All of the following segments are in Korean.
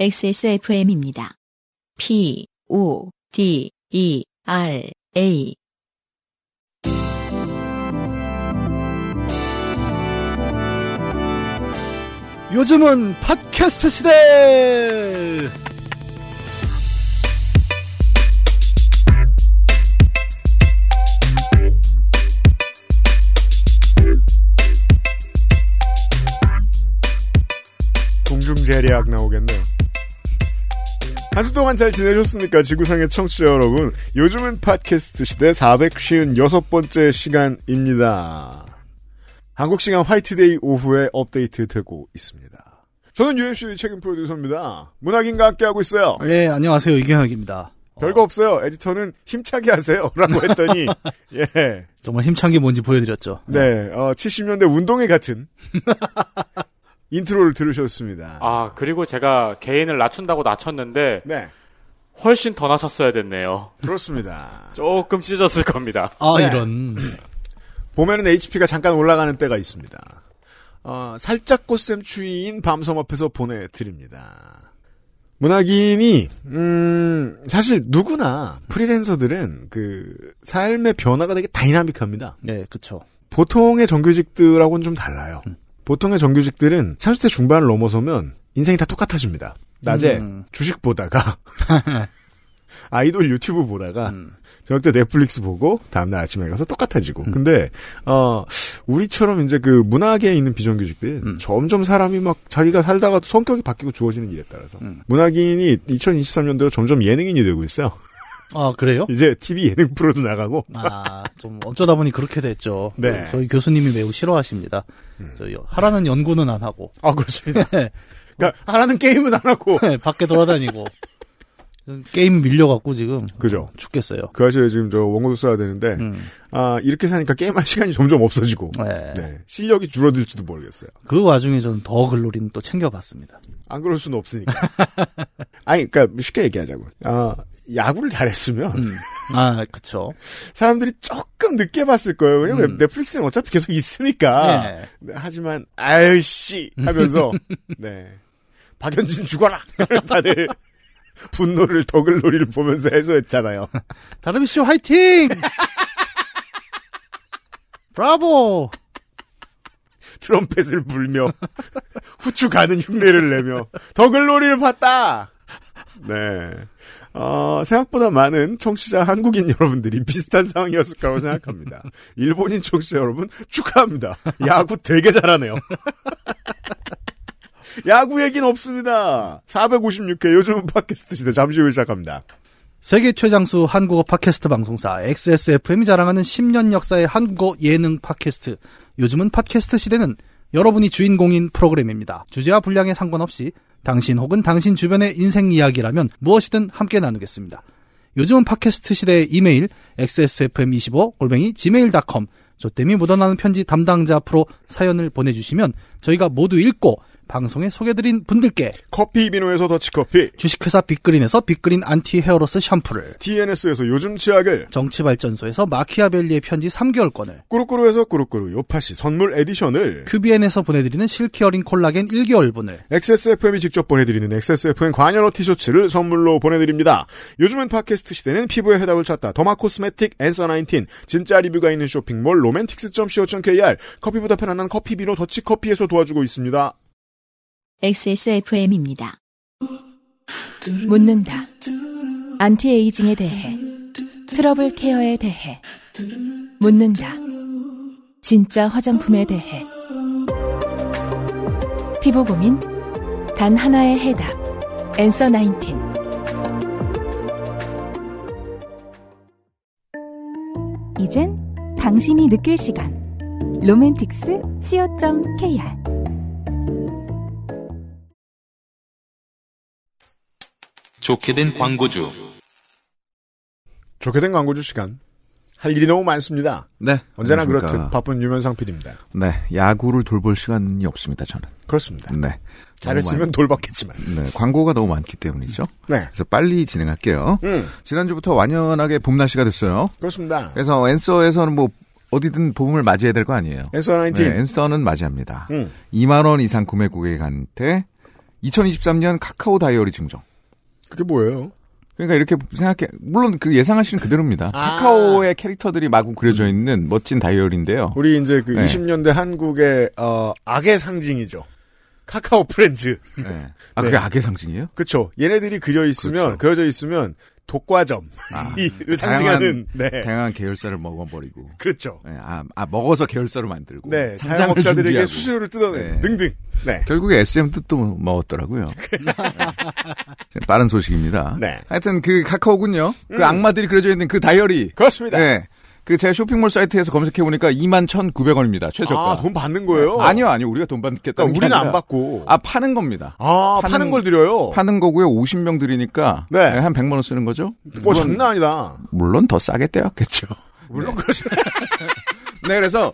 XSFM입니다. P, O, D, E, R, A. 요즘은 팟캐스트 시대! 공중재래학 나오겠네요. 한 주 동안 잘 지내셨습니까? 지구상의 청취자 여러분. 요즘은 팟캐스트 시대 456번째 시간입니다. 한국 시간 화이트데이 오후에 업데이트 되고 있습니다. 저는 UMC 책임 프로듀서입니다. 문학인과 함께하고 있어요. 예, 안녕하세요. 이경혁입니다. 별거 없어요. 에디터는 힘차게 하세요. 라고 했더니, 예. 정말 힘찬 게 뭔지 보여드렸죠. 네, 어, 70년대 운동회 같은 intro를 들으셨습니다. 아, 그리고 제가 gain을 낮춘다고 낮췄는데 네, 훨씬 더 낮췄어야 됐네요. 그렇습니다. 조금 찢었을 겁니다. 아, 네. 이런. 봄에는 HP가 잠깐 올라가는 때가 있습니다. 어, 살짝 꽃샘 추위인 밤섬 앞에서 보내드립니다. 문학인이 음, 사실 누구나 프리랜서들은 그 삶의 변화가 되게 다이나믹합니다. 네, 그쵸. 보통의 정규직들하고는 좀 달라요. 보통의 정규직들은 30대 중반을 넘어서면 인생이 다 똑같아집니다. 낮에 음. 주식 보다가 아이돌 유튜브 보다가 음. 저녁 때 넷플릭스 보고 다음날 아침에 가서 똑같아지고. 음. 근데 어 우리처럼 이제 그 문학에 있는 비정규직들은 음. 점점 사람이 막 자기가 살다가 성격이 바뀌고 주어지는 일에 따라서 음. 문학인이 2023년도로 점점 예능인이 되고 있어요. 아, 그래요? 이제 TV 예능 프로도 나가고 아, 좀 어쩌다 보니 그렇게 됐죠. 네. 저희 교수님이 매우 싫어하십니다. 저희 하라는 연구는 안 하고. 아 그렇습니다. 그러니까 하라는 게임은 안 하고 네, 밖에 돌아다니고. 게임 밀려갖고 지금. 그죠. 죽겠어요. 그 아저씨 지금 저 원고도 써야 되는데 음. 아 이렇게 사니까 게임할 시간이 점점 없어지고 네. 네 실력이 줄어들지도 모르겠어요. 그 와중에 저는 더 글로리는 또 챙겨봤습니다. 안 그럴 수는 없으니까. 아니 그러니까 쉽게 얘기하자고. 아 야구를 잘했으면 음. 아, 그쵸. 사람들이 조금 늦게 봤을 거예요. 왜냐면 음. 넷플릭스는 어차피 계속 있으니까. 네. 네, 하지만 아유씨 하면서 네 박연진 죽어라 다들 분노를 더글놀이를 보면서 해소했잖아요. 다르비 쇼 화이팅! 브라보! 트럼펫을 불며 후추 가는 흉내를 내며 더글놀이를 봤다. 네. 어, 생각보다 많은 청취자 한국인 여러분들이 비슷한 상황이었을 거라고 생각합니다. 일본인 청취자 여러분 축하합니다. 야구 되게 잘하네요. 야구 얘기는 없습니다. 456회 요즘은 팟캐스트 시대 잠시 후에 시작합니다. 세계 최장수 한국어 팟캐스트 방송사 XSFM이 자랑하는 10년 역사의 한국어 예능 팟캐스트. 요즘은 팟캐스트 시대는 여러분이 주인공인 프로그램입니다. 주제와 분량에 상관없이 당신 혹은 당신 주변의 인생 이야기라면 무엇이든 함께 나누겠습니다. 요즘은 팟캐스트 시대의 이메일 xsfm25 골뱅이 gmail.com 조땜이 묻어나는 편지 담당자 앞으로 사연을 보내주시면 저희가 모두 읽고 방송에 소개드린 분들께 커피 비노에서 더치커피, 주식회사 빅그린에서 빅그린 anti hair loss 샴푸를 TNS에서 요즘 치약을, 정치발전소에서 마키아벨리의 편지 3개월권을 꾸루꾸루에서 꾸루꾸루 요팟시 선물 에디션을, 큐비엔에서 보내드리는 실키어링 콜라겐 1개월분을 XSFM이 직접 보내드리는 XSFM 관여로 티셔츠를 선물로 보내드립니다. 요즘은 팟캐스트 시대는 피부의 해답을 찾다. derma cosmetic 앤서 19 진짜 리뷰가 있는 쇼핑몰 로맨틱스.co.kr 커피보다 편안한 커피 비노 더치커피에서 도와주고 있습니다. XSFM입니다. 묻는다. anti-aging에 대해. trouble care에 대해. 묻는다. 진짜 화장품에 대해. 피부 고민? 단 하나의 해답. 앤서 19. 이젠 당신이 느낄 시간. 로맨틱스 co.kr 좋게 된 광고주. 좋게 된 광고주 시간. 할 일이 너무 많습니다. 네. 언제나. 그렇듯 바쁜 유면상 PD입니다. 네. 야구를 돌볼 시간이 없습니다, 저는. 그렇습니다. 네. 잘했으면 돌봤겠지만. 네. 광고가 너무 많기 때문이죠. 네. 그래서 빨리 진행할게요. 음, 지난주부터 완연하게 봄 날씨가 됐어요. 그렇습니다. 그래서 앤서에서는 뭐 어디든 봄을 맞이해야 될 거 아니에요. 앤서 19. 네, 앤서는 맞이합니다. 음, 2만 원 이상 구매 고객한테 2023년 카카오 다이어리 증정. 그게 뭐예요? 그러니까 이렇게 생각해 물론 그 예상하시는 그대로입니다. 아. 카카오의 캐릭터들이 마구 그려져 있는 멋진 다이어리인데요. 우리 이제 그 네. 20년대 한국의 어, 악의 상징이죠. 카카오 프렌즈. 네. 아 그게 네. 악의 상징이에요? 그쵸. 얘네들이 그려 있으면, 그려져 있으면, 독과점. 아, 를 상징하는, 네. 다양한 계열사를 먹어버리고. 그렇죠. 네, 아, 아, 먹어서 계열사로 만들고. 네. 자영업자들에게. 수수료를 뜯어내는 네. 등등. 네. 결국에 SM도 또 먹었더라고요. 네. 빠른 소식입니다. 네. 하여튼 그 카카오군요. 음. 그 악마들이 그려져 있는 그 다이어리. 그렇습니다. 네. 그 제가 쇼핑몰 사이트에서 검색해 보니까 21,900원입니다. 최저가. 아, 돈 받는 거예요? 아니요, 아니요. 우리가 돈 받겠다는 그러니까 게 우리는 안 받고. 아, 파는 겁니다. 아, 파는, 파는- 걸 드려요? 파는 거고요. 50명 드리니까 네. 네, 한 100만 원 쓰는 거죠. 뭐 장난 아니다. 물론 더 싸게 떼었겠죠. 물론 그렇죠. 네, 그래서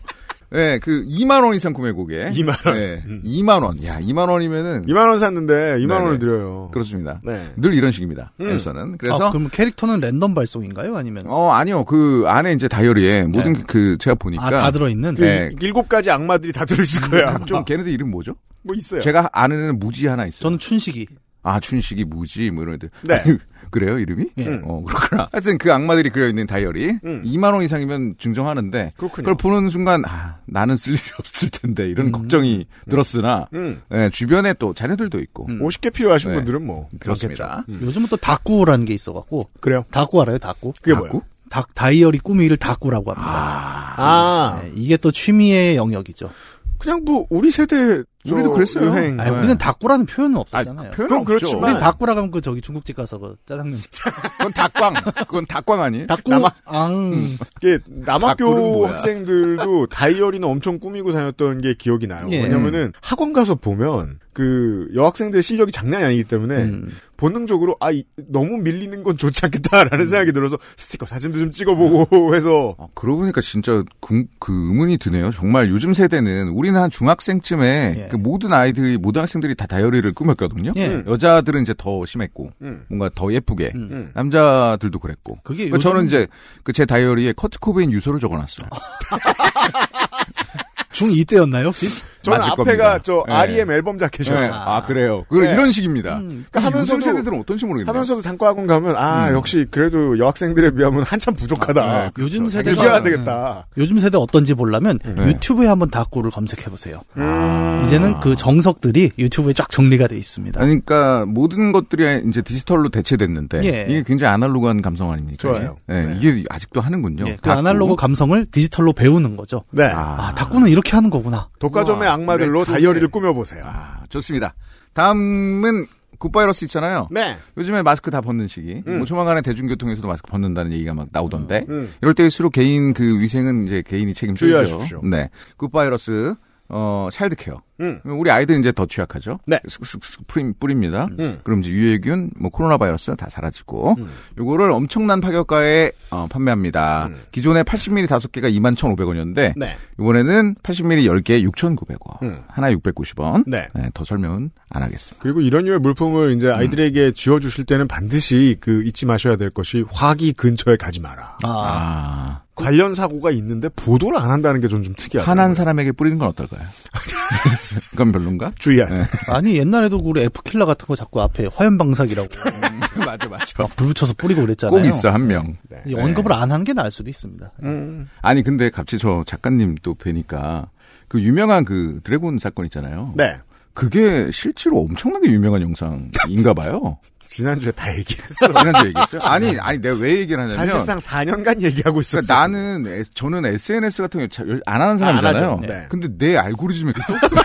네, 그 2만 원 이상 구매 고객. 2만 원. 네, 음. 2만 원. 야, 2만 원이면은 2만 원 샀는데 2만 네네. 원을 드려요. 그렇습니다. 네. 늘 이런 식입니다. 음. 에서는. 그래서 아, 그럼 캐릭터는 랜덤 발송인가요? 아니면 어 아니요 그 안에 이제 다이어리에 모든 네. 그 제가 보니까 아, 다 들어 있는? 그 네. 일곱 가지 악마들이 다 들어 있을 거야. 좀 걔네들 이름 뭐죠? 뭐 있어요. 제가 아는 애는 무지 하나 있어요. 저는 춘식이. 아 춘식이 무지 뭐 이런 애들. 네. 그래요 이름이? 예. 음. 어 그렇구나. 하여튼 그 악마들이 그려 있는 다이어리 음. 2만 원 이상이면 증정하는데 그렇군요. 그걸 보는 순간 아 나는 쓸 일이 없을 텐데 이런 걱정이 들었으나 음. 예, 주변에 또 자녀들도 있고 음. 50개 필요하신 네. 분들은 뭐. 그렇습니다. 음. 요즘은 또 다꾸라는 게 있어갖고. 그래요. 다꾸 알아요? 다꾸? 그게 다꾸? 뭐예요? 닭, 다이어리 꾸미기를 다꾸라고 합니다. 아. 네, 이게 또 취미의 영역이죠. 그냥 뭐, 우리 세대. 저 우리도 그랬어요. 유행. 아니, 네. 우리는 다꾸라는 표현은 아, 없었잖아요. 그 표현 그럼 없죠. 그렇지만 우린 다꾸라 가면 그 저기 중국집 가서 그 짜장면. 그건 닭광. 그건 닭광 아니에요? 다꾸, 남아- 앙. 이게 닭구는 남학교? 학생들도 다이어리는 엄청 꾸미고 다녔던 게 기억이 나요. 예. 왜냐면은 학원 가서 보면 그 여학생들의 실력이 장난이 아니기 때문에 음. 본능적으로 아 이- 너무 밀리는 건 좋지 않겠다라는 생각이 들어서 스티커 사진도 좀 찍어보고 해서 아, 그러고 보니까 진짜 그, 그 의문이 드네요. 정말 요즘 세대는 우리는 한 중학생쯤에 예. 그 모든 아이들이 모든 학생들이 다 다이어리를 꾸몄거든요. 예. 음. 여자들은 이제 더 심했고 음. 뭔가 더 예쁘게 음. 음. 남자들도 그랬고. 그게 그러니까 요즘 저는 이제 그 제 다이어리에 커트 코베인 유서를 적어놨어요. 중2 때였나요, 혹시? 저는 맞을 앞에가 겁니다. 저 네. R.E.M 앨범 자켓이었어요. 네. 아 그래요. 그 네. 이런 식입니다. 음. 그러니까 하면서도- 세대들은 어떤지 모르겠네요. 하면서도 단과학원 가면 아 음. 역시 그래도 여학생들에 비하면 한참 부족하다. 아, 네. 요즘 그렇죠. 세대가 이겨야 되겠다. 요즘 세대 어떤지 보려면 네. 유튜브에 한번 다꾸를 검색해 보세요. 음. 이제는 그 정석들이 유튜브에 쫙 정리가 돼 있습니다. 그러니까 모든 것들이 이제 디지털로 대체됐는데 예. 이게 굉장히 아날로그한 감성 아닙니까? 좋아요. 예, 네. 이게 아직도 하는군요. 예, 그. 아날로그 감성을 디지털로 배우는 거죠. 네. 아, 다꾸는 이렇게 하는 거구나. 독과점의 악마들로 레트로네. 다이어리를 꾸며보세요. 아, 좋습니다. 다음은 굿바이러스 있잖아요. 네. 요즘에 마스크 다 벗는 시기. 음. 뭐 조만간에 대중교통에서도 마스크 벗는다는 얘기가 막 나오던데. 음. 이럴 때일수록 개인 그 위생은 이제 개인이 책임져야죠. 주의하십시오. 네. 굿바이러스 어 차일드케어. 음. 우리 아이들은 이제 더 취약하죠. 네. 슥슥슥 뿌리, 뿌립니다. 음. 그럼 이제 유해균, 뭐 코로나 바이러스 다 사라지고 음. 요거를 엄청난 파격가에 어, 판매합니다. 음. 기존에 80ml 5개가 21,500원이었는데 네. 이번에는 80ml 10개 6,900원. 음. 하나 690원. 네. 더 설명은 안 하겠습니다. 그리고 이런 류의 물품을 이제 아이들에게 쥐어주실 때는 반드시 그 잊지 마셔야 될 것이 화기 근처에 가지 마라. 아, 아. 관련 사고가 있는데 보도를 안 한다는 게 전 좀 특이하다. 화난 사람에게 뿌리는 건 어떨까요? 그건 별론가? 주의하세요. 아니 옛날에도 우리 F킬러 같은 거 자꾸 앞에 화염방사기라고 맞아, 맞아. 막불 붙여서 뿌리고 그랬잖아요. 꼭 있어, 한 명. 이 언급을 안 하는 게 나을 수도 있습니다. 음. 아니, 근데 갑자기 저 작가님 또 뵈니까 그 유명한 그 드래곤 사건 있잖아요. 네. 그게 실제로 엄청나게 유명한 영상인가 봐요. 지난주에 다 얘기했어. 지난주 얘기했어요? 아니, 아니, 내가 왜 얘기를 하냐면. 사실상 4년간 얘기하고 있었어. 그러니까 나는, 에- 저는 SNS 같은 거 안 하는 사람이잖아요. 안 하죠. 네. 근데 내 알고리즘에 그 떴어요.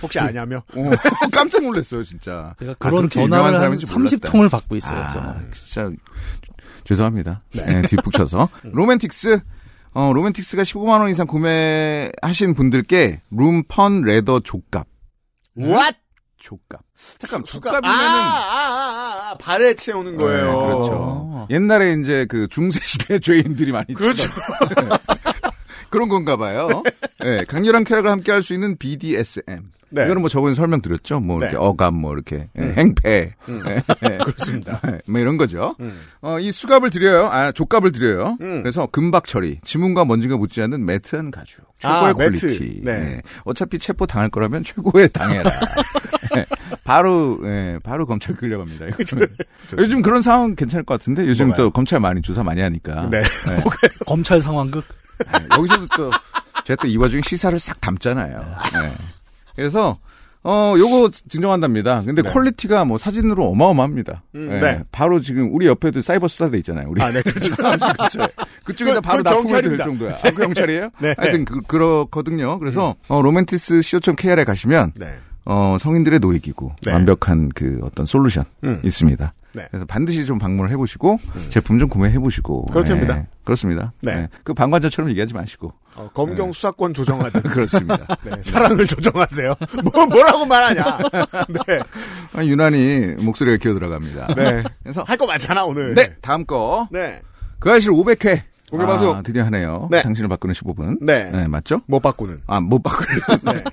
혹시 아냐며? 어, 깜짝 놀랐어요, 진짜. 제가 아, 그런 유명한 전화를 한 사람인지 몰랐다. 30통을 받고 있어요. 아. 진짜 죄송합니다. 네, 뒷북 쳐서 로맨틱스 어 로맨틱스가 15만 원 이상 구매하신 분들께 룸펀 leather 족갑 What? 족갑 잠깐. 족갑이면은 아, 아, 아, 아, 발에 채우는 거예요. 네, 그렇죠. 옛날에 이제 그 중세 시대 죄인들이 많이 그렇죠. 그런 건가 봐요. 네, 강렬한 쾌락을 함께 할 수 있는 BDSM. 네. 이거는 뭐 저번에 설명드렸죠. 뭐 이렇게 네. 어감, 뭐 이렇게 예, 음. 행패, 음. 예, 예. 그렇습니다. 예, 뭐 이런 거죠. 음. 어, 이 수갑을 드려요. 아, 족갑을 드려요. 음. 그래서 금박 처리, 지문과 먼지가 묻지 않는 matte한 가죽. 최고의 아, 퀄리티. matte. 네. 예. 어차피 체포 당할 거라면 최고의 당해라. 예. 바로, 예, 바로 검찰 끌려갑니다. 요즘 그런 상황 괜찮을 것 같은데 요즘 뭐가요? 또 검찰 많이 조사 많이 하니까. 네. 예. 검찰 상황극. 네, 여기서도 또 제가 또 이 와중에 시사를 싹 담잖아요. 네. 그래서 어 요거 증정한답니다. 근데 네. 퀄리티가 뭐 사진으로 어마어마합니다. 음, 네. 네. 바로 지금 우리 옆에도 사이버 수사대 있잖아요. 우리 아, 네, 그렇죠. 그렇죠. 그쪽에서 그- 바로 될 경찰입니다. 정도야. 아, 그 경찰이에요? 네. 하여튼 그, 그렇거든요. 그래서 어, 로맨틱스 co.kr에 가시면 네. 어, 성인들의 놀이기구 네. 완벽한 그 어떤 솔루션 음. 있습니다. 네. 그래서 반드시 좀 방문을 해보시고 제품 좀 구매해보시고 그렇답니다. 네, 그렇습니다. 네. 그 방관자처럼 얘기하지 마시고 어, 검경 수사권 조정하듯. 그렇습니다. 네, 사랑을 조정하세요. 뭐, 뭐라고 말하냐. 네. 아, 유난히 목소리가 기어 들어갑니다. 네. 그래서 할 거 많잖아, 오늘. 네 다음 거 네. 그 아실 500회 공개 방송. 아, 드디어 하네요. 네. 당신을 바꾸는 15분. 네. 맞죠? 못 바꾸는. 아 못 바꾸는. 네.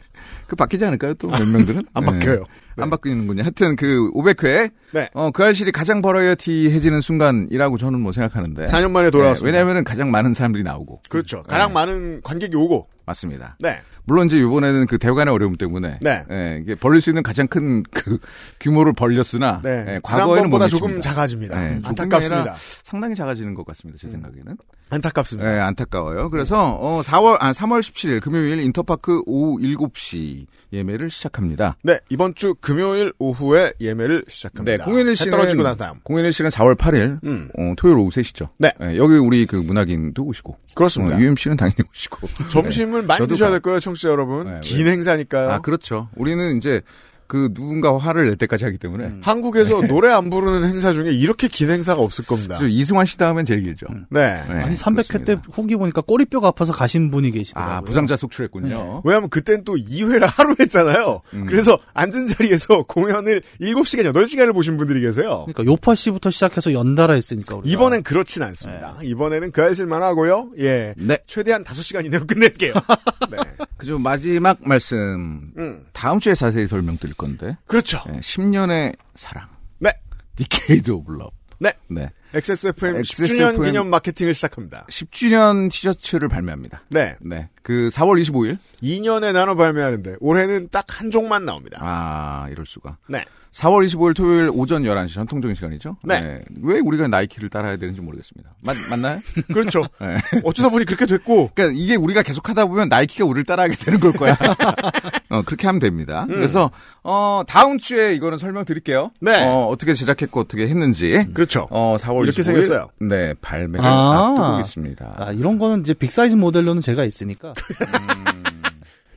그 바뀌지 않을까요? 또 몇 명들은 안 네. 바뀌어요. 네. 안 바뀌는군요. 하여튼 그 500회 네. 어, 그 알실이 가장 버라이어티해지는 순간이라고 저는 뭐 생각하는데. 4년 만에 돌아왔습니다. 네, 왜냐하면 가장 많은 사람들이 나오고. 그렇죠. 가장 네. 많은 관객이 오고. 맞습니다. 네. 물론 이제 이번에는 그 대관의 어려움 때문에 네. 예, 이게 벌릴 수 있는 가장 큰 그 규모를 벌렸으나 네. 예, 과거에는 못 지난번보다 조금. 작아집니다. 네, 조금이 안타깝습니다. 상당히 작아지는 것 같습니다. 제 생각에는. 안타깝습니다. 네, 안타까워요. 그래서 어 4월 아 3월 17일 금요일 인터파크 오후 7시 예매를 시작합니다. 네, 이번 주 금요일 오후에 예매를 시작합니다. 네, 공연일 해 씨는 떨어지고 난 다음. 공연일 씨는 4월 8일 음. 어, 토요일 오후 3시죠. 네. 여기 우리 그 문학인도 오시고. 그렇습니다. 어, UMC는 당연히 오시고. 점심을 많이 저도 드셔야 가- 될 거예요, 청취자 여러분. 네, 긴 행사니까요. 아, 그렇죠. 우리는 이제 그 누군가 화를 낼 때까지 하기 때문에. 음. 한국에서 노래 안 부르는 행사 중에 이렇게 긴 행사가 없을 겁니다. 이승환 씨 다음엔 제일 길죠. 네. 네, 아니 300회 때 그렇습니다. 후기 보니까 꼬리뼈가 아파서 가신 분이 계시더라고요. 아, 부상자 속출했군요. 왜냐하면 그땐 또 2회를 하루 했잖아요. 음. 그래서 앉은 자리에서 공연을 7시간, 8시간을 보신 분들이 계세요. 그러니까 요팟시부터 시작해서 연달아 했으니까 우리가. 이번엔 그렇진 않습니다. 이번에는 그 아실만 하고요. 예. 네. 최대한 5시간 이내로 끝낼게요. 네. 그죠. 마지막 말씀. 음. 다음 주에 자세히 설명드릴 건데. 그렇죠. 네, 10년의 사랑. 네. decade of love. 네. 네. XSFM XSFM 10주년 기념 마케팅을 시작합니다. 10주년 티셔츠를 발매합니다. 네. 네. 그 4월 25일. 2년에 나눠 발매하는데 올해는 딱 한 종만 나옵니다. 아, 이럴 수가. 네. 4월 25일 토요일 오전 11시 전통적인 시간이죠? 네. 왜 우리가 나이키를 따라야 되는지 모르겠습니다. 맞, 맞나요? 그렇죠. 네. 어쩌다 보니 그렇게 됐고 그러니까 이게 우리가 계속 하다 보면 나이키가 우리를 따라하게 되는 걸 거야. 어, 그렇게 하면 됩니다. 음. 그래서 어, 다음 주에 이거는 설명드릴게요. 네. 어, 어떻게 제작했고 어떻게 했는지. 그렇죠. 어, 4월 이렇게 25일, 생겼어요. 네, 발매를 아. 앞두고 있습니다. 아, 이런 거는 이제 빅사이즈 모델로는 제가 있으니까.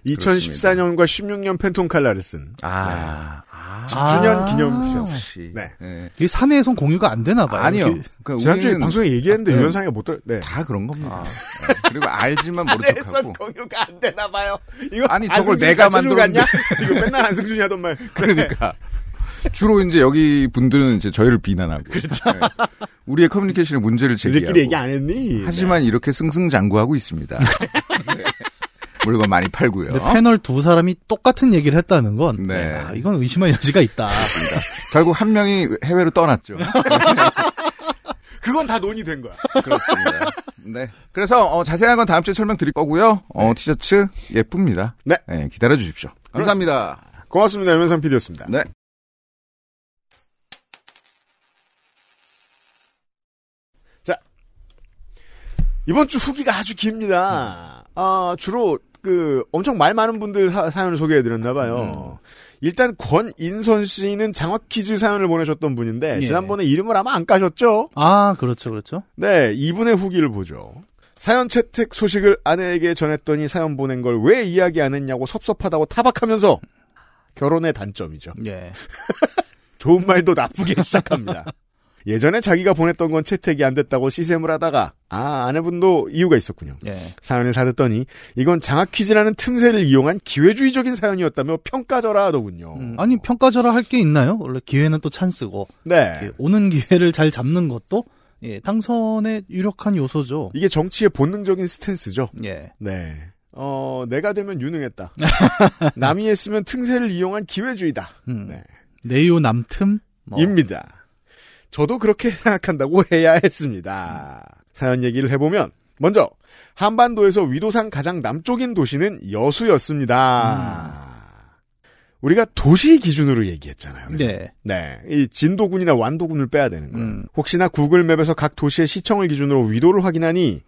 2014년과 16년 팬톤 칼라를 쓴 아, 아. 10주년 아. 기념 티셔츠. 역시. 네. 네. 이게 사내에선 공유가 안 되나 봐요. 아니요. 그러니까 지난주에 우리는 방송에 얘기했는데 네. 유현상이가 못 들, 네. 다 그런 겁니다. 네. 그리고 알지만 척하고. 사내에선 공유가 안 되나 봐요. 이거 아니, 저걸 내가. 같냐? 이거 맨날 안승준이 하던 말. 그러니까. 주로 이제 여기 분들은 이제 저희를 비난하고. 그렇죠. 우리의 커뮤니케이션에 문제를 제기하고. 얘기 안 했니? 하지만 이렇게 승승장구하고 있습니다. 네. 물건 많이 팔고요. 패널 두 사람이 똑같은 얘기를 했다는 건 네. 아, 이건 의심할 여지가 있다. 결국 한 명이 해외로 떠났죠. 그건 다 논의된 거야. 그렇습니다. 네. 그래서 어, 자세한 건 다음 주에 설명드릴 거고요. 어, 티셔츠 예쁩니다. 네. 기다려 주십시오. 감사합니다. 고맙습니다. 유현상 PD였습니다. 네. 이번 주 후기가 아주 깁니다. 아, 주로 그 엄청 말 많은 분들 사, 연을 소개해 드렸나 봐요. 일단 권인선 씨는 장학 퀴즈 사연을 보내셨던 분인데 예. 지난번에 이름을 아마 안 까셨죠? 아, 그렇죠, 그렇죠. 네, 이분의 후기를 보죠. 사연 채택 소식을 아내에게 전했더니 사연 보낸 걸 왜 이야기 안 했냐고 섭섭하다고 타박하면서 결혼의 단점이죠. 예. 좋은 말도 나쁘게 시작합니다. 예전에 자기가 보냈던 건 채택이 안 됐다고 시샘을 하다가 아 아내분도 이유가 있었군요. 예. 사연을 사듣더니 이건 장학 퀴즈라는 틈새를 이용한 기회주의적인 사연이었다며 평가절하 하더군요. 음, 아니 평가절하 할 게 있나요? 원래 기회는 또 찬스고 네. 오는 기회를 잘 잡는 것도 예, 당선의 유력한 요소죠. 이게 정치의 본능적인 스탠스죠. 예. 네. 어, 내가 되면 유능했다. 남이 했으면 틈새를 이용한 기회주의다. 음. 네. 내유 남틈 뭐. 입니다. 저도 그렇게 생각한다고 해야 했습니다. 사연 얘기를 해보면 먼저 한반도에서 위도상 가장 남쪽인 도시는 여수였습니다. 우리가 도시 기준으로 얘기했잖아요. 그죠? 네. 네. 이 진도군이나 완도군을 빼야 되는 거예요. 음. 혹시나 구글맵에서 각 도시의 시청을 기준으로 위도를 확인하니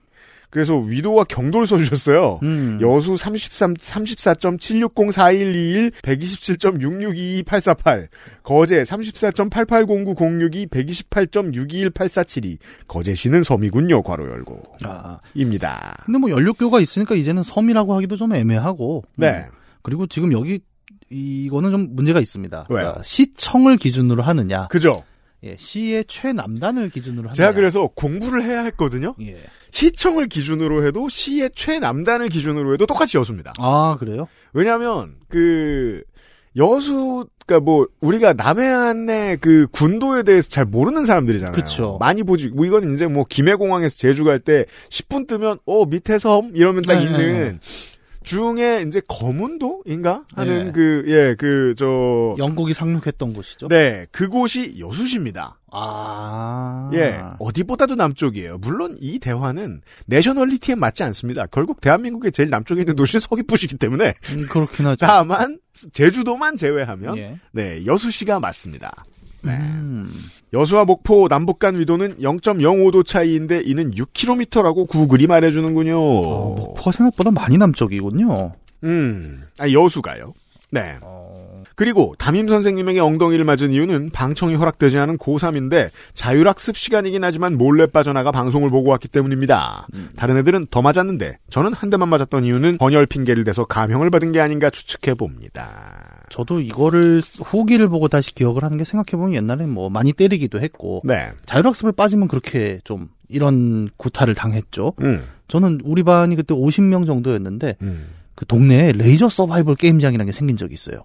그래서 위도와 경도를 써주셨어요. 음. 여수 33, 34.7604121 127.6622848 거제 34.880906 128.6218472 거제시는 섬이군요. 괄호 열고 아. 입니다. 근데 뭐 연륙교가 있으니까 이제는 섬이라고 하기도 좀 애매하고. 네. 음. 그리고 지금 여기 이거는 좀 문제가 있습니다. 왜요? 그러니까 시청을 기준으로 하느냐, 그죠? 예, 시의 최남단을 기준으로 하느냐. 제가 그래서 공부를 해야 했거든요. 예. 시청을 기준으로 해도 시의 최남단을 기준으로 해도 똑같이 여수입니다. 아 그래요? 왜냐하면 그 여수 그러니까 뭐 우리가 남해안의 그 군도에 대해서 잘 모르는 사람들이잖아요. 그쵸. 많이 보지. 뭐 이건 이제 뭐 김해공항에서 제주 갈 때 10분 뜨면 어 밑에 섬 이러면 딱 네, 있는 중에 이제 거문도인가 하는 예. 그예 그 저 영국이 상륙했던 곳이죠. 네, 그곳이 여수시입니다. 아. 예, 어디보다도 남쪽이에요. 물론 이 대화는 내셔널리티에 맞지 않습니다. 결국 대한민국의 제일 남쪽에 있는 도시는 서귀포시기 때문에 음, 그렇긴 하죠. 다만 제주도만 제외하면 예. 네 여수시가 맞습니다. 네. 음. 여수와 목포 남북 간 위도는 0.05도 차이인데 이는 6km라고 구글이 말해주는군요. 어, 목포가 생각보다 많이 남쪽이군요. 음, 아, 여수가요. 네. 어, 그리고 담임 선생님에게 엉덩이를 맞은 이유는 방청이 허락되지 않은 고3인데 자율학습 시간이긴 하지만 몰래 빠져나가 방송을 보고 왔기 때문입니다. 다른 애들은 더 맞았는데 저는 한 대만 맞았던 이유는 번열 핑계를 대서 감형을 받은 게 아닌가 추측해 봅니다. 저도 이거를 후기를 보고 다시 기억을 하는 게 생각해보면 옛날에 뭐 많이 때리기도 했고 네. 자율학습을 빠지면 그렇게 좀 이런 구타를 당했죠. 음. 저는 우리 반이 그때 50명 정도였는데 음. 그 동네에 레이저 서바이벌 게임장이라는 게 생긴 적이 있어요.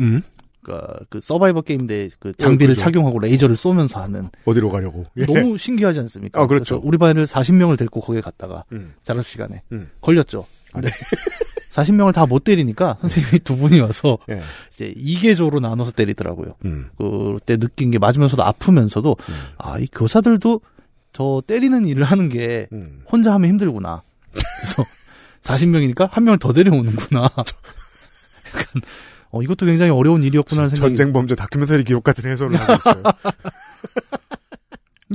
음? 그러니까 그 서바이벌 게임대 그 장비를 그죠. 착용하고 레이저를 쏘면서 하는 어디로 가려고? 예. 너무 신기하지 않습니까? 아, 그렇죠. 우리 반을 40명을 데리고 거기에 갔다가 음. 자습 시간에 음. 걸렸죠. 근데 40명을 다 못 때리니까 선생님이 두 분이 와서 예. 이제 2개조로 나눠서 때리더라고요. 음. 그때 느낀 게 맞으면서도 아프면서도 아, 이 교사들도 저 때리는 일을 하는 게 음. 혼자 하면 힘들구나. 그래서 40명이니까 한 명을 더 데려오는구나. 약간 어 이것도 굉장히 어려운 일이었구나라는 생각이. 전쟁 범죄 다큐멘터리 기록 같은 해설을 하고 있어요.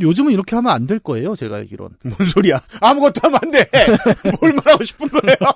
요즘은 이렇게 하면 안 될 거예요. 제가 알기론. 뭔 소리야? 아무것도 하면 안 돼. 뭘 말하고 싶은 거예요?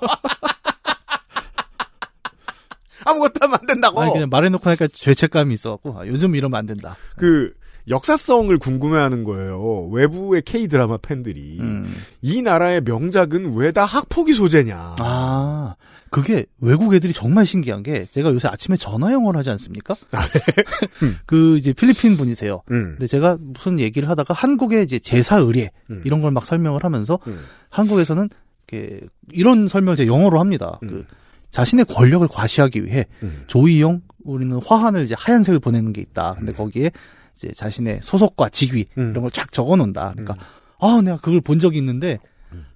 아무것도 하면 안 된다고. 아니 그냥 말해놓고 하니까 죄책감이 있어갖고 아, 요즘 이러면 안 된다. 그 역사성을 궁금해하는 거예요. 외부의 K 드라마 팬들이 음. 이 나라의 명작은 왜 다 학폭위 소재냐. 아 그게 외국 애들이 정말 신기한 게 제가 요새 아침에 전화 영어를 하지 않습니까? 그 이제 필리핀 분이세요. 음. 근데 제가 무슨 얘기를 하다가 한국의 이제 제사 의례 음. 이런 걸 막 설명을 하면서 음. 한국에서는 이렇게 이런 설명을 제 영어로 합니다. 음. 그 자신의 권력을 과시하기 위해 음. 조이용 우리는 화환을 이제 하얀색을 보내는 게 있다. 근데 거기에 이제 자신의 소속과 직위 음. 이런 걸 쫙 적어 놓는다. 그러니까 아, 내가 그걸 본 적이 있는데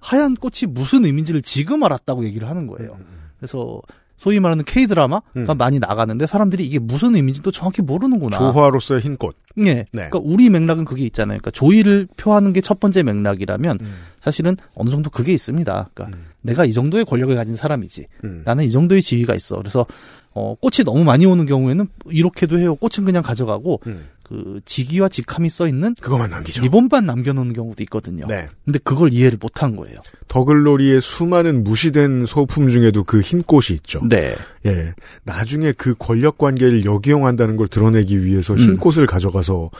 하얀 꽃이 무슨 의미인지를 지금 알았다고 얘기를 하는 거예요. 그래서 소위 말하는 K 드라마가 음. 많이 나가는데 사람들이 이게 무슨 의미인지 또 정확히 모르는구나. 조화로서의 흰 꽃. 예. 그러니까 우리 맥락은 그게 있잖아요. 그러니까 조의를 표하는 게 첫 번째 맥락이라면 음. 사실은 어느 정도 그게 있습니다. 그러니까 내가 이 정도의 권력을 가진 사람이지. 음. 나는 이 정도의 지위가 있어. 그래서 어 꽃이 너무 많이 오는 경우에는 이렇게도 해요. 꽃은 그냥 가져가고 음. 그 직위와 직함이 써 있는 그것만 남기죠. 리본만 남겨놓는 경우도 있거든요. 네. 근데 그걸 이해를 못한 거예요. 더글로리의 수많은 무시된 소품 중에도 그 흰 꽃이 있죠. 네. 예. 나중에 그 권력 관계를 역이용한다는 걸 드러내기 위해서 흰 음. 꽃을 가져가서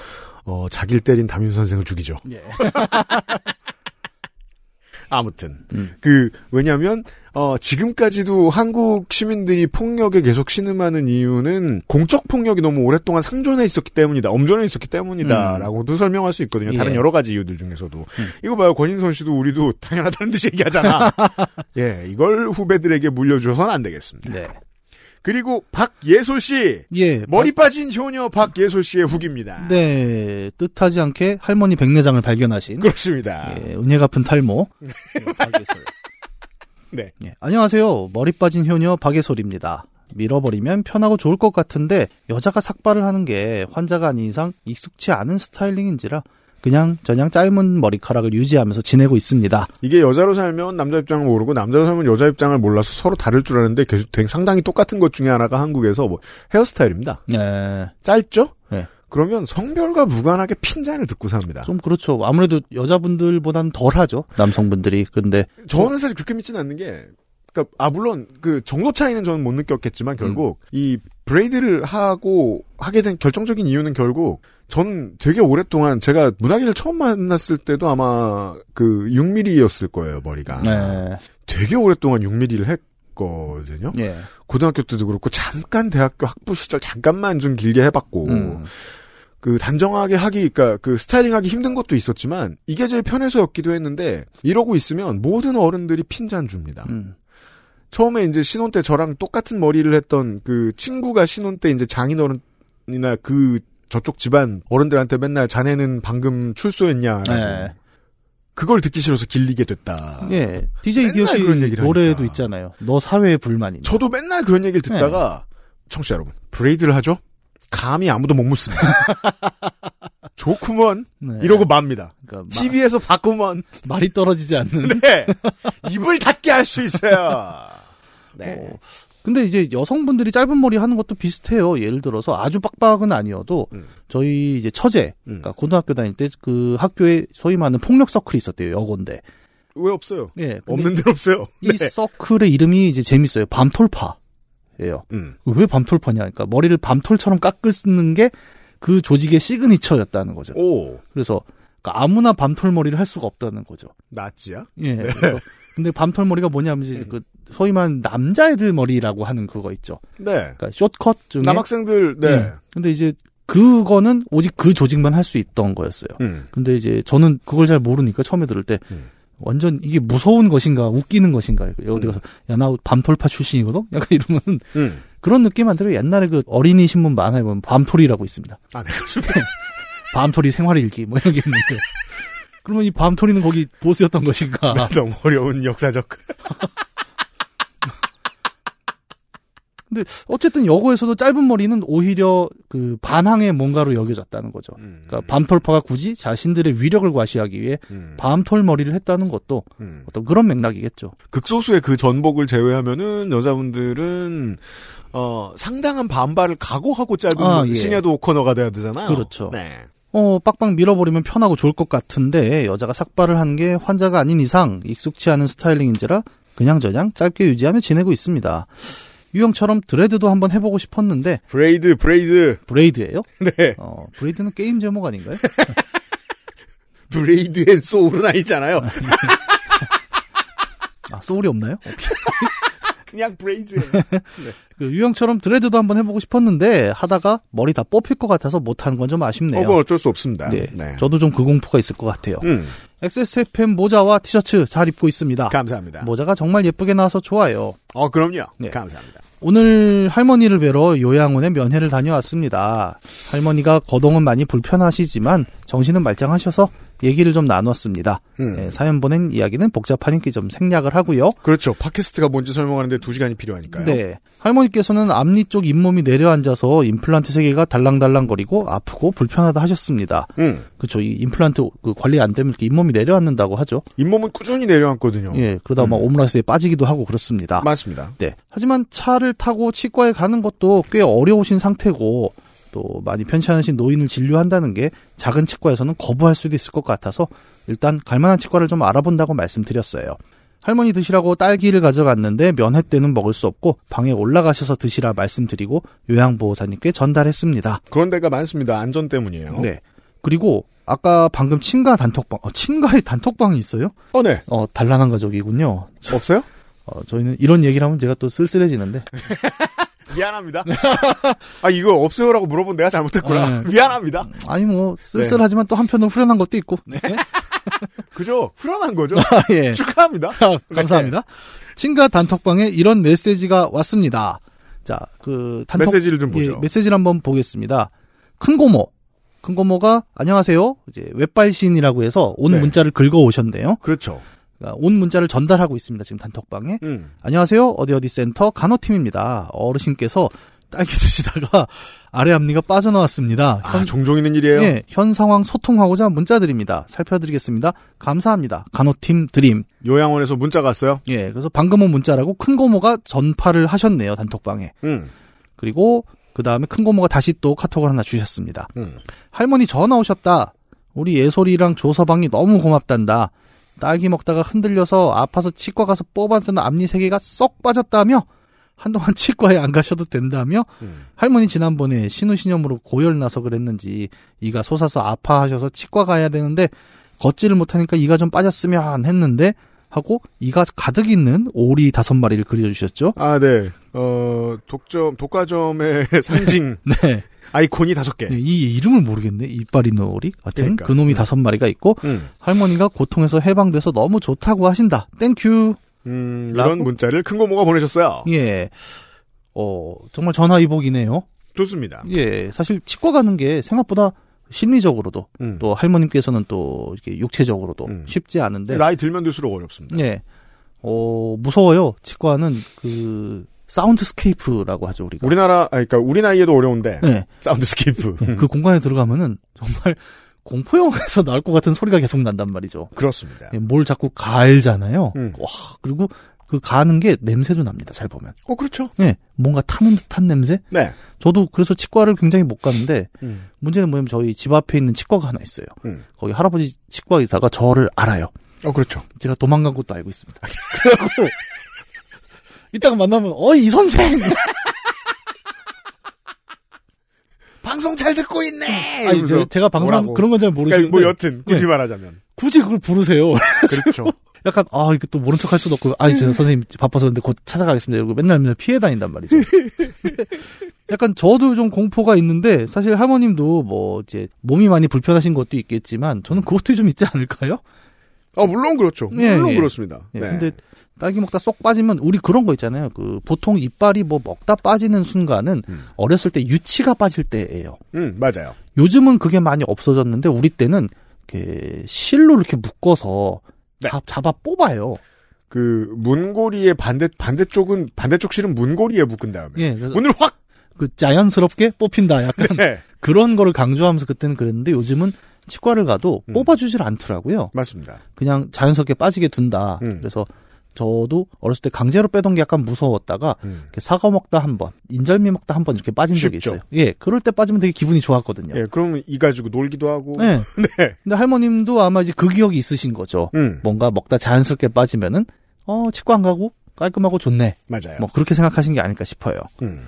어, 자기를 때린 담임 선생을 죽이죠. 예. 아무튼 음. 그 왜냐하면 어, 지금까지도 한국 시민들이 폭력에 계속 신음하는 이유는 공적 폭력이 너무 오랫동안 상존해 있었기 때문이다, 엄존해 있었기 때문이다라고도 설명할 수 있거든요. 다른 음. 예. 여러 가지 이유들 중에서도 이거 봐요, 권인선 씨도 우리도 당연하다는 듯이 얘기하잖아. 예, 이걸 후배들에게 물려줘서는 안 되겠습니다. 네. 그리고 박예솔 씨. 예. 머리 빠진 효녀 박예솔 씨의 후기입니다. 네. 뜻하지 않게 할머니 백내장을 발견하신. 그렇습니다. 예, 은혜 갚은 탈모. 예, 박예솔. 네. 예, 안녕하세요. 머리 빠진 효녀 박예솔입니다. 밀어버리면 편하고 좋을 것 같은데 여자가 삭발을 하는 게 환자가 아닌 이상 익숙치 않은 스타일링인지라 그냥 저냥 짧은 머리카락을 유지하면서 지내고 있습니다. 이게 여자로 살면 남자 입장을 모르고 남자로 살면 여자 입장을 몰라서 서로 다를 줄 아는데 계속 상당히 똑같은 것 중에 하나가 한국에서 뭐 헤어스타일입니다. 예. 짧죠? 네. 그러면 성별과 무관하게 핀잔을 듣고 삽니다. 좀 그렇죠. 아무래도 여자분들보다는 덜 하죠. 남성분들이. 근데 저는 사실 그렇게 믿지는 않는 게, 그니까, 아, 물론, 그, 정도 차이는 저는 못 느꼈겠지만, 결국, 이, 브레이드를 하고, 하게 된 결정적인 이유는 결국, 저는 되게 오랫동안, 제가 문학인을 처음 만났을 때도 아마, 그, 6mm였을 거예요, 머리가. 네. 되게 오랫동안 6mm를 했 거든요. 예. 고등학교 때도 그렇고, 잠깐 대학교 학부 시절 잠깐만 좀 길게 해봤고, 음. 그 단정하게 하기, 그니까 그 스타일링하기 힘든 것도 있었지만 이게 제일 편해서였기도 했는데 이러고 있으면 모든 어른들이 핀잔 줍니다. 음. 처음에 이제 신혼 때 저랑 똑같은 머리를 했던 그 친구가 신혼 때 이제 장인어른이나 그 저쪽 집안 어른들한테 맨날 자네는 방금 출소했냐. 네. 그걸 듣기 싫어서 길리게 됐다. 예. DJ 디오씨 노래도 하니까. 있잖아요. 너 사회에 불만이. 저도 맨날 그런 얘기를 듣다가 청취자 여러분 브레이드를 하죠? 감히 아무도 못 묻습니다. 좋구먼 네. 이러고 맙니다. 그러니까 마- TV에서 바꾸면 말이 떨어지지 않는. 네. 입을 닫게 할 수 있어요. 네. 어, 근데 이제 여성분들이 짧은 머리 하는 것도 비슷해요. 예를 들어서 아주 빡빡은 아니어도 음. 저희 이제 처제, 음. 그러니까 고등학교 다닐 때 그 학교에 소위 말하는 폭력 서클이 있었대요. 여고인데. 왜 없어요? 예. 없는 데 없어요. 이 서클의 이름이 이제 재밌어요. 밤톨파 예요. 음. 왜 밤톨파냐? 그러니까 머리를 밤톨처럼 깎을 쓰는 게 그 조직의 시그니처였다는 거죠. 오, 그래서 그러니까 아무나 밤톨 머리를 할 수가 없다는 거죠. 나치야? 예. 그래서 근데 밤톨 머리가 뭐냐면 이제 그 소위 말하는 남자애들 머리라고 하는 그거 있죠. 네. 그러니까 숏컷 중에 남학생들, 네. 예. 근데 이제 그거는 오직 그 조직만 할 수 있던 거였어요. 음. 근데 이제 저는 그걸 잘 모르니까 처음에 들을 때 음. 완전 이게 무서운 것인가 웃기는 것인가 어디 가서 야나 밤톨파 출신이거든 약간 이러면 음. 그런 느낌 안 들어요 옛날에 그 어린이 신문 만화에 보면 밤톨이라고 있습니다 아, 네, 그렇습니다. 밤톨이 생활일기 뭐 이런 게 있는데 그러면 이 밤톨이는 거기 보스였던 것인가 너무 어려운 역사적. 근데 어쨌든 여고에서도 짧은 머리는 오히려 그 반항의 뭔가로 여겨졌다는 거죠 음. 그러니까 밤톨파가 굳이 자신들의 위력을 과시하기 위해 음. 밤톨 머리를 했다는 것도 음. 어떤 그런 맥락이겠죠 극소수의 그 전복을 제외하면은 여자분들은 어 상당한 반발을 각오하고 짧은 아, 머- 예. 시내도 오커너가 돼야 되잖아요. 그렇죠. 네. 어, 빡빡 밀어버리면 편하고 좋을 것 같은데 여자가 삭발을 하는 게 환자가 아닌 이상 익숙치 않은 스타일링인지라 그냥저냥 짧게 유지하며 지내고 있습니다. 유형처럼 드레드도 한번 해보고 싶었는데 braid braid. Braid예요? 네. 어, Braid는 게임 제목 아닌가요? Blade and Soul은 아니잖아요. 아, soul이 없나요? 그냥 braid. 그 유형처럼 드레드도 한번 해보고 싶었는데 하다가 머리 다 뽑힐 것 같아서 못하는 건좀 아쉽네요. 어, 뭐 어쩔 수 없습니다. 네, 네. 저도 좀 그 공포가 있을 것 같아요. 음, XSFM 모자와 티셔츠 잘 입고 있습니다. 감사합니다. 모자가 정말 예쁘게 나와서 좋아요. 어, 그럼요. 네. 감사합니다. 오늘 할머니를 뵈러 요양원에 면회를 다녀왔습니다. 할머니가 거동은 많이 불편하시지만 정신은 말짱하셔서 얘기를 좀 나눴습니다. 음. 네, 사연 보낸 이야기는 복잡하니까 좀 생략을 하고요. 그렇죠. 팟캐스트가 뭔지 설명하는데 두 시간이 필요하니까요. 네. 할머니께서는 앞니 쪽 잇몸이 내려앉아서 임플란트 세 개가 달랑달랑거리고 아프고 불편하다 하셨습니다. 음. 그렇죠. 이 임플란트 그 관리 안 되면 이렇게 잇몸이 내려앉는다고 하죠. 잇몸은 꾸준히 내려앉거든요. 예. 그러다 막 음. 오므라이스에 빠지기도 하고 그렇습니다. 맞습니다. 네. 하지만 차를 타고 치과에 가는 것도 꽤 어려우신 상태고 또 많이 편찮으신 노인을 진료한다는 게 작은 치과에서는 거부할 수도 있을 것 같아서 일단 갈만한 치과를 좀 알아본다고 말씀드렸어요. 할머니 드시라고 딸기를 가져갔는데 면회 때는 먹을 수 없고 방에 올라가셔서 드시라 말씀드리고 요양보호사님께 전달했습니다. 그런 데가 많습니다. 안전 때문이에요. 네. 그리고 아까 방금 친가 단톡방, 어, 친가에 단톡방이 있어요? 어, 네. 어, 단란한 가족이군요. 없어요? 어, 저희는 이런 얘기를 하면 제가 또 쓸쓸해지는데. 미안합니다. 아, 이거 없어요라고 물어본 내가 잘못했구나. 네. 미안합니다. 아니 뭐 쓸쓸하지만 또 한편으로 후련한 것도 있고. 네. 그죠? 후련한 거죠? 예. 축하합니다. 감사합니다. 친가 단톡방에 이런 메시지가 왔습니다. 자, 그 단톡 메시지를 좀 예, 보죠. 메시지를 한번 보겠습니다. 큰 고모. 큰 고모가 안녕하세요. 이제 웹발신이라고 해서 온 네. 문자를 긁어 오셨네요. 그렇죠. 그러니까 온 문자를 전달하고 있습니다. 지금 단톡방에. 음. 안녕하세요. 어디 어디 센터 간호팀입니다. 어르신께서 딸기 드시다가 아래 앞니가 빠져나왔습니다. 아, 종종 있는 일이에요. 예, 현 상황 소통하고자 문자 드립니다. 살펴드리겠습니다. 감사합니다. 간호팀 드림. 요양원에서 문자가 왔어요. 예, 그래서 방금 온 문자라고 큰 고모가 전파를 하셨네요. 단톡방에. 음. 그리고 그 다음에 큰 고모가 다시 또 카톡을 하나 주셨습니다. 음. 할머니 전화 오셨다. 우리 예솔이랑 조서방이 너무 고맙단다. 딸기 먹다가 흔들려서 아파서 치과 가서 뽑았던 앞니 세 개가 쏙 빠졌다며 한동안 치과에 안 가셔도 된다며 음. 할머니 지난번에 신우신염으로 고열 나서 그랬는지 이가 솟아서 아파하셔서 치과 가야 되는데 걷지를 못하니까 이가 좀 빠졌으면 했는데 하고 이가 가득 있는 오리 다섯 마리를 그려주셨죠. 아, 네. 어, 독점, 독과점의 상징 네. 아이콘이 다섯 개. 네, 이 이름을 모르겠네. 이빨 있는 오리. 하여튼 그러니까. 그 놈이 네. 다섯 마리가 있고 음. 할머니가 고통에서 해방돼서 너무 좋다고 하신다. Thank you. 음, 라고? 이런 문자를 큰 고모가 보내셨어요. 예. 어, 정말 전화위복이네요. 좋습니다. 예. 사실 치과 가는 게 생각보다 심리적으로도 음. 또 할머님께서는 또 이렇게 육체적으로도 음. 쉽지 않은데 나이 들면 들수록 어렵습니다. 예. 어, 무서워요. 치과는 그 soundscape라고 하죠, 우리가. 우리나라, 아, 그러니까 우리 나이에도 어려운데 네. Soundscape. 예, 그 공간에 들어가면은 정말 공포 영화에서 나올 것 같은 소리가 계속 난단 말이죠. 그렇습니다. 예, 뭘 자꾸 갈잖아요. 음. 와, 그리고 그 가는 게 냄새도 납니다. 잘 보면. 어, 그렇죠. 예, 뭔가 타는 듯한 냄새? 네. 저도 그래서 치과를 굉장히 못 가는데 음. 문제는 뭐냐면 저희 집 앞에 있는 치과가 하나 있어요. 음. 거기 할아버지 치과 의사가 저를 알아요. 어, 그렇죠. 제가 도망간 것도 알고 있습니다. 그래갖고 이따가 만나면 어이 이 선생. 방송 잘 듣고 있네. 아니 이러면서 제, 제가 방송. 그런 건 잘 모르시는데 그러니까 뭐 여튼 굳이 네. 말하자면 굳이 그걸 부르세요. 그렇죠. 약간 아 이게 또 모른 척 할 수도 없고 아니 제가 선생님 바빠서 근데 곧 찾아가겠습니다 이러고 맨날 맨날 피해 다닌단 말이죠. 약간 저도 좀 공포가 있는데 사실 할머님도 뭐 이제 몸이 많이 불편하신 것도 있겠지만 저는 그것도 좀 있지 않을까요? 어, 물론 그렇죠. 예, 물론 예. 그렇습니다. 예, 네. 근데 딸기 먹다 쏙 빠지면 우리 그런 거 있잖아요. 그 보통 이빨이 뭐 먹다 빠지는 순간은 음. 어렸을 때 유치가 빠질 때예요. 음, 맞아요. 요즘은 그게 많이 없어졌는데 우리 때는 이렇게 실로 이렇게 묶어서 네. 잡, 잡아 뽑아요. 그 문고리의 반대 반대쪽은 반대쪽 실은 문고리에 묶은 다음에 예, 그래서 문을 확. 그 자연스럽게 뽑힌다 약간 네, 그런 거를 강조하면서 그때는 그랬는데 요즘은 치과를 가도 음. 뽑아주질 않더라고요. 맞습니다. 그냥 자연스럽게 빠지게 둔다. 음. 그래서 저도 어렸을 때 강제로 빼던 게 약간 무서웠다가 음. 사과 먹다 한 번, 인절미 먹다 한 번 이렇게 빠진 적이 쉽죠. 있어요. 예, 그럴 때 빠지면 되게 기분이 좋았거든요. 예, 그러면 이 가지고 놀기도 하고. 네. 네. 근데 할머님도 아마 이제 그 기억이 있으신 거죠. 음, 뭔가 먹다 자연스럽게 빠지면은 어 치과 안 가고 깔끔하고 좋네. 맞아요. 뭐 그렇게 생각하신 게 아닐까 싶어요. 음.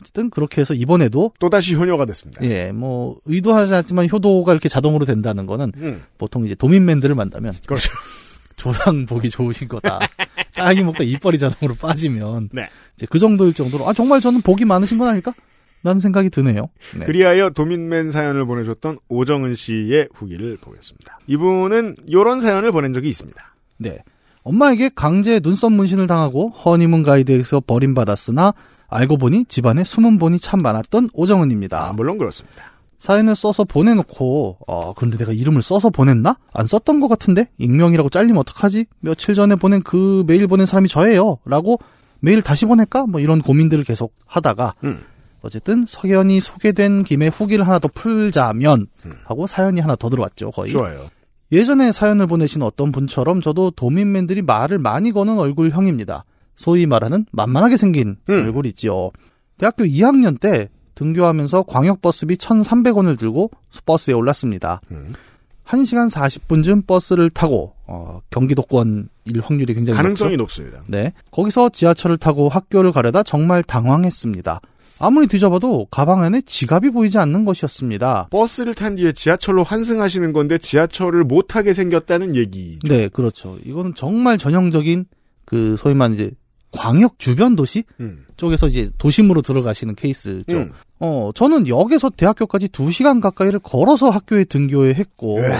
어쨌든 그렇게 해서 이번에도 또 다시 효녀가 됐습니다. 예, 뭐 의도하지 않지만 효도가 이렇게 자동으로 된다는 거는 음, 보통 이제 도민맨들을 만나면 그렇죠. 조상 보기 좋으신 거다. 딸기 먹다 이빨이 자동으로 빠지면 네. 이제 그 정도일 정도로 아 정말 저는 복이 많으신 건 아닐까? 라는 생각이 드네요. 네. 그리하여 도민맨 사연을 보내줬던 오정은 씨의 후기를 보겠습니다. 이분은 이런 사연을 보낸 적이 있습니다. 네. 엄마에게 강제 눈썹 문신을 당하고 허니문 가이드에서 버림받았으나 알고 보니 집안에 숨은 본이 참 많았던 오정은입니다. 아, 물론 그렇습니다. 사연을 써서 보내놓고 어 그런데 내가 이름을 써서 보냈나? 안 썼던 것 같은데 익명이라고 잘리면 어떡하지? 며칠 전에 보낸 그 메일 보낸 사람이 저예요. 라고 메일 다시 보낼까? 뭐 이런 고민들을 계속 하다가 음. 어쨌든 석연이 소개된 김에 후기를 하나 더 풀자면 음. 하고 사연이 하나 더 들어왔죠 거의 좋아요. 예전에 사연을 보내신 어떤 분처럼 저도 도민맨들이 말을 많이 거는 얼굴형입니다. 소위 말하는 만만하게 생긴 음. 얼굴이지요. 대학교 2학년 때 등교하면서 광역버스비 1,300원을 들고 버스에 올랐습니다. 음. 1시간 40분쯤 버스를 타고 어, 경기도권일 확률이 굉장히 가능성이 높죠. 높습니다. 네. 거기서 지하철을 타고 학교를 가려다 정말 당황했습니다. 아무리 뒤져봐도 가방 안에 지갑이 보이지 않는 것이었습니다. 버스를 탄 뒤에 지하철로 환승하시는 건데 지하철을 못 타게 생겼다는 얘기. 네, 그렇죠. 이거는 정말 전형적인 그 소위 말하는 이제 광역 주변 도시 음. 쪽에서 이제 도심으로 들어가시는 케이스죠. 음. 어, 저는 역에서 대학교까지 2시간 가까이를 걸어서 학교에 등교해 했고 으아.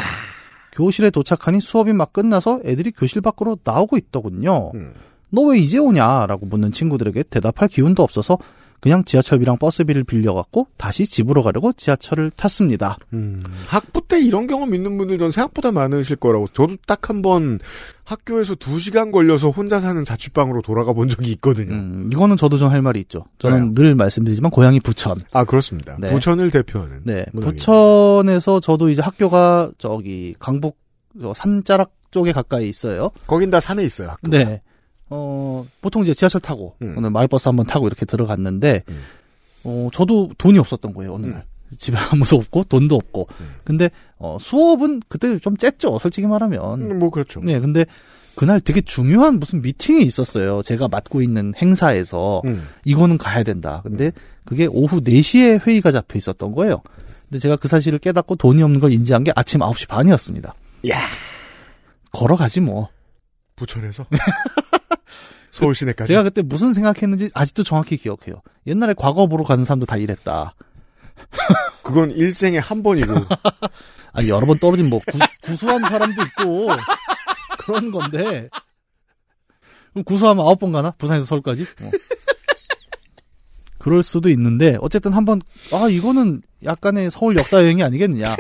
교실에 도착하니 수업이 막 끝나서 애들이 교실 밖으로 나오고 있더군요. 음. 너왜 이제 오냐라고 묻는 친구들에게 대답할 기운도 없어서 그냥 지하철비랑 버스비를 빌려갖고 다시 집으로 가려고 지하철을 탔습니다. 음, 학부 때 이런 경험 있는 분들 전 생각보다 많으실 거라고. 저도 딱 한 번 학교에서 두 시간 걸려서 혼자 사는 자취방으로 돌아가 본 적이 있거든요. 음, 이거는 저도 좀 할 말이 있죠. 저는 그래요? 늘 말씀드리지만 고향이 부천. 아 그렇습니다. 네. 부천을 대표하는. 네. 부천에서 저도 이제 학교가 저기 강북 저 산자락 쪽에 가까이 있어요. 거긴 다 산에 있어요. 학교. 네. 어, 보통 이제 지하철 타고, 음. 오늘 마을버스 한번 타고 이렇게 들어갔는데, 음. 어, 저도 돈이 없었던 거예요, 어느 날. 집에 아무도 없고, 돈도 없고. 음. 근데, 어, 수업은 그때 좀 쨌죠, 솔직히 말하면. 음, 뭐 그렇죠. 네, 근데, 그날 되게 중요한 무슨 미팅이 있었어요. 제가 맡고 있는 행사에서. 음. 이거는 가야 된다. 근데 그게 오후 4시에 회의가 잡혀 있었던 거예요. 근데 제가 그 사실을 깨닫고 돈이 없는 걸 인지한 게 아침 9시 반이었습니다. 야. 걸어가지 뭐. 부천에서 서울 시내까지. 제가 그때 무슨 생각했는지 아직도 정확히 기억해요. 옛날에 과거 보러 가는 사람도 다 이랬다. 그건 일생에 한 번이고. 아니 여러 번 떨어진 뭐 구, 수한 사람도 있고 그런 건데 그럼 구수하면 아홉 번 가나? 부산에서 서울까지? 어. 그럴 수도 있는데 어쨌든 한번 아 이거는 약간의 서울 역사 여행이 아니겠느냐.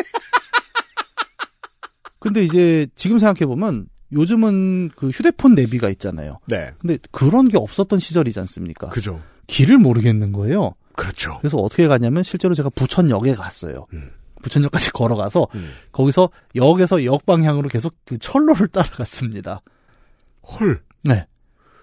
근데 이제 지금 생각해 보면 요즘은 그 휴대폰 내비가 있잖아요. 네. 근데 그런 게 없었던 시절이지 않습니까? 그죠. 길을 모르겠는 거예요. 그렇죠. 그래서 어떻게 갔냐면 실제로 제가 부천역에 갔어요. 음. 부천역까지 걸어가서 음. 거기서 역에서 역 방향으로 계속 그 철로를 따라갔습니다. 헐. 네.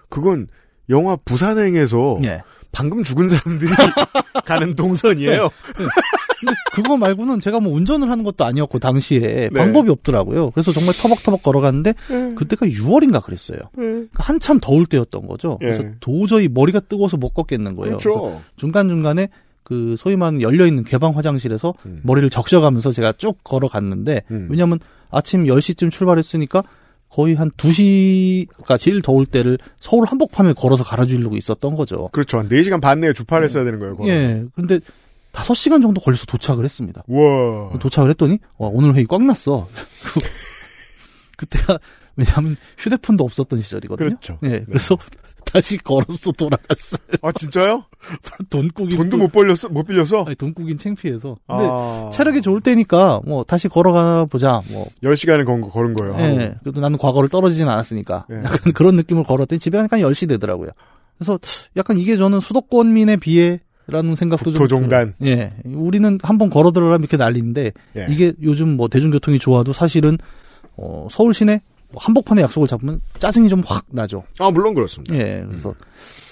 그건 영화 부산행에서 예. 방금 죽은 사람들이 가는 동선이에요. 근데 그거 말고는 제가 뭐 운전을 하는 것도 아니었고 당시에 네. 방법이 없더라고요. 그래서 정말 터벅터벅 걸어갔는데 그때가 6월인가 그랬어요. 그러니까 한참 더울 때였던 거죠. 그래서 예. 도저히 머리가 뜨거워서 못 걷겠는 거예요. 그래서 그렇죠. 중간 중간에 그 소위 말하는 열려 있는 개방 화장실에서 음. 머리를 적셔가면서 제가 쭉 걸어갔는데 음. 왜냐하면 아침 10시쯤 출발했으니까 거의 한 2시가 제일 더울 때를 서울 한복판을 걸어서 갈아주려고 있었던 거죠. 그렇죠. 한 4시간 반 내에 주파를 했어야 되는 거예요. 걸어서. 예. 근데 5시간 정도 걸려서 도착을 했습니다. 우와. 도착을 했더니 와 오늘 회의 꽉 났어. 그때가 왜냐하면 휴대폰도 없었던 시절이거든요. 그렇죠. 예. 그래서 다시 걸어서 돌아갔어요. 아, 진짜요? 돈 꾸긴 돈도 또- 못 벌렸어? 못 빌려서? 아니, 돈 꾸긴 창피해서. 근데 아. 체력이 좋을 때니까 뭐 다시 걸어가 보자. 뭐 10 시간을 건, 거- 걸은 거예요. 예. 그래도 나는 과거를 떨어지진 않았으니까. 예. 약간 그런 느낌을 걸었더니 집에 가니까 10시 되더라고요. 그래서 약간 이게 저는 수도권민의 비애라는 생각도 좀. 들어요. 예. 우리는 한번 걸어 들어가면 이렇게 난리인데 예. 이게 요즘 뭐 대중교통이 좋아도 사실은 어, 서울 시내 뭐 한복판에 약속을 잡으면 짜증이 좀 확 나죠. 아, 물론 그렇습니다. 예. 그래서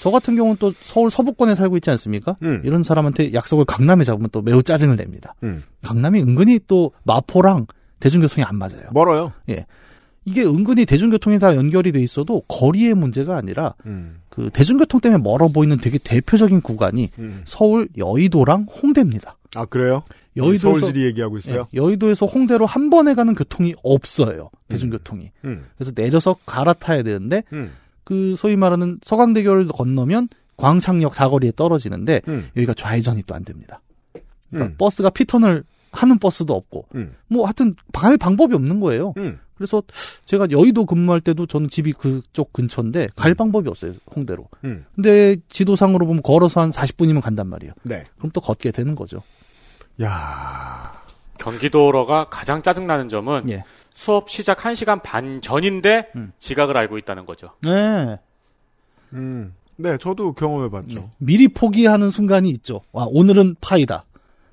저 같은 경우는 또 서울 서부권에 살고 있지 않습니까? 음. 이런 사람한테 약속을 강남에 잡으면 또 매우 짜증을 냅니다. 음. 강남이 은근히 또 마포랑 대중교통이 안 맞아요. 멀어요. 이게 은근히 대중교통이 다 연결이 돼 있어도 거리의 문제가 아니라 음. 그 대중교통 때문에 멀어 보이는 되게 대표적인 구간이 음. 서울 여의도랑 홍대입니다. 아, 그래요? 여의도에서 서울지리 얘기하고 있어요? 예, 여의도에서 홍대로 한 번에 가는 교통이 없어요. 대중교통이. 음. 그래서 내려서 갈아타야 되는데 음. 그 소위 말하는 서강대교를 건너면 광창역 사거리에 떨어지는데 음. 여기가 좌회전이 또 안 됩니다. 그러니까 음. 버스가 피턴을 하는 버스도 없고 음. 뭐 하여튼 갈 방법이 없는 거예요. 음. 그래서 제가 여의도 근무할 때도 저는 집이 그쪽 근처인데 갈 방법이 없어요. 홍대로. 음. 근데 지도상으로 보면 걸어서 한 40분이면 간단 말이에요. 네. 그럼 또 걷게 되는 거죠. 야 경기도로가 가장 짜증나는 점은 예. 수업 시작 1시간 반 전인데 음. 지각을 알고 있다는 거죠. 네. 음. 네, 저도 경험해봤죠. 미리 포기하는 순간이 있죠. 와, 오늘은 파이다.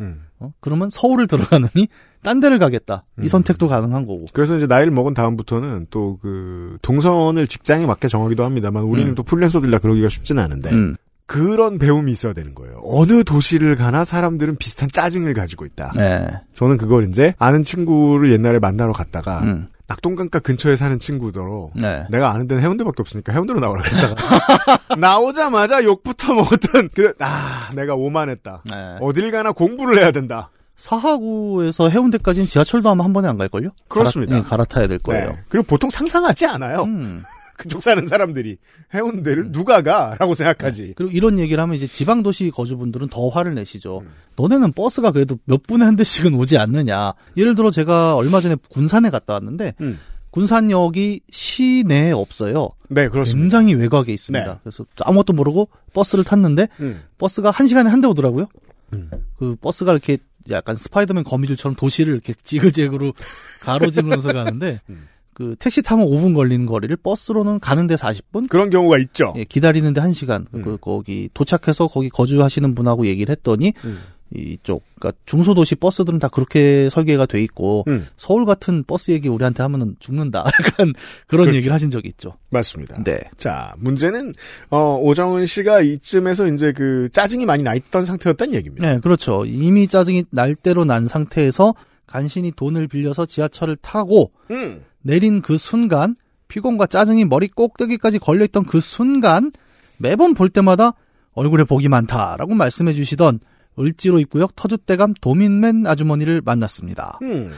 음. 어? 그러면 서울을 들어가느니 딴 데를 가겠다. 이 음. 선택도 가능한 거고. 그래서 이제 나이를 먹은 다음부터는 또 그 동선을 직장에 맞게 정하기도 합니다만 우리는 음. 또 프리랜서들이라 그러기가 쉽지는 않은데 음. 그런 배움이 있어야 되는 거예요. 어느 도시를 가나 사람들은 비슷한 짜증을 가지고 있다. 네. 저는 그걸 이제 아는 친구를 옛날에 만나러 갔다가 음. 낙동강가 근처에 사는 친구더러 네. 내가 아는 데는 해운대밖에 없으니까 해운대로 나오라 그랬다가 나오자마자 욕부터 먹었던 그, 아, 내가 오만했다. 네. 어딜 가나 공부를 해야 된다. 사하구에서 해운대까지는 지하철도 아마 한 번에 안 갈걸요? 그렇습니다. 갈아, 예, 갈아타야 될 거예요. 네. 그리고 보통 상상하지 않아요. 음. 그쪽 사는 사람들이 해운대를 누가 가라고 생각하지. 그리고 이런 얘기를 하면 이제 지방 도시 거주분들은 더 화를 내시죠. 음. 너네는 버스가 그래도 몇 분에 한 대씩은 오지 않느냐. 예를 들어 제가 얼마 전에 군산에 갔다 왔는데 음. 군산역이 시내에 없어요. 네, 그렇습니다. 굉장히 외곽에 있습니다. 네. 그래서 아무것도 모르고 버스를 탔는데 음. 버스가 한 시간에 한 대 오더라고요. 음. 그 버스가 이렇게 약간 스파이더맨 거미줄처럼 도시를 이렇게 지그재그로 가로지르면서 가는데 음. 그 택시 타면 5분 걸리는 거리를 버스로는 가는데 40분, 그런 경우가 있죠. 예, 기다리는데 1시간. 음. 그 거기 도착해서 거기 거주하시는 분하고 얘기를 했더니 음. 이쪽 그러니까 중소도시 버스들은 다 그렇게 설계가 돼 있고 음, 서울 같은 버스 얘기 우리한테 하면은 죽는다. 약간 그런 그렇죠. 얘기를 하신 적이 있죠. 맞습니다. 네. 자, 문제는 어, 오정은 씨가 이쯤에서 이제 그 짜증이 많이 나 있던 상태였다는 얘기입니다. 네, 그렇죠. 이미 짜증이 날 대로 난 상태에서 간신히 돈을 빌려서 지하철을 타고 음. 내린 그 순간 피곤과 짜증이 머리 꼭대기까지 걸려있던 그 순간 매번 볼 때마다 얼굴에 복이 많다라고 말씀해 주시던 을지로 입구역 터줏대감 도민맨 아주머니를 만났습니다. 음.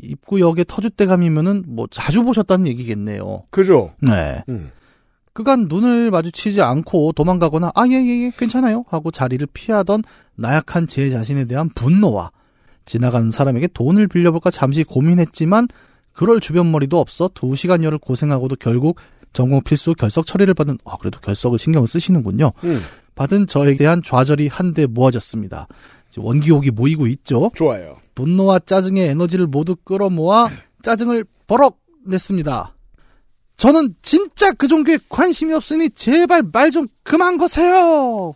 입구역에 터줏대감이면은 뭐 자주 보셨다는 얘기겠네요. 그죠? 네. 음. 그간 눈을 마주치지 않고 도망가거나 아예예 예 괜찮아요 하고 자리를 피하던 나약한 제 자신에 대한 분노와 지나가는 사람에게 돈을 빌려볼까 잠시 고민했지만 그럴 주변머리도 없어 두 시간여를 고생하고도 결국 전공 필수 결석 처리를 받은 아 그래도 결석을 신경을 쓰시는군요. 음. 받은 저에 대한 좌절이 한데 모아졌습니다. 원기옥이 모이고 있죠. 좋아요. 분노와 짜증의 에너지를 모두 끌어모아 짜증을 버럭 냈습니다. 저는 진짜 그 종교에 관심이 없으니 제발 말 좀 그만 거세요.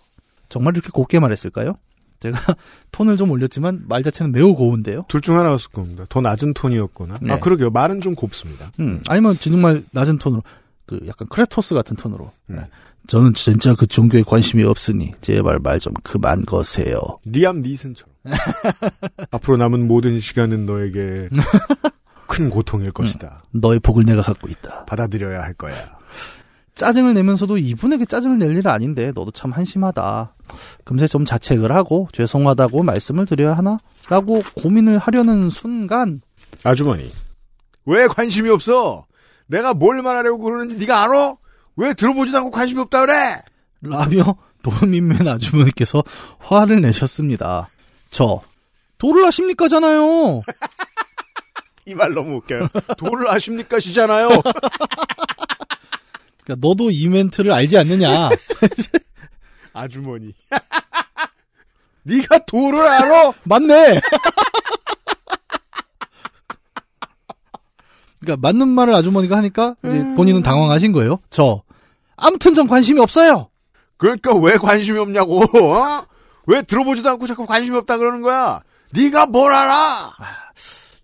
정말 이렇게 곱게 말했을까요? 제가 톤을 좀 올렸지만 말 자체는 매우 고운데요. 둘 중 하나였을 겁니다. 더 낮은 톤이었거나. 네. 아, 그러게요. 말은 좀 곱습니다. 음, 아니면 정말 낮은 톤으로 그 약간 크레토스 같은 톤으로. 음. 네. 저는 진짜 그 종교에 관심이 없으니 제발 말 좀 그만 거세요. 리암 니슨처럼. 앞으로 남은 모든 시간은 너에게 큰 고통일 것이다. 너의 복을 내가 갖고 있다. 받아들여야 할 거야. 짜증을 내면서도 이분에게 짜증을 낼 일은 아닌데 너도 참 한심하다. 금세 좀 자책을 하고 죄송하다고 말씀을 드려야 하나? 라고 고민을 하려는 순간 아주머니. 왜 관심이 없어? 내가 뭘 말하려고 그러는지 네가 알아? 왜 들어보지도 않고 관심이 없다 그래? 라며 도민맨 아주머니께서 화를 내셨습니다. 저 도를 아십니까잖아요. 이 말 너무 웃겨요. 도를 아십니까 시잖아요. 그러니까 너도 이 멘트를 알지 않느냐. 아주머니. 네가 도를 알아? 맞네. 그러니까 맞는 말을 아주머니가 하니까 이제 본인은 당황하신 거예요. 저 아무튼 전 관심이 없어요. 그러니까 왜 관심이 없냐고. 어? 왜 들어보지도 않고 자꾸 관심이 없다 그러는 거야? 네가 뭘 알아?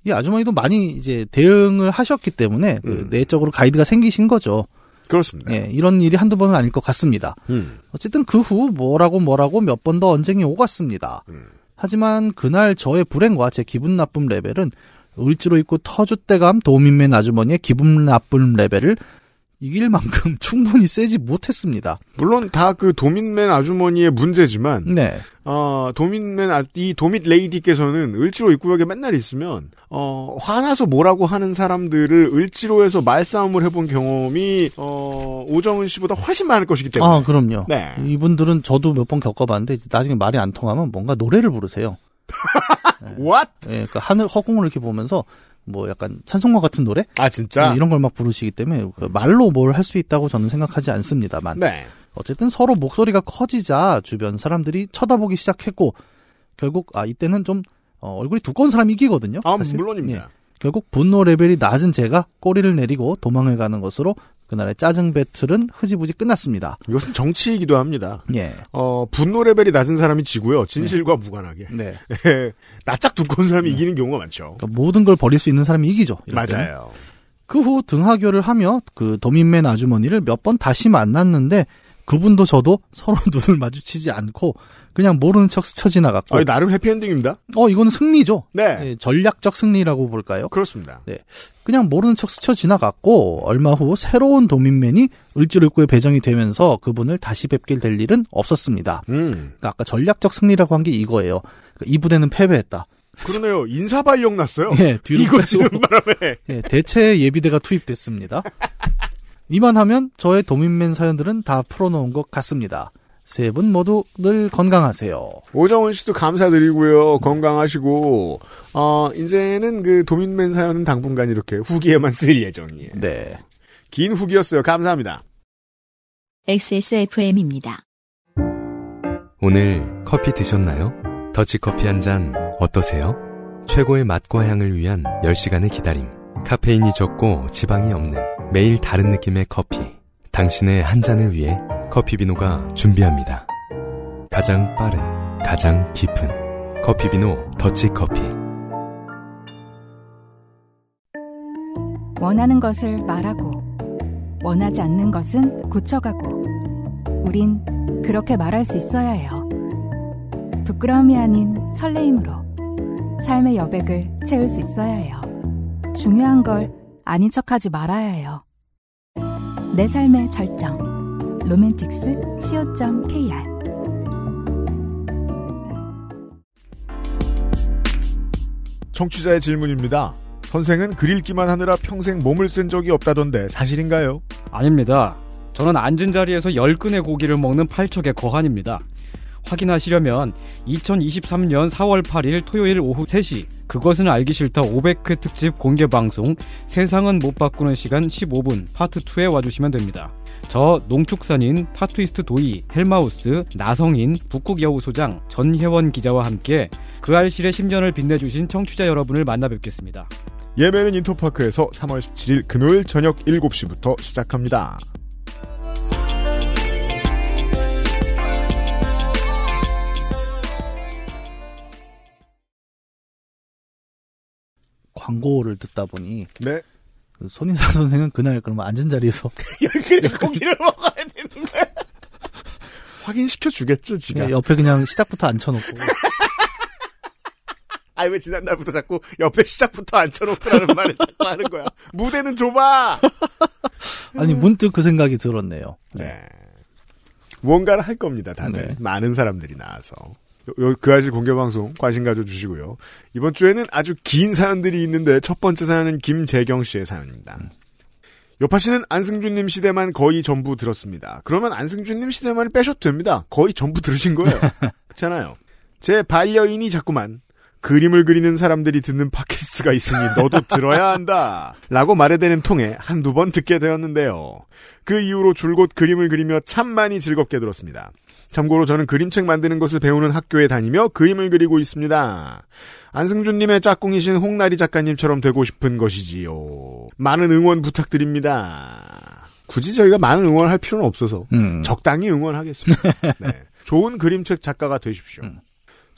이 아주머니도 많이 이제 대응을 하셨기 때문에 그 음. 내적으로 가이드가 생기신 거죠. 그렇습니다. 예, 이런 일이 한두 번은 아닐 것 같습니다. 음. 어쨌든 그 후 뭐라고 뭐라고 몇 번 더 언쟁이 오갔습니다. 음. 하지만 그날 저의 불행과 제 기분 나쁨 레벨은 을지로 있고 터줏대감 도민맨 아주머니의 기분 나쁨 레벨을 이길 만큼 충분히 세지 못했습니다. 물론 다 그 도민맨 아주머니의 문제지만 네. 어, 도민맨 아, 이 도밋 레이디께서는 을지로 입구역에 맨날 있으면 어, 화나서 뭐라고 하는 사람들을 을지로에서 말싸움을 해본 경험이 어, 오정은 씨보다 훨씬 많을 것이기 때문에 아, 그럼요. 네. 이분들은 저도 몇 번 겪어봤는데 나중에 말이 안 통하면 뭔가 노래를 부르세요. What? 예, 그러니까 하늘 허공을 이렇게 보면서 뭐 약간 찬송가 같은 노래 아 진짜? 예, 이런 걸 막 부르시기 때문에 그 말로 뭘 할 수 있다고 저는 생각하지 않습니다만 네. 어쨌든 서로 목소리가 커지자 주변 사람들이 쳐다보기 시작했고 결국 아 이때는 좀 어, 얼굴이 두꺼운 사람이 이기거든요. 아 사실. 예, 물론입니다. 결국 분노 레벨이 낮은 제가 꼬리를 내리고 도망을 가는 것으로 그날의 짜증 배틀은 흐지부지 끝났습니다. 이것은 정치이기도 합니다. 예. 어, 분노 레벨이 낮은 사람이 지고요. 진실과 무관하게. 네. 낯짝 두꺼운 사람이 이기는 경우가 많죠. 그러니까 모든 걸 버릴 수 있는 사람이 이기죠. 맞아요. 그 후 등하교를 하며 그 도민맨 아주머니를 몇 번 다시 만났는데 그분도 저도 서로 눈을 마주치지 않고 그냥 모르는 척 스쳐 지나갔고 아, 나름 해피엔딩입니다. 어 이거는 승리죠. 네. 예, 전략적 승리라고 볼까요? 그렇습니다. 그냥 모르는 척 스쳐 지나갔고 얼마 후 새로운 도민맨이 을지로 입구에 배정이 되면서 그분을 다시 뵙게 될 일은 없었습니다. 음. 그러니까 아까 전략적 승리라고 한 게 이거예요. 그러니까 이 부대는 패배했다. 그러네요. 인사 발령 났어요. 예, 뒤로 이거. 지는 바람에. 예, 대체 예비대가 투입됐습니다. 이만하면 저의 도민맨 사연들은 다 풀어놓은 것 같습니다. 세 분 모두 늘 건강하세요. 오정훈 씨도 감사드리고요. 건강하시고 어 이제는 그 도민맨 사연은 당분간 이렇게 후기에만 쓸 예정이에요. 네. 긴 후기였어요. 감사합니다. XSFM입니다. 오늘 커피 드셨나요? 더치커피 한 잔 어떠세요? 최고의 맛과 향을 위한 10시간의 기다림. 카페인이 적고 지방이 없는 매일 다른 느낌의 커피. 당신의 한 잔을 위해 커피비노가 준비합니다. 가장 빠른, 가장 깊은 커피비노 더치커피. 원하는 것을 말하고 원하지 않는 것은 고쳐가고 우린 그렇게 말할 수 있어야 해요. 부끄러움이 아닌 설레임으로 삶의 여백을 채울 수 있어야 해요. 중요한 걸 아닌 척하지 말아야 해요. 내 삶의 절정 로맨틱스 co.kr 청취자의 질문입니다. 선생은 글 읽기만 하느라 평생 몸을 쓴 적이 없다던데 사실인가요? 아닙니다. 저는 앉은 자리에서 10근의 고기를 먹는 팔척의 거한입니다. 확인하시려면 2023년 4월 8일 토요일 오후 3시 그것은 알기 싫다 500회 특집 공개 방송 세상은 못 바꾸는 시간 15분 파트 2에 와주시면 됩니다. 저 농축산인 타투이스트 도이 헬마우스 나성인 북극여우소장 전혜원 기자와 함께 그 알실의 10년을 빛내주신 청취자 여러분을 만나 뵙겠습니다. 예매는 인터파크에서 3월 17일 금요일 저녁 7시부터 시작합니다. 광고를 듣다 보니 네. 그 손인상 선생은 그날 그러면 앉은 자리에서 고기를 먹어야 되는 거야. 확인시켜 주겠죠, 지가. 그냥 옆에 그냥 시작부터 앉혀놓고 아니 왜 지난날부터 자꾸 옆에 시작부터 앉혀놓고라는 말을 자꾸 하는 거야. 무대는 좁아. 아니 문득 그 생각이 들었네요. 네. 무언가를 할 겁니다, 다들. 네. 많은 사람들이 나와서. 그 아실 공개방송 관심 가져주시고요. 이번 주에는 아주 긴 사연들이 있는데 첫 번째 사연은 김재경 씨의 사연입니다. 요파 씨는 안승준님 시대만 거의 전부 들었습니다. 그러면 안승준님 시대만을 빼셔도 됩니다. 거의 전부 들으신 거예요. 그렇잖아요. 제 반려인이 자꾸만 그림을 그리는 사람들이 듣는 팟캐스트가 있으니 너도 들어야 한다. 라고 말해대는 통에 한두 번 듣게 되었는데요. 그 이후로 줄곧 그림을 그리며 참 많이 즐겁게 들었습니다. 참고로 저는 그림책 만드는 것을 배우는 학교에 다니며 그림을 그리고 있습니다. 안승준님의 짝꿍이신 홍나리 작가님처럼 되고 싶은 것이지요. 많은 응원 부탁드립니다. 굳이 저희가 많은 응원을 할 필요는 없어서 음. 적당히 응원하겠습니다. 네. 좋은 그림책 작가가 되십시오.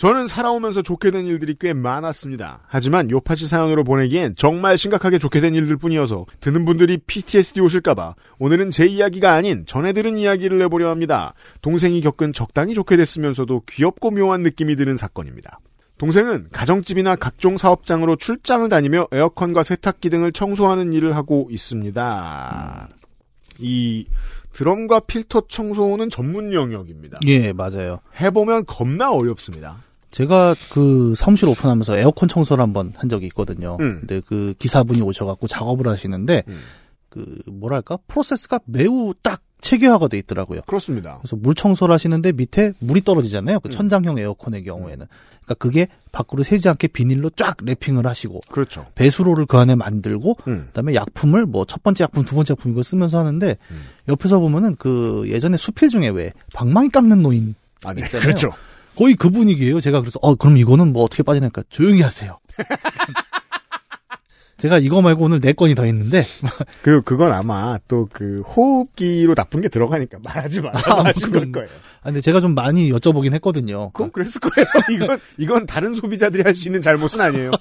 저는 살아오면서 좋게 된 일들이 꽤 많았습니다. 하지만 요파시 사연으로 보내기엔 정말 심각하게 좋게 된 일들 뿐이어서 듣는 분들이 PTSD 오실까봐 오늘은 제 이야기가 아닌 전해 들은 이야기를 내보려 합니다. 동생이 겪은 적당히 좋게 됐으면서도 귀엽고 묘한 느낌이 드는 사건입니다. 동생은 가정집이나 각종 사업장으로 출장을 다니며 에어컨과 세탁기 등을 청소하는 일을 하고 있습니다. 이 드럼과 필터 청소는 전문 영역입니다. 예 맞아요. 해보면 겁나 어렵습니다. 제가 그 사무실 오픈하면서 에어컨 청소를 한번 한 적이 있거든요. 음. 근데 그 기사분이 오셔갖고 작업을 하시는데 음. 그 뭐랄까 프로세스가 매우 딱 체계화가 돼 있더라고요. 그렇습니다. 그래서 물 청소를 하시는데 밑에 물이 떨어지잖아요. 그 음. 천장형 에어컨의 경우에는. 그러니까 그게 밖으로 새지 않게 비닐로 쫙 랩핑을 하시고 그렇죠. 배수로를 그 안에 만들고 음. 그다음에 약품을 뭐 첫 번째 약품, 두 번째 약품 이걸 쓰면서 하는데 음. 옆에서 보면은 그 예전에 수필 중에 왜 방망이 깎는 노인 아, 네. 있잖아요. 그렇죠. 거의 그 분위기예요. 제가 그래서 어 그럼 이거는 뭐 어떻게 빠지니까 조용히 하세요. 제가 이거 말고 오늘 네 건이 더 있는데 그리고 그건 아마 또 그 호흡기로 나쁜 게 들어가니까 말하지 말라 아, 하신 그건- 걸 거예요. 아, 근데 제가 좀 많이 여쭤보긴 했거든요. 그건 그랬을 거예요. 이건 이건 다른 소비자들이 할 수 있는 잘못은 아니에요.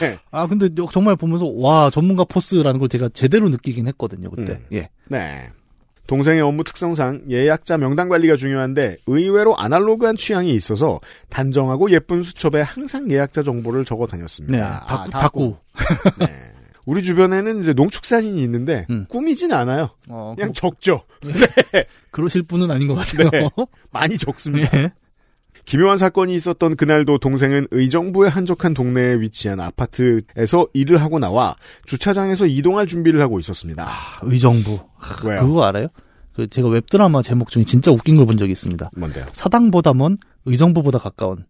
네. 아 근데 정말 보면서 와 전문가 포스라는 걸 제가 제대로 느끼긴 했거든요 그때. 음. 예. 네. 동생의 업무 특성상 예약자 명단 관리가 중요한데 의외로 아날로그한 취향이 있어서 단정하고 예쁜 수첩에 항상 예약자 정보를 적어 네. 다녔습니다. 닭, 아, 닭구. 네. 우리 주변에는 이제 농축산인이 있는데 음. 꾸미진 않아요. 어, 그냥 그, 적죠. 그러실 분은 아닌 것 같아요. 네. 많이 적습니다. 예. 기묘한 사건이 있었던 그날도 동생은 의정부의 한적한 동네에 위치한 아파트에서 일을 하고 나와 주차장에서 이동할 준비를 하고 있었습니다. 의정부. 왜요? 그거 알아요? 그 제가 웹드라마 제목 중에 진짜 웃긴 걸 본 적이 있습니다. 뭔데요? 사당보다 먼 의정부보다 가까운.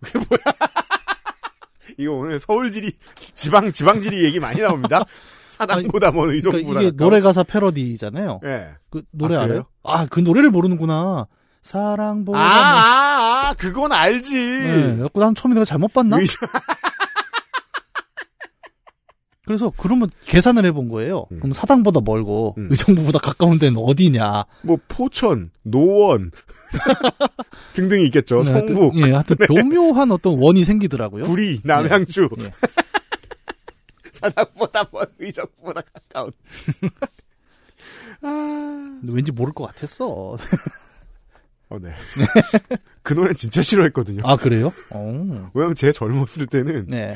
이거 오늘 서울지리 지방 지방지리 얘기 많이 나옵니다. 사당보다 뭐 그러니까 의정보다 이게 가까워. 노래 가사 패러디잖아요. 예. 그 노래 아, 아, 그래요? 요 아, 그 노래를 모르는구나. 사랑보다 아, 아, 아, 그건 알지. 네, 그래갖고 난 처음에 내가 잘못 봤나? 그래서 그러면 계산을 해본 거예요. 음. 그럼 사당보다 멀고 음. 의정부보다 가까운 데는 어디냐? 뭐 포천, 노원 등등이 있겠죠. 네, 하여튼, 성북, 예, 하여튼 교묘한 어떤 원이 생기더라고요. 구리, 남양주. 예. 사당보다 먼 의정보다 가까운. 아, 왠지 모를 것 같았어. 어, 네. 그 노래 진짜 싫어했거든요. 아 그래요? 어. 왜냐면 제 젊었을 때는 네.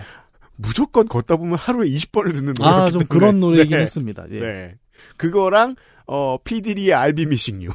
무조건 걷다 보면 하루에 20번을 듣는 노래. 아좀 그런 노래이긴 네. 했습니다. 예. 네. 그거랑 어 피디리의 알비 미싱 유.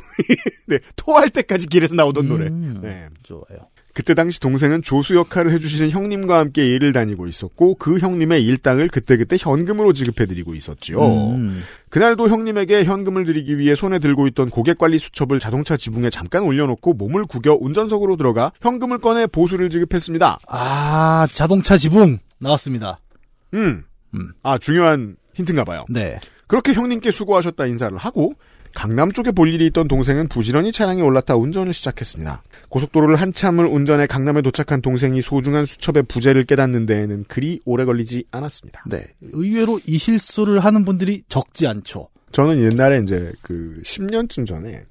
네. 토할 때까지 길에서 나오던 노래. 음, 네. 좋아요. 그때 당시 동생은 조수 역할을 해주시는 형님과 함께 일을 다니고 있었고 그 형님의 일당을 그때그때 현금으로 지급해드리고 있었지요. 음. 그날도 형님에게 현금을 드리기 위해 손에 들고 있던 고객관리 수첩을 자동차 지붕에 잠깐 올려놓고 몸을 구겨 운전석으로 들어가 현금을 꺼내 보수를 지급했습니다. 아 자동차 지붕 나왔습니다. 음. 음. 아 중요한 힌트인가 봐요. 네. 그렇게 형님께 수고하셨다 인사를 하고 강남 쪽에 볼 일이 있던 동생은 부지런히 차량에 올라타 운전을 시작했습니다. 고속도로를 한참을 운전해 강남에 도착한 동생이 소중한 수첩의 부재를 깨닫는 데에는 그리 오래 걸리지 않았습니다. 네. 의외로 이 실수를 하는 분들이 적지 않죠. 저는 옛날에 이제 그 10년쯤 전에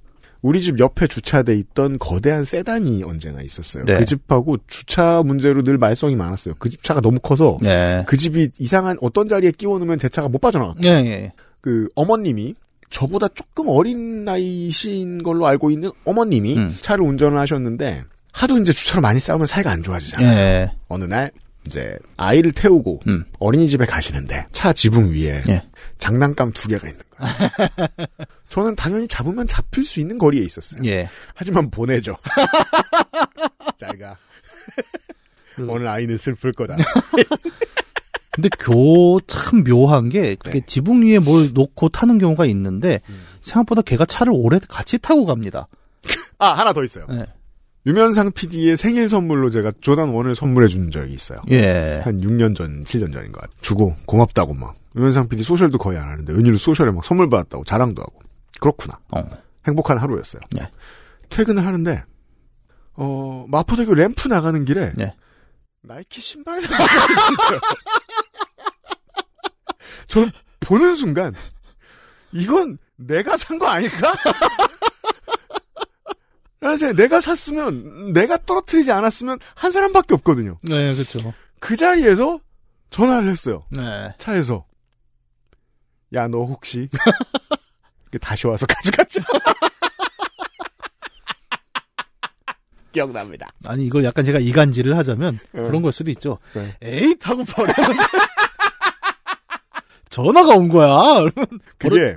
우리 집 옆에 주차돼 있던 거대한 세단이 언제나 있었어요. 네. 그 집하고 주차 문제로 늘 말썽이 많았어요. 그 집 차가 너무 커서 네. 그 집이 이상한 어떤 자리에 끼워 놓으면 제 차가 못 빠져나가. 예, 예. 그 어머님이 저보다 조금 어린 나이신 걸로 알고 있는 어머님이 음. 차를 운전을 하셨는데 하도 이제 주차로 많이 싸우면 사이가 안 좋아지잖아요. 예. 어느 날 이제 아이를 태우고 음. 어린이집에 가시는데 차 지붕 위에 예. 장난감 두 개가 있는 거예요. 저는 당연히 잡으면 잡힐 수 있는 거리에 있었어요. 예. 하지만 보내죠. 잘가. 그리고- 오늘 아이는 슬플 거다. 근데 교 참 묘한 게 그렇게 네. 지붕 위에 뭘 놓고 타는 경우가 있는데 음. 생각보다 걔가 차를 오래 같이 타고 갑니다. 아 하나 더 있어요. 네. 유면상 PD의 생일 선물로 제가 조단 원을 선물해 준 적이 있어요. 예. 한 6년 전, 7년 전인 것 같아요. 주고 고맙다고 막. 유면상 PD 소셜도 거의 안 하는데 웬일로 소셜에 막 선물 받았다고 자랑도 하고. 그렇구나. 어. 행복한 하루였어요. 네. 퇴근을 하는데 어 마포대교 램프 나가는 길에 네. 나이키 신발을 저는 보는 순간 이건 내가 산 거 아닐까? 라는 생각, 내가 샀으면, 내가 떨어뜨리지 않았으면 한 사람밖에 없거든요. 네, 그렇죠. 그 자리에서 전화를 했어요. 네. 차에서. 야, 너 혹시. 다시 와서 가져갔죠? 기억납니다. 아니 이걸 약간 제가 이간질을 하자면 네. 그런 걸 수도 있죠. 네. 에이 타고 버려. 전화가 온 거야. 그게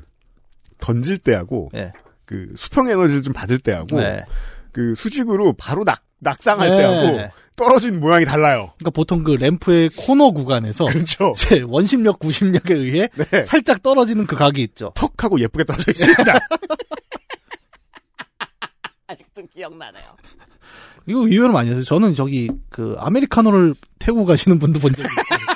던질 때하고 네. 그 수평 에너지를 좀 받을 때하고 네. 그 수직으로 바로 낙 낙상할 네. 때하고 떨어진 모양이 달라요. 그러니까 보통 그 램프의 코너 구간에서 그렇죠. 이제 원심력, 구심력에 의해 네. 살짝 떨어지는 그 각이 있죠. 턱 하고 예쁘게 떨어져 있습니다. 아직도 기억나네요. 이거 의외로 많이 해요. 저는 저기 그 아메리카노를 태우고 가시는 분도 본 적이 있어요.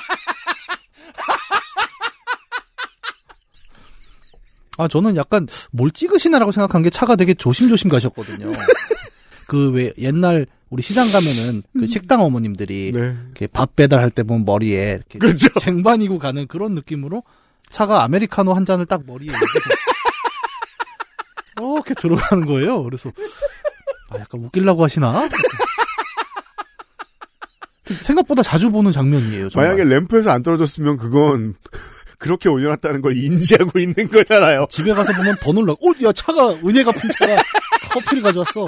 아 저는 약간 뭘 찍으시나라고 생각한 게 차가 되게 조심조심 가셨거든요. 그 왜 옛날 우리 시장 가면은 그 식당 어머님들이 네. 이렇게 밥 배달할 때 보면 머리에 이렇게 그렇죠. 쟁반이고 가는 그런 느낌으로 차가 아메리카노 한 잔을 딱 머리에 이렇게 들어가는 거예요. 그래서 아 약간 웃기려고 하시나? 생각보다 자주 보는 장면이에요. 정말. 만약에 램프에서 안 떨어졌으면 그건 그렇게 올려놨다는 걸 인지하고 있는 거잖아요. 집에 가서 보면 더 놀라. 어, 야 차가 은혜 갚은 차가 커피를 가져왔어.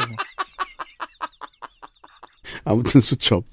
아무튼 수첩.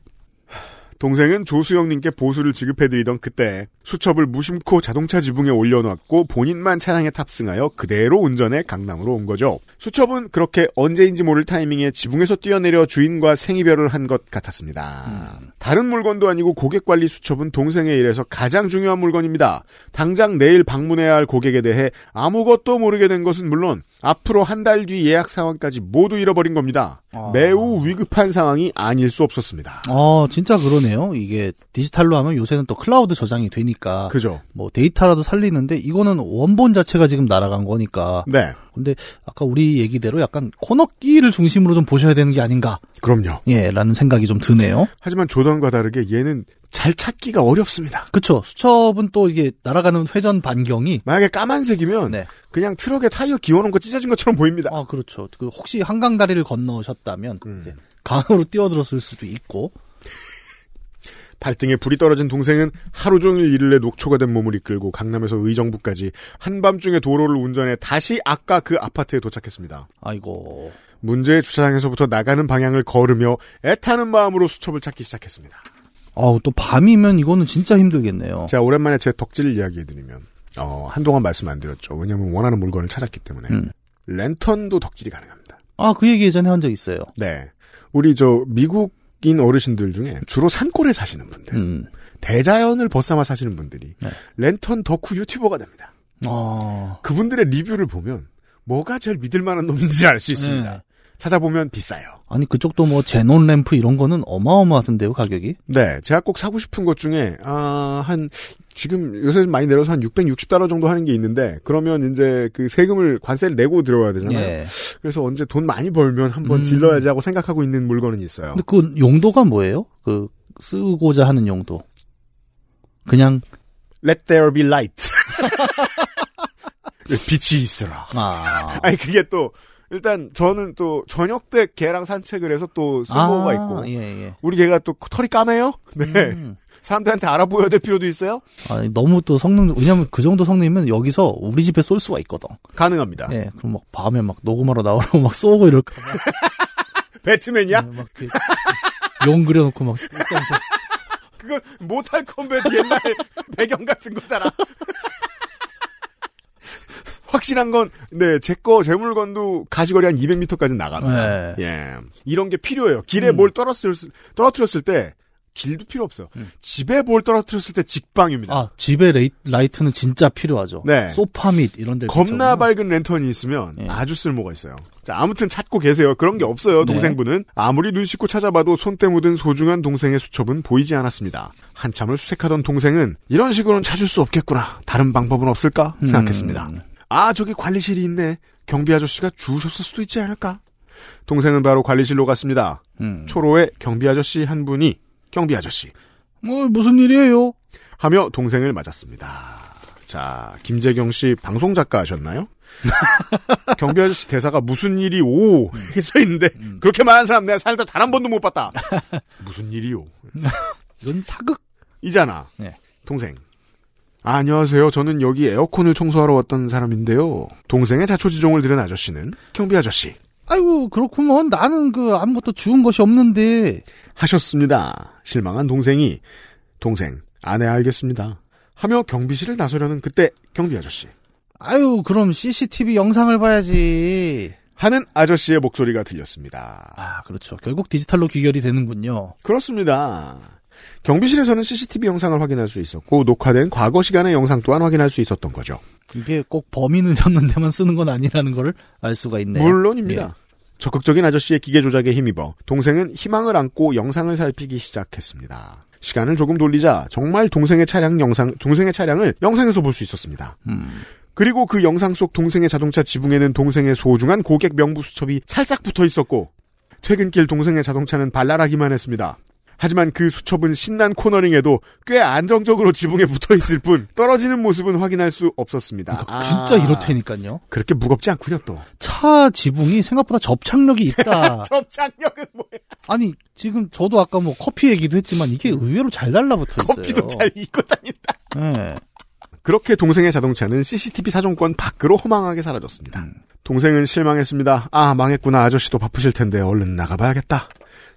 동생은 조수영님께 보수를 지급해드리던 그때 수첩을 무심코 자동차 지붕에 올려놨고 본인만 차량에 탑승하여 그대로 운전해 강남으로 온 거죠. 수첩은 그렇게 언제인지 모를 타이밍에 지붕에서 뛰어내려 주인과 생이별을 한 것 같았습니다. 다른 물건도 아니고 고객관리 수첩은 동생의 일에서 가장 중요한 물건입니다. 당장 내일 방문해야 할 고객에 대해 아무것도 모르게 된 것은 물론 앞으로 한 달 뒤 예약 상황까지 모두 잃어버린 겁니다. 아. 매우 위급한 상황이 아닐 수 없었습니다. 어, 진짜 그러네요. 이게 디지털로 하면 요새는 또 클라우드 저장이 되니까. 그죠? 뭐 데이터라도 살리는데 이거는 원본 자체가 지금 날아간 거니까. 네. 근데 아까 우리 얘기대로 약간 코너끼를 중심으로 좀 보셔야 되는 게 아닌가. 그럼요. 예, 라는 생각이 좀 드네요. 하지만 조던과 다르게 얘는 잘 찾기가 어렵습니다. 그쵸. 수첩은 또 이게 날아가는 회전 반경이. 만약에 까만색이면 네. 그냥 트럭에 타이어 기어놓은 거 찢어진 것처럼 보입니다. 아, 그렇죠. 그 혹시 한강 다리를 건너셨다면 음. 이제 강으로 뛰어들었을 수도 있고. 발등에 불이 떨어진 동생은 하루 종일 일을 내 녹초가 된 몸을 이끌고 강남에서 의정부까지 한밤중에 도로를 운전해 다시 아까 그 아파트에 도착했습니다. 아이고. 문제의 주차장에서부터 나가는 방향을 걸으며 애타는 마음으로 수첩을 찾기 시작했습니다. 아우, 또 밤이면 이거는 진짜 힘들겠네요. 제가 오랜만에 제 덕질을 이야기해드리면 어, 한동안 말씀 안 드렸죠. 왜냐하면 원하는 물건을 찾았기 때문에 음. 랜턴도 덕질이 가능합니다. 아, 그 얘기 예전에 한 적 있어요. 네, 우리 저 미국인 어르신들 중에 주로 산골에 사시는 분들, 음. 대자연을 벗삼아 사시는 분들이 네. 랜턴 덕후 유튜버가 됩니다. 아. 그분들의 리뷰를 보면 뭐가 제일 믿을 만한 놈인지 알 수 있습니다. 네. 찾아보면 비싸요. 아니, 그쪽도 뭐 제논 램프 이런 거는 어마어마하던데요, 가격이? 네, 제가 꼭 사고 싶은 것 중에 아, 한 지금 요새 많이 내려서 한 660달러 정도 하는 게 있는데 그러면 이제 그 세금을 관세를 내고 들어와야 되잖아요. 예. 그래서 언제 돈 많이 벌면 한번 음. 질러야지 하고 생각하고 있는 물건은 있어요. 근데 그 용도가 뭐예요? 그 쓰고자 하는 용도. 그냥 Let there be light. 빛이 있어라. 아. 아니 그게 또 일단 저는 또 저녁 때 개랑 산책을 해서 또 쓸모가 아, 있고 예, 예. 우리 개가 또 털이 까매요. 네. 음. 사람들한테 알아보여야 될 필요도 있어요. 아니, 너무 또 성능, 왜냐면 그 정도 성능이면 여기서 우리 집에 쏠 수가 있거든. 가능합니다. 예, 그럼 막 밤에 막 녹음하러 나오라고 막 쏘고 이럴까. 봐. 배트맨이야? 막 이렇게 용 그려놓고 막. 그건 모탈 컴뱃 옛날 배경 같은 거잖아. 확실한 건, 네, 제 거, 제 물건도 가시거리 한 200m까지 나갑니다. 네. 예. 이런 게 필요해요. 길에 음. 뭘 떨어뜨렸을, 떨어뜨렸을 때, 길도 필요 없어요. 집에 뭘 떨어뜨렸을 때 직방입니다. 아, 집에 레이, 라이트는 진짜 필요하죠. 네. 소파 및 이런 데. 겁나 밝은 랜턴이 있으면 예. 아주 쓸모가 있어요. 자, 아무튼 찾고 계세요. 그런 게 없어요, 네. 동생분은. 아무리 눈 씻고 찾아봐도 손때 묻은 소중한 동생의 수첩은 보이지 않았습니다. 한참을 수색하던 동생은 이런 식으로는 찾을 수 없겠구나. 다른 방법은 없을까? 음. 생각했습니다. 아, 저기 관리실이 있네. 경비 아저씨가 주우셨을 수도 있지 않을까? 동생은 바로 관리실로 갔습니다. 음. 초로에 경비 아저씨 한 분이 경비 아저씨 뭐, 무슨 일이에요? 하며 동생을 맞았습니다. 자, 김재경 씨 방송 작가 하셨나요? 경비 아저씨 대사가 무슨 일이 오 해서 있는데 그렇게 말하는 사람 내가 살다 단 한 번도 못 봤다. 무슨 일이요? 이건 사극. 이잖아. 네. 동생. 아, 안녕하세요. 저는 여기 에어컨을 청소하러 왔던 사람인데요. 동생의 자초지종을 들은 아저씨는 경비 아저씨 아이고, 그렇구먼. 나는 그 아무것도 주운 것이 없는데. 하셨습니다. 실망한 동생이 동생 아내 알겠습니다. 하며 경비실을 나서려는 그때 경비 아저씨 아유, 그럼 CCTV 영상을 봐야지. 하는 아저씨의 목소리가 들렸습니다. 아, 그렇죠. 결국 디지털로 귀결이 되는군요. 그렇습니다. 경비실에서는 CCTV 영상을 확인할 수 있었고 녹화된 과거 시간의 영상 또한 확인할 수 있었던 거죠. 이게 꼭 범인을 잡는 데만 쓰는 건 아니라는 거를 알 수가 있네요. 물론입니다. 적극적인 아저씨의 기계 조작에 힘입어 동생은 희망을 안고 영상을 살피기 시작했습니다. 시간을 조금 돌리자 정말 동생의 차량 영상, 동생의 차량을 영상에서 볼 수 있었습니다. 음. 그리고 그 영상 속 동생의 자동차 지붕에는 동생의 소중한 고객 명부 수첩이 찰싹 붙어 있었고 퇴근길 동생의 자동차는 발랄하기만 했습니다. 하지만 그 수첩은 신난 코너링에도 꽤 안정적으로 지붕에 붙어 있을 뿐 떨어지는 모습은 확인할 수 없었습니다. 그러니까 진짜 이렇다니까요. 그렇게 무겁지 않군요 또. 차 지붕이 생각보다 접착력이 있다. 접착력은 뭐야? 아니 지금 저도 아까 뭐 커피 얘기도 했지만 이게 의외로 잘 달라붙어 있어요. 커피도 잘 입고 다닌다. 네. 그렇게 동생의 자동차는 CCTV 사정권 밖으로 허망하게 사라졌습니다. 음. 동생은 실망했습니다. 아, 망했구나. 아저씨도 바쁘실 텐데 얼른 나가봐야겠다.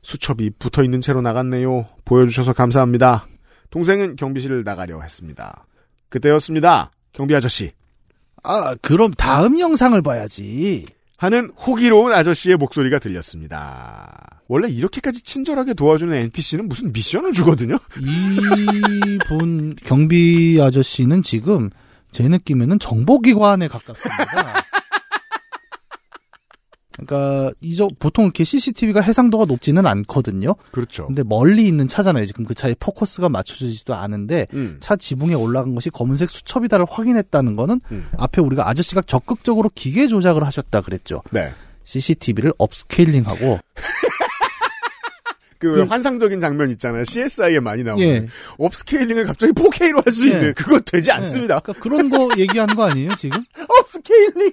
수첩이 붙어 있는 채로 나갔네요. 보여주셔서 감사합니다. 동생은 경비실을 나가려 했습니다. 그때였습니다. 경비 아저씨. 아 그럼 다음 영상을 봐야지. 하는 호기로운 아저씨의 목소리가 들렸습니다. 원래 이렇게까지 친절하게 도와주는 NPC는 무슨 미션을 주거든요? 이분 경비 아저씨는 지금 제 느낌에는 정보기관에 가깝습니다. 그러니까 이저 보통 이렇게 CCTV가 해상도가 높지는 않거든요. 그렇죠. 근데 멀리 있는 차잖아요. 지금 그 차에 포커스가 맞춰지지도 않은데 음. 차 지붕에 올라간 것이 검은색 수첩이다를 확인했다는 거는 음. 앞에 우리가 아저씨가 적극적으로 기계 조작을 하셨다 그랬죠. 네. CCTV를 업스케일링하고 그, 그- 환상적인 장면 있잖아요. CSI에 많이 나오는. 예. Upscaling을 갑자기 4K로 할수 예. 있는. 그건 되지 않습니다. 그러니까 그런 거 얘기하는 거 아니에요 지금? Upscaling!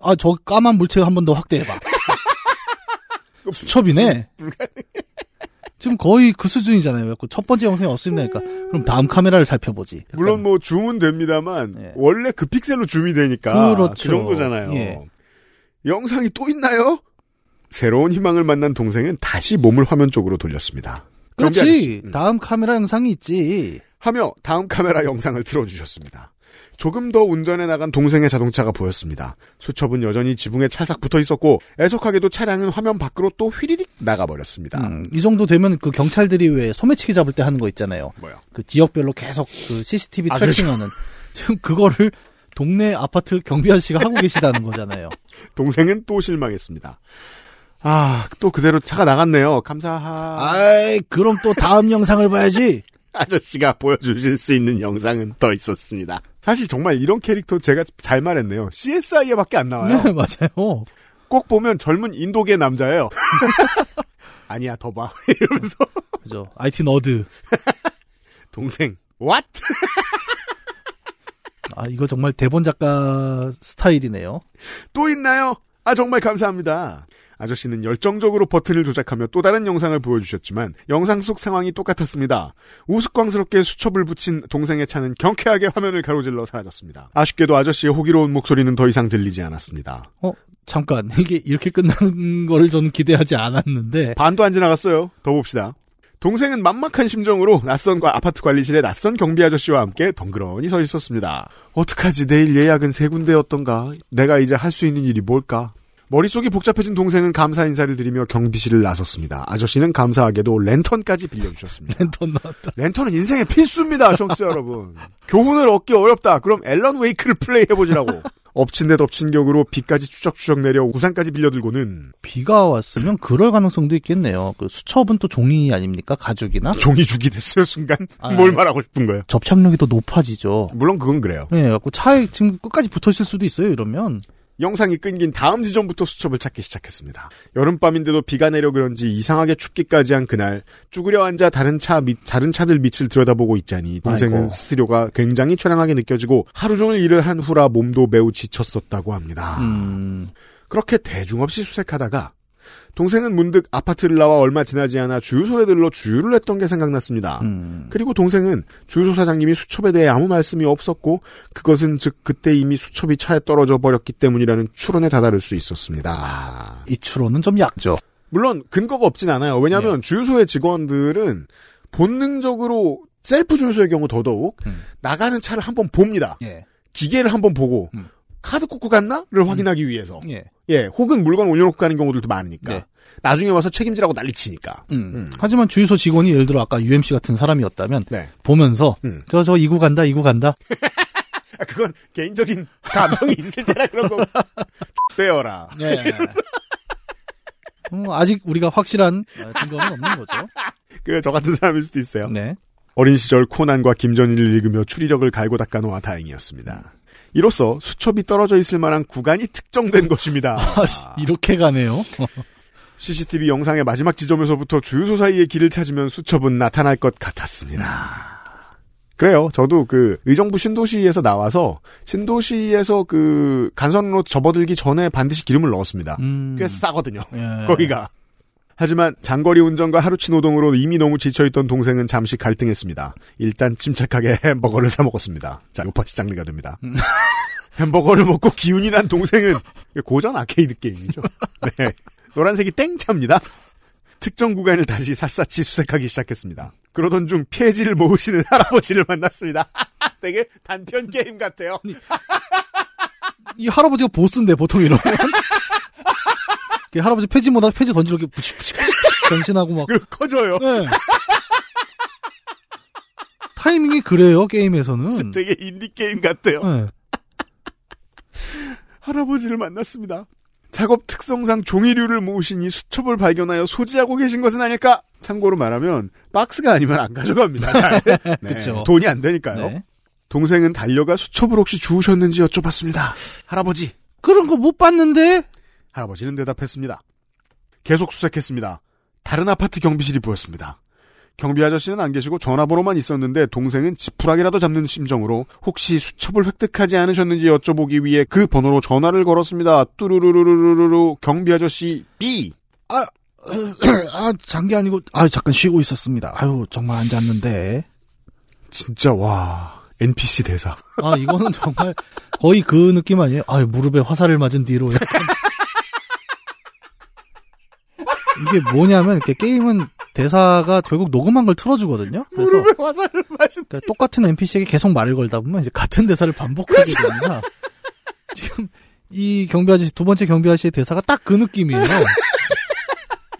아 저 까만 물체 한번 더 확대해봐. 수첩이네. 지금 거의 그 수준이잖아요. 그래갖고 첫 번째 영상이 없으면 되니까 그럼 다음 카메라를 살펴보지. 약간 물론 뭐 줌은 됩니다만 원래 그 픽셀로 줌이 되니까 예. 그렇죠. 그 정도잖아요. 예. 영상이 또 있나요? 새로운 희망을 만난 동생은 다시 몸을 화면 쪽으로 돌렸습니다. 그렇지. 다음 카메라 영상이 있지. 하며 다음 카메라 영상을 틀어주셨습니다. 조금 더 운전해 나간 동생의 자동차가 보였습니다. 수첩은 여전히 지붕에 찰싹 붙어 있었고 애석하게도 차량은 화면 밖으로 또 휘리릭 나가버렸습니다. 음, 이 정도 되면 그 경찰들이 왜 소매치기 잡을 때 하는 거 있잖아요. 뭐요? 그 지역별로 계속 그 CCTV 아, 트래킹하는 지금 그거를 동네 아파트 경비 아저씨가 하고 계시다는 거잖아요. 동생은 또 실망했습니다. 아, 또 그대로 차가 나갔네요. 감사하. 아이, 그럼 또 다음 영상을 봐야지. 아저씨가 보여주실 수 있는 영상은 더 있었습니다. 사실 정말 이런 캐릭터 제가 잘 말했네요. CSI에밖에 안 나와요. 네, 맞아요. 꼭 보면 젊은 인도계 남자예요. 아니야, 더 봐. 이러면서 그죠. IT 너드. 동생, what? 아, 이거 정말 대본 작가 스타일이네요. 또 있나요? 아, 정말 감사합니다. 아저씨는 열정적으로 버튼을 조작하며 또 다른 영상을 보여주셨지만 영상 속 상황이 똑같았습니다. 우스꽝스럽게 수첩을 붙인 동생의 차는 경쾌하게 화면을 가로질러 사라졌습니다. 아쉽게도 아저씨의 호기로운 목소리는 더 이상 들리지 않았습니다. 어, 잠깐. 이게 이렇게 끝나는 거를 저는 기대하지 않았는데. 반도 안 지나갔어요. 더 봅시다. 동생은 만막한 심정으로 낯선 과 아파트 관리실에 낯선 경비 아저씨와 함께 덩그러니 서 있었습니다. 어떡하지 내일 예약은 세 군데였던가? 내가 이제 할 수 있는 일이 뭘까? 머릿속이 복잡해진 동생은 감사 인사를 드리며 경비실을 나섰습니다. 아저씨는 감사하게도 랜턴까지 빌려주셨습니다. 랜턴 나왔다. 랜턴은 인생의 필수입니다, 청취자 여러분. 교훈을 얻기 어렵다. 그럼 앨런 웨이크를 플레이해보지라고. 엎친 데 덮친 격으로 비까지 추적추적 내려 우산까지 빌려들고는 비가 왔으면 그럴 가능성도 있겠네요. 그 수첩은 또 종이 아닙니까? 가죽이나? 종이죽이 됐어요, 순간. 아, 뭘 말하고 싶은 거예요? 접착력이 더 높아지죠. 물론 그건 그래요. 네, 갖고 차에 지금 끝까지 붙어 있을 수도 있어요, 이러면. 영상이 끊긴 다음 지점부터 수첩을 찾기 시작했습니다. 여름밤인데도 비가 내려 그런지 이상하게 춥기까지 한 그날 쭈그려 앉아 다른 차 밑, 다른 차들 밑을 들여다보고 있자니 동생은 아이고. 스스로가 굉장히 처량하게 느껴지고 하루 종일 일을 한 후라 몸도 매우 지쳤었다고 합니다. 음, 그렇게 대중 없이 수색하다가 동생은 문득 아파트를 나와 얼마 지나지 않아 주유소에 들러 주유를 했던 게 생각났습니다. 음. 그리고 동생은 주유소 사장님이 수첩에 대해 아무 말씀이 없었고 그것은 즉 그때 이미 수첩이 차에 떨어져 버렸기 때문이라는 추론에 다다를 수 있었습니다. 이 추론은 좀 약죠. 물론 근거가 없진 않아요. 왜냐하면 주유소의 직원들은 본능적으로 셀프 주유소의 경우 더더욱 나가는 차를 한번 봅니다. 예. 기계를 한번 보고 카드 꽂고 갔나를 확인하기 위해서 예. 예, 혹은 물건 올려놓고 가는 경우들도 많으니까. 네. 나중에 와서 책임지라고 난리치니까. 음. 하지만 주유소 직원이 예를 들어 아까 UMC 같은 사람이었다면 네. 보면서 음. 저저 이구 간다 이구 간다 아, 그건 개인적인 감정이 있을 때라 그런 거. 빼어라. 예. 어, 아직 우리가 확실한 어, 증거는 없는 거죠. 그래, 저 같은 사람일 수도 있어요. 네. 어린 시절 코난과 김전일을 읽으며 추리력을 갈고 닦아놓아 다행이었습니다. 이로써 수첩이 떨어져 있을 만한 구간이 특정된 것입니다. 이렇게 가네요. CCTV 영상의 마지막 지점에서부터 주유소 사이의 길을 찾으면 수첩은 나타날 것 같았습니다. 그래요. 저도 그 의정부 신도시에서 나와서 신도시에서 그 간선으로 접어들기 전에 반드시 기름을 넣었습니다. 음. 꽤 싸거든요. 예. 거기가. 하지만 장거리 운전과 하루치 노동으로 이미 너무 지쳐있던 동생은 잠시 갈등했습니다. 일단 침착하게 햄버거를 사 먹었습니다. 자, 요파시 장르가 됩니다. 햄버거를 먹고 기운이 난 동생은 고전 아케이드 게임이죠. 네. 노란색이 땡차입니다. 특정 구간을 다시 샅샅이 수색하기 시작했습니다. 그러던 중 폐지를 모으시는 할아버지를 만났습니다. 되게 단편 게임 같아요. 이 할아버지가 보스인데 보통 이러면 할아버지 폐지 못하 폐지 던지고 이렇게 부치부치 변신하고 막 그리고 커져요. 네. 타이밍이 그래요 게임에서는. 되게 인디 게임 같아요. 네. 할아버지를 만났습니다. 작업 특성상 종이류를 모으시니 수첩을 발견하여 소지하고 계신 것은 아닐까? 참고로 말하면 박스가 아니면 안 가져갑니다. 잘. 네, 그쵸. 돈이 안 되니까요. 네. 동생은 달려가 수첩을 혹시 주우셨는지 여쭤봤습니다. 할아버지. 그런 거 못 봤는데? 할아버지는 대답했습니다. 계속 수색했습니다. 다른 아파트 경비실이 보였습니다. 경비 아저씨는 안 계시고 전화번호만 있었는데 동생은 지푸라기라도 잡는 심정으로 혹시 수첩을 획득하지 않으셨는지 여쭤보기 위해 그 번호로 전화를 걸었습니다. 뚜루루루루루루 경비 아저씨 B. 아, 아, 잔 게 아니고, 아, 잠깐 쉬고 있었습니다. 아유, 정말 안 잤는데. 진짜 와 NPC 대사. 아, 이거는 정말 거의 그 느낌 아니에요? 아, 무릎에 화살을 맞은 뒤로. 약간. 이게 뭐냐면, 이렇게 게임은 대사가 결국 녹음한 걸 틀어주거든요? 그래서 무릎에 화살을 맞은 그러니까 똑같은 NPC에게 계속 말을 걸다 보면 이제 같은 대사를 반복하게 됩니다. 지금 이 경비 아저씨, 두 번째 경비 아저씨의 대사가 딱 그 느낌이에요.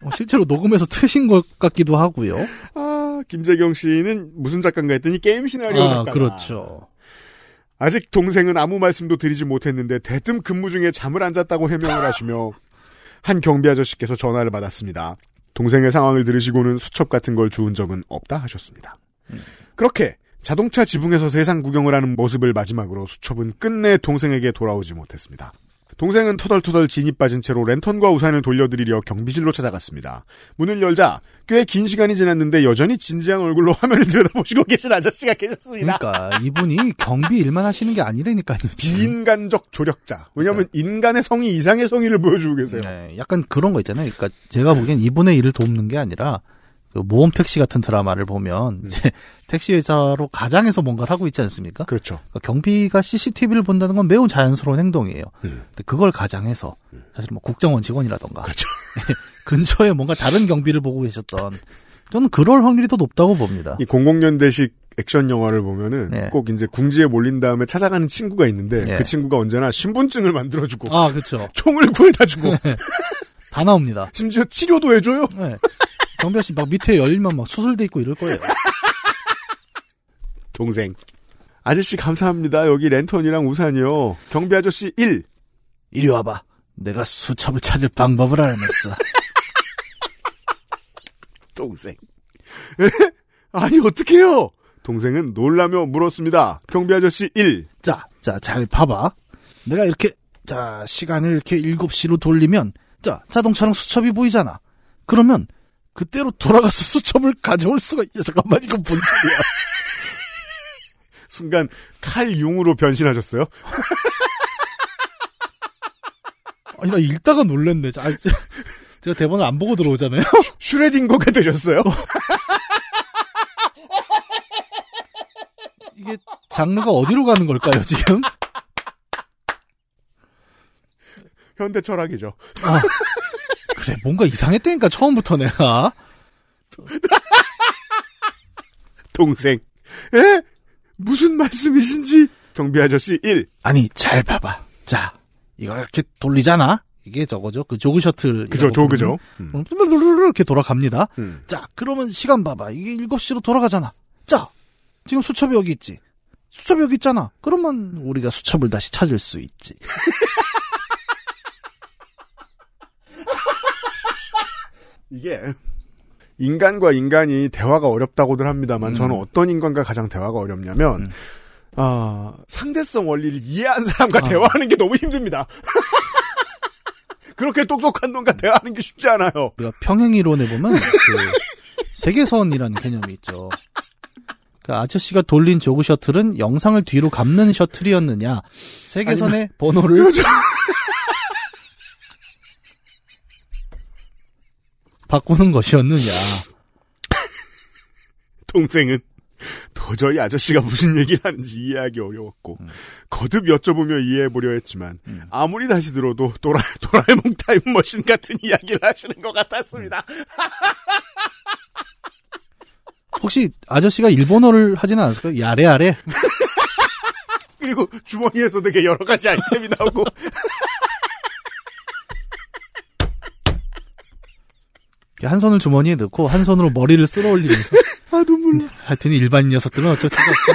어, 실제로 녹음해서 트신 것 같기도 하고요. 아, 김재경 씨는 무슨 작가인가 했더니 게임 시나리오 아, 작가. 그렇죠. 아직 동생은 아무 말씀도 드리지 못했는데 대뜸 근무 중에 잠을 안 잤다고 해명을 하시며 한 경비 아저씨께서 전화를 받았습니다. 동생의 상황을 들으시고는 수첩 같은 걸 주운 적은 없다 하셨습니다. 그렇게 자동차 지붕에서 세상 구경을 하는 모습을 마지막으로 수첩은 끝내 동생에게 돌아오지 못했습니다. 동생은 터덜터덜 진이 빠진 채로 랜턴과 우산을 돌려드리려 경비실로 찾아갔습니다. 문을 열자 꽤 긴 시간이 지났는데 여전히 진지한 얼굴로 화면을 들여다보시고 계신 아저씨가 계셨습니다. 그러니까 이분이 경비 일만 하시는 게 아니라니까요. 비인간적 조력자. 왜냐하면 인간의 성의 이상의 성의를 보여주고 계세요. 네, 약간 그런 거 있잖아요. 그러니까 제가 보기엔 이분의 일을 돕는 게 아니라 그 모험 택시 같은 드라마를 보면 이제 택시 회사로 가장해서 뭔가를 하고 있지 않습니까? 그렇죠. 그러니까 경비가 CCTV를 본다는 건 매우 자연스러운 행동이에요. 음. 근데 그걸 가장해서 사실 뭐 국정원 직원이라던가 그렇죠. 근처에 뭔가 다른 경비를 보고 계셨던 저는 그럴 확률이 더 높다고 봅니다. 이 00년대식 액션 영화를 보면은 네. 꼭 이제 궁지에 몰린 다음에 찾아가는 친구가 있는데 네. 그 친구가 언제나 신분증을 만들어주고 아 그렇죠. 총을 구해다 주고 다 나옵니다. 심지어 치료도 해줘요. 네. 경비 아저씨 막 밑에 열면 막 수술돼 있고 이럴 거예요. 동생. 아저씨 감사합니다. 여기 랜턴이랑 우산이요. 경비 아저씨 1. 이리 와봐. 내가 수첩을 찾을 방법을 알아냈어. 동생. 에? 아니 어떡해요? 동생은 놀라며 물었습니다. 경비 아저씨 1. 자, 자, 잘 봐봐. 내가 이렇게, 자, 시간을 이렇게 7시로 돌리면, 자, 자동차랑 수첩이 보이잖아. 그러면, 그때로 돌아가서 수첩을 가져올 수가, 야, 잠깐만, 이건 뭔 소리야. 순간 칼융으로 변신하셨어요? 아니, 나 읽다가 놀랬네. 자, 아, 저- 제가 대본을 안 보고 들어오잖아요. 슈레딩거가 되셨어요? 이게 장르가 어디로 가는 걸까요, 지금? 현대 철학이죠. 아, 그래, 뭔가 이상했다니까, 처음부터 내가. 동생. 에? 무슨 말씀이신지? 경비 아저씨 1. 아니, 잘 봐봐. 자, 이걸 이렇게 돌리잖아? 이게 저거죠. 그 조그 셔틀. 그죠, 조그죠. 음. 이렇게 돌아갑니다. 음. 자, 그러면 시간 봐봐. 이게 7시로 돌아가잖아. 자, 지금 수첩이 여기 있지. 수첩이 여기 있잖아. 그러면 우리가 수첩을 다시 찾을 수 있지. 이게 인간과 인간이 대화가 어렵다고들 합니다만 음. 저는 어떤 인간과 가장 대화가 어렵냐면 음. 아, 상대성 원리를 이해한 사람과 아. 대화하는 게 너무 힘듭니다. 그렇게 똑똑한 놈과 대화하는 게 쉽지 않아요. 우리가 평행이론에 보면 그 세계선이라는 개념이 있죠. 그 아저씨가 돌린 조그 셔틀은 영상을 뒤로 감는 셔틀이었느냐, 세계선의 번호를 바꾸는 것이었느냐. 동생은 도저히 아저씨가 무슨 얘기를 하는지 이해하기 어려웠고 거듭 여쭤보며 이해해보려 했지만 아무리 다시 들어도 도라, 도라에몽 타임머신 같은 이야기를 하시는 것 같았습니다. 혹시 아저씨가 일본어를 하지는 않았을까요? 야래 아래? 그리고 주머니에서 되게 여러 가지 아이템이 나오고 한 손을 주머니에 넣고 한 손으로 머리를 쓸어 올리면서 아 눈물 나. 하여튼 일반인 녀석들은 어쩔 수가 없고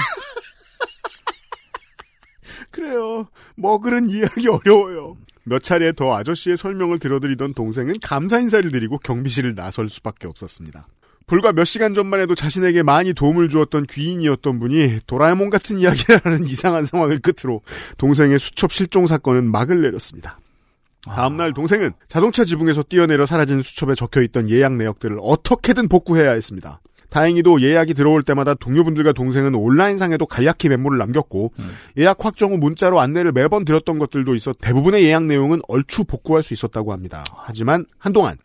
그래요. 머글은 이해하기 어려워요. 몇 차례 더 아저씨의 설명을 들어드리던 동생은 감사 인사를 드리고 경비실을 나설 수밖에 없었습니다. 불과 몇 시간 전만 해도 자신에게 많이 도움을 주었던 귀인이었던 분이 도라에몽 같은 이야기라는 이상한 상황을 끝으로 동생의 수첩 실종 사건은 막을 내렸습니다. 다음날 동생은 자동차 지붕에서 뛰어내려 사라진 수첩에 적혀있던 예약 내역들을 어떻게든 복구해야 했습니다. 다행히도 예약이 들어올 때마다 동료분들과 동생은 온라인상에도 간략히 메모를 남겼고 예약 확정 후 문자로 안내를 매번 드렸던 것들도 있어 대부분의 예약 내용은 얼추 복구할 수 있었다고 합니다. 하지만 한동안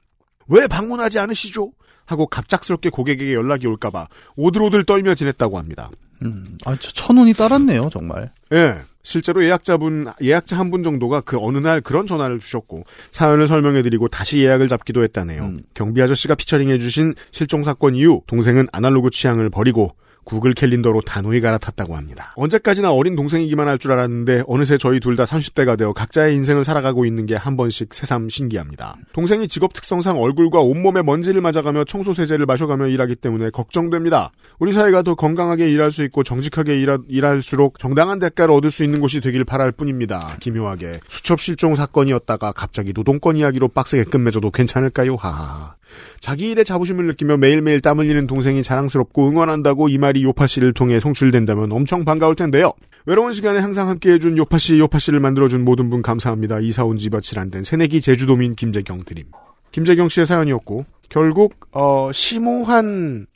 왜 방문하지 않으시죠? 하고 갑작스럽게 고객에게 연락이 올까봐 오들오들 떨며 지냈다고 합니다. 음, 아, 저 천운이 따랐네요, 정말. 예. 실제로 예약자분, 예약자 한 분 정도가 그 어느 날 그런 전화를 주셨고, 사연을 설명해드리고 다시 예약을 잡기도 했다네요. 경비 아저씨가 피처링해주신 실종 사건 이후, 동생은 아날로그 취향을 버리고, 구글 캘린더로 단호히 갈아탔다고 합니다. 언제까지나 어린 동생이기만 할 줄 알았는데 어느새 저희 둘 다 30대가 되어 각자의 인생을 살아가고 있는 게 한 번씩 새삼 신기합니다. 동생이 직업 특성상 얼굴과 온몸에 먼지를 맞아가며 청소 세제를 마셔가며 일하기 때문에 걱정됩니다. 우리 사회가 더 건강하게 일할 수 있고 정직하게 일하, 일할수록 정당한 대가를 얻을 수 있는 곳이 되길 바랄 뿐입니다. 기묘하게 수첩 실종 사건이었다가 갑자기 노동권 이야기로 빡세게 끝맺어도 괜찮을까요? 하하. 자기 일에 자부심을 느끼며 매일매일 땀 흘리는 동생이 자랑스럽고 응원한다고 이 말이 요파 씨를 통해 송출된다면 엄청 반가울 텐데요. 외로운 시간에 항상 함께해준 요파 씨, 요파 씨를 만들어준 모든 분 감사합니다. 이사 온 지 며칠 안 된 새내기 제주도민 김재경 드림. 김재경 씨의 사연이었고 결국 어, 심오한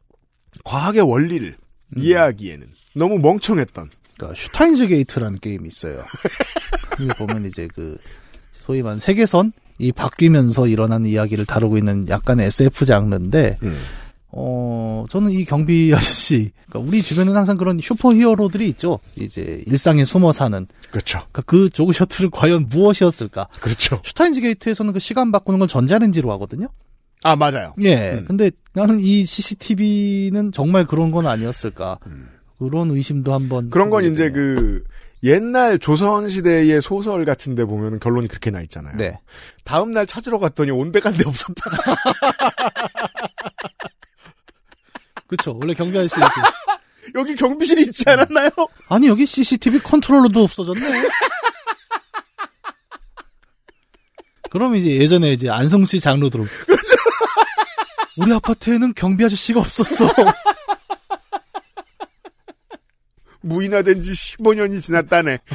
과학의 원리를 이해하기에는 너무 멍청했던 그러니까 슈타인즈 게이트라는 게임이 있어요. 보면 이제 그 소위 말하는 세계선 이 바뀌면서 일어나는 이야기를 다루고 있는 약간의 SF 장르인데 어 저는 이 경비 아저씨 그러니까 우리 주변에는 항상 그런 슈퍼 히어로들이 있죠. 이제 일상에 숨어 사는 그렇죠. 그러니까 그 jog shuttle은 과연 무엇이었을까? 그렇죠. 슈타인즈 게이트에서는 그 시간 바꾸는 걸 전자레인지로 하거든요. 아 맞아요. 예. 근데 나는 이 CCTV는 정말 그런 건 아니었을까? 그런 의심도 한번 그런 건 이제 그 옛날 조선 시대의 소설 같은 데 보면 결론이 그렇게 나 있잖아요. 네. 다음 날 찾으러 갔더니 온데간데 없었다. 그렇죠. 원래 경비 아저씨 여기 경비실이 있지 않았나요? 아니 여기 CCTV 컨트롤러도 없어졌네. 그럼 이제 예전에 이제 안성씨 장르 들어. 그렇죠. 우리 아파트에는 경비 아저씨가 없었어. 무인화된 지 15년이 지났다네.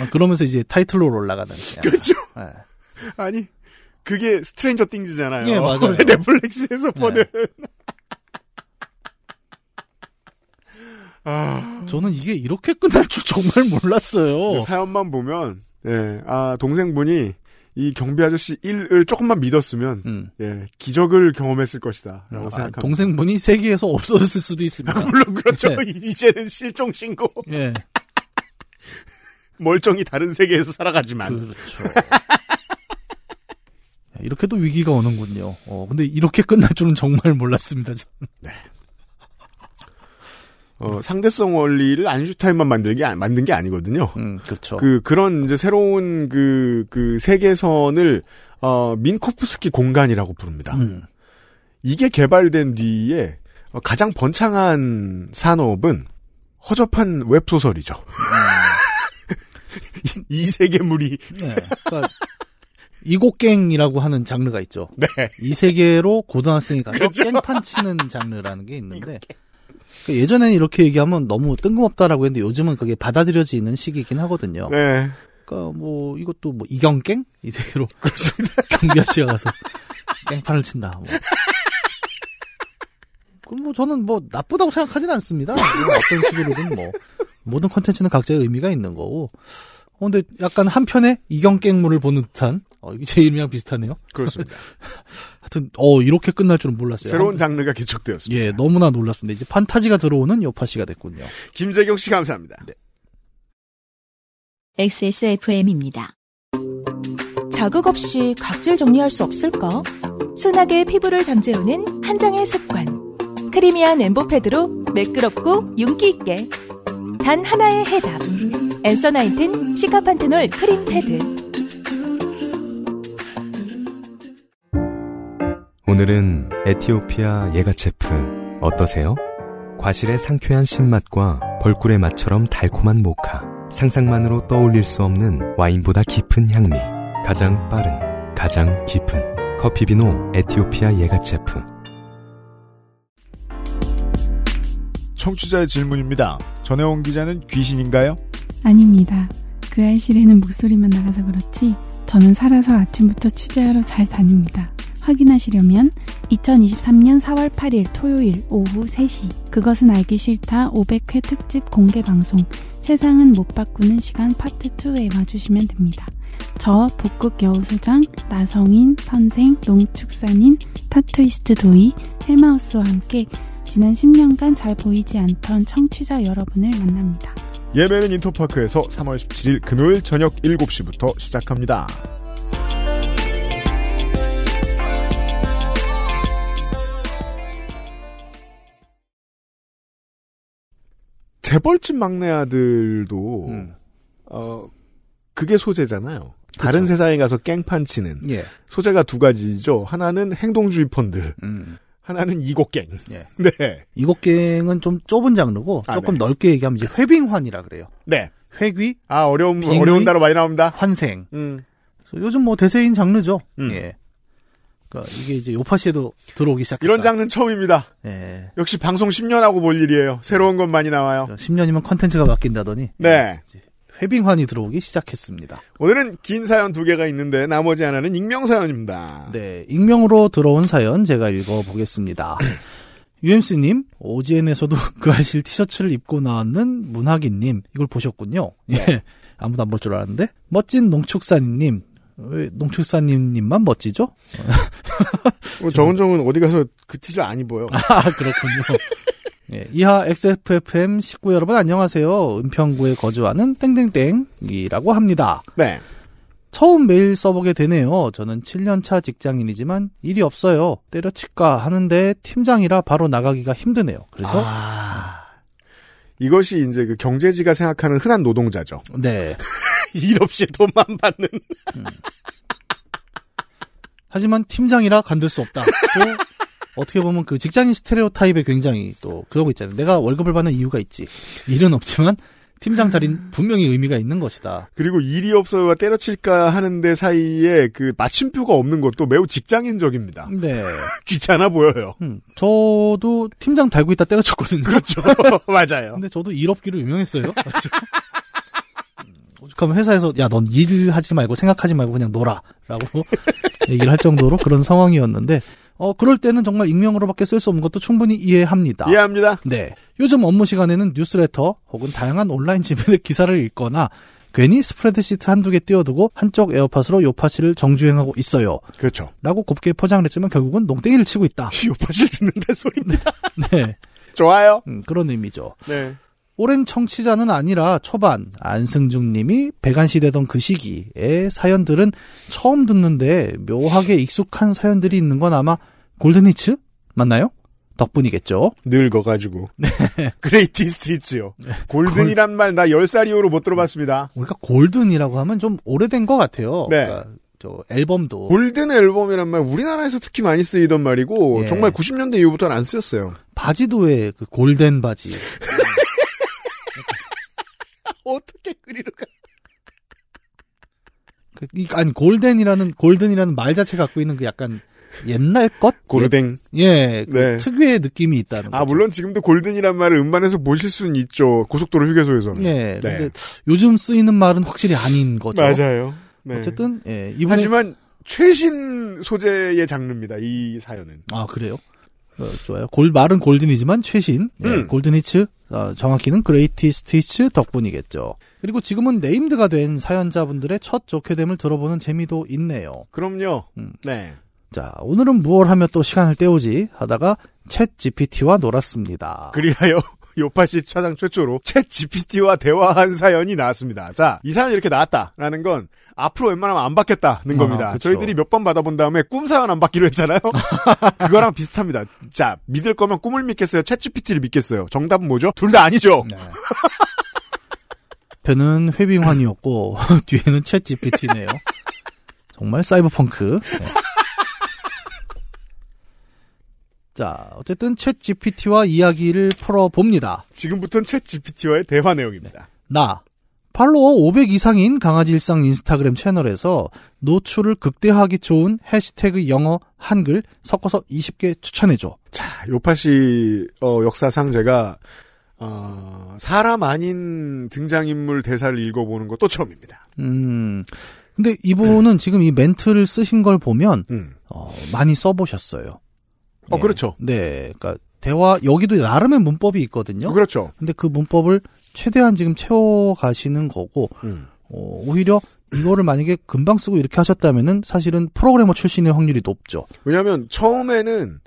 아, 그러면서 이제 타이틀로 올라가는. 그렇죠. 예. 아니 그게 스트레인저 띵즈잖아요. 예, 맞아요. 넷플릭스에서 보는. 아, 저는 이게 이렇게 끝날 줄 정말 몰랐어요. 사연만 보면 예, 아 동생분이 이 경비 아저씨 1을 조금만 믿었으면 예, 기적을 경험했을 것이다 라고 아, 생각합니다. 동생분이 세계에서 없어졌을 수도 있습니다. 물론 그렇죠. 예. 이제는 실종 신고. 예. 멀쩡히 다른 세계에서 살아가지만. 그렇죠. 이렇게도 위기가 오는군요. 어, 근데 이렇게 끝날 줄은 정말 몰랐습니다. 저는. 어, 상대성 원리를 안슈타인만 만든 게, 만든 게 아니거든요. 음, 그렇죠. 그, 그런 이제 새로운 그, 그 세계선을, 어, 민코프스키 공간이라고 부릅니다. 음. 이게 개발된 뒤에 어, 가장 번창한 산업은 허접한 웹 소설이죠. 이, 이 세계물이. 네. 그러니까 이곡갱이라고 하는 장르가 있죠. 네. 이 세계로 고등학생이 가서 그렇죠. 깽판 치는 장르라는 게 있는데 그러니까 예전에는 이렇게 얘기하면 너무 뜬금없다라고 했는데 요즘은 그게 받아들여지는 시기이긴 하거든요. 네. 그러니까 뭐 이것도 뭐 이경갱 이 세계로 경비 아씨가 가서 깽판을 친다. 뭐. 그럼 뭐 저는 뭐 나쁘다고 생각하진 않습니다. 뭐 어떤 식으로든 뭐 모든 컨텐츠는 각자의 의미가 있는 거고. 어, 근데 약간 한편에 이경갱물을 보는 듯한 어, 이게 제 이름이랑 비슷하네요. 그렇습니다. 하여튼 어 이렇게 끝날 줄은 몰랐어요. 새로운 장르가 개척되었습니다. 예, 너무나 놀랐습니다. 이제 판타지가 들어오는 여파 씨가 됐군요. 김재경 씨 감사합니다. XSFM입니다. 자극 없이 각질 정리할 수 없을까? 순하게 피부를 잠재우는 한 장의 습관. 크리미한 엠보 패드로 매끄럽고 윤기 있게. 단 하나의 해답. 엔서 나인틴 시카판테놀 크림 패드. 오늘은 에티오피아 예가체프 어떠세요? 과실의 상쾌한 신맛과 벌꿀의 맛처럼 달콤한 모카, 상상만으로 떠올릴 수 없는 와인보다 깊은 향미. 가장 빠른, 가장 깊은 커피비노 에티오피아 예가체프. 청취자의 질문입니다. 전혜원 기자는 귀신인가요? 아닙니다. 그 알실에는 목소리만 나가서 그렇지 저는 살아서 아침부터 취재하러 잘 다닙니다. 확인하시려면 2023년 4월 8일 토요일 오후 3시 그것은 알기 싫다 500회 특집 공개 방송 세상은 못 바꾸는 시간 파트 2에 와주시면 됩니다. 저 북극 여우소장, 나성인, 선생, 농축산인, 타투이스트 도이, 헬마우스와 함께 지난 10년간 잘 보이지 않던 청취자 여러분을 만납니다. 예매는 인터파크에서 3월 17일 금요일 저녁 7시부터 시작합니다. 재벌집 막내 아들도 어 그게 소재잖아요. 다른 세상에 가서 깽판 치는 예. 소재가 두 가지죠. 하나는 행동주의 펀드, 음. 하나는 이곡갱. 예. 네. 이곡갱은 좀 좁은 장르고 아, 조금 네. 넓게 얘기하면 이제 회빙환이라 그래요. 네. 회귀, 아 어려운 빙의, 어려운 단어 많이 나옵니다. 환생. 음. 요즘 뭐 대세인 장르죠. 음. 예. 그러니까 이게 이제 요파시에도 들어오기 시작했다. 이런 장르는 처음입니다. 예. 역시 방송 10년 하고 볼 일이에요. 새로운 것 많이 나와요. 10년이면 컨텐츠가 바뀐다더니 네. 회빙환이 들어오기 시작했습니다. 오늘은 긴 사연 두 개가 있는데 나머지 하나는 익명 사연입니다. 네, 익명으로 들어온 사연 제가 읽어보겠습니다. UMC님, OGN에서도 그 알실 티셔츠를 입고 나왔는 문학인님, 이걸 보셨군요. 예. 아무도 안 볼 줄 알았는데. 멋진 농축산인님, 왜 농축산님만 멋지죠? 어, 정은정은 어디 가서 그 티를 안 입어요. 아, 그렇군요. 예, 이하 XFFM 식구 여러분 안녕하세요. 은평구에 거주하는 땡땡땡이라고 합니다. 네. 처음 메일 써보게 되네요. 저는 7년차 직장인이지만 일이 없어요. 때려칠까 하는데 팀장이라 바로 나가기가 힘드네요. 그래서 아, 이것이 이제 그 경제지가 생각하는 흔한 노동자죠. 네. 일 없이 돈만 받는. 하지만 팀장이라 간들 수 없다. 또 어떻게 보면 그 직장인 스테레오 타입에 굉장히 또 그러고 있잖아요. 내가 월급을 받는 이유가 있지. 일은 없지만 팀장 자리는 분명히 의미가 있는 것이다. 그리고 일이 없어요와 때려칠까 하는데 사이에 그 마침표가 없는 것도 매우 직장인적입니다. 네. 귀찮아 보여요. 음, 저도 팀장 달고 있다 때려쳤거든요. 그렇죠. 맞아요. 근데 저도 일 없기로 유명했어요. 가지 오죽하면 회사에서 야 넌 일하지 말고 생각하지 말고 그냥 놀아라고 얘기를 할 정도로 그런 상황이었는데 어 그럴 때는 정말 익명으로밖에 쓸 수 없는 것도 충분히 이해합니다. 이해합니다. 네. 요즘 업무 시간에는 뉴스레터 혹은 다양한 온라인 지면의 기사를 읽거나 괜히 스프레드시트 한두 개 띄워두고 한쪽 에어팟으로 요파시를 정주행하고 있어요. 그렇죠. 라고 곱게 포장을 했지만 결국은 농땡이를 치고 있다. 요파시를 듣는다 소리입니다. 네. 좋아요. 음, 그런 의미죠. 네. 오랜 청취자는 아니라 초반 안승준 님이 배관시되던 그 시기에 사연들은 처음 듣는데 묘하게 익숙한 사연들이 있는 건 아마 Golden Hits? 맞나요? 덕분이겠죠. 늙어가지고. Greatest Hits지요. Golden이란 말 나 10살 이후로 못 들어봤습니다. 우리가 Golden이라고 하면 좀 오래된 것 같아요. 네. 그러니까 저 앨범도 Golden 앨범이란 말 우리나라에서 특히 많이 쓰이던 말이고 예. 정말 90년대 이후부터는 안 쓰였어요. 바지도 왜 그 골덴 바지. 어떻게 그리로 가? 그, 이- 아니 골덴이라는 골든이라는 말 자체 갖고 있는 그 약간 옛날 것? 고르댕. 예, 그 네. 특유의 느낌이 있다는 아 거죠. 물론 지금도 골든이란 말을 음반에서 보실 수는 있죠. 고속도로 휴게소에서는. 예, 네. 근데 요즘 쓰이는 말은 확실히 아닌 거죠. 맞아요. 네. 어쨌든 예, 이분의 하지만 최신 소재의 장르입니다. 이 사연은. 아 그래요? 어, 좋아요. 골 말은 골든이지만 최신 예, 음. 골든히츠 어, 정확히는 Greatest Hits 덕분이겠죠. 그리고 지금은 named가 된 사연자분들의 첫 소개됨을 들어보는 재미도 있네요. 그럼요. 음. 네. 자 오늘은 무얼 하며 또 시간을 때우지 하다가 챗 GPT와 놀았습니다. 그리하여 요팟시 사상 최초로 챗 GPT와 대화한 사연이 나왔습니다. 자, 이 사연이 이렇게 나왔다라는 건 앞으로 웬만하면 안 받겠다는 아, 겁니다. 그쵸. 저희들이 몇 번 받아본 다음에 꿈 사연 안 받기로 했잖아요. 그거랑 비슷합니다. 자, 믿을 거면 꿈을 믿겠어요. 챗 GPT를 믿겠어요. 정답은 뭐죠? 둘 다 아니죠. 네. 앞에는 회빙환이었고 뒤에는 챗 GPT네요. 정말 사이버펑크. 네. 자, 어쨌든 챗 GPT와 이야기를 풀어봅니다. 지금부터는 챗 GPT와의 대화 내용입니다. 나, 팔로워 500 이상인 강아지 일상 인스타그램 채널에서 노출을 극대화하기 좋은 해시태그 영어, 한글 섞어서 20개 추천해줘. 자, 요파시 어, 역사상 제가 어, 사람 아닌 등장인물 대사를 읽어보는 것도 처음입니다. 음, 근데 이분은 지금 이 멘트를 쓰신 걸 보면, 음. 어, 많이 써보셨어요. 어, 그렇죠. 네. 그러니까 대화, 여기도 나름의 문법이 있거든요. 그렇죠. 근데 그 문법을 최대한 지금 채워 가시는 거고, 음. 어, 오히려 이거를 만약에 금방 쓰고 이렇게 하셨다면은 사실은 프로그래머 출신의 확률이 높죠. 왜냐하면 처음에는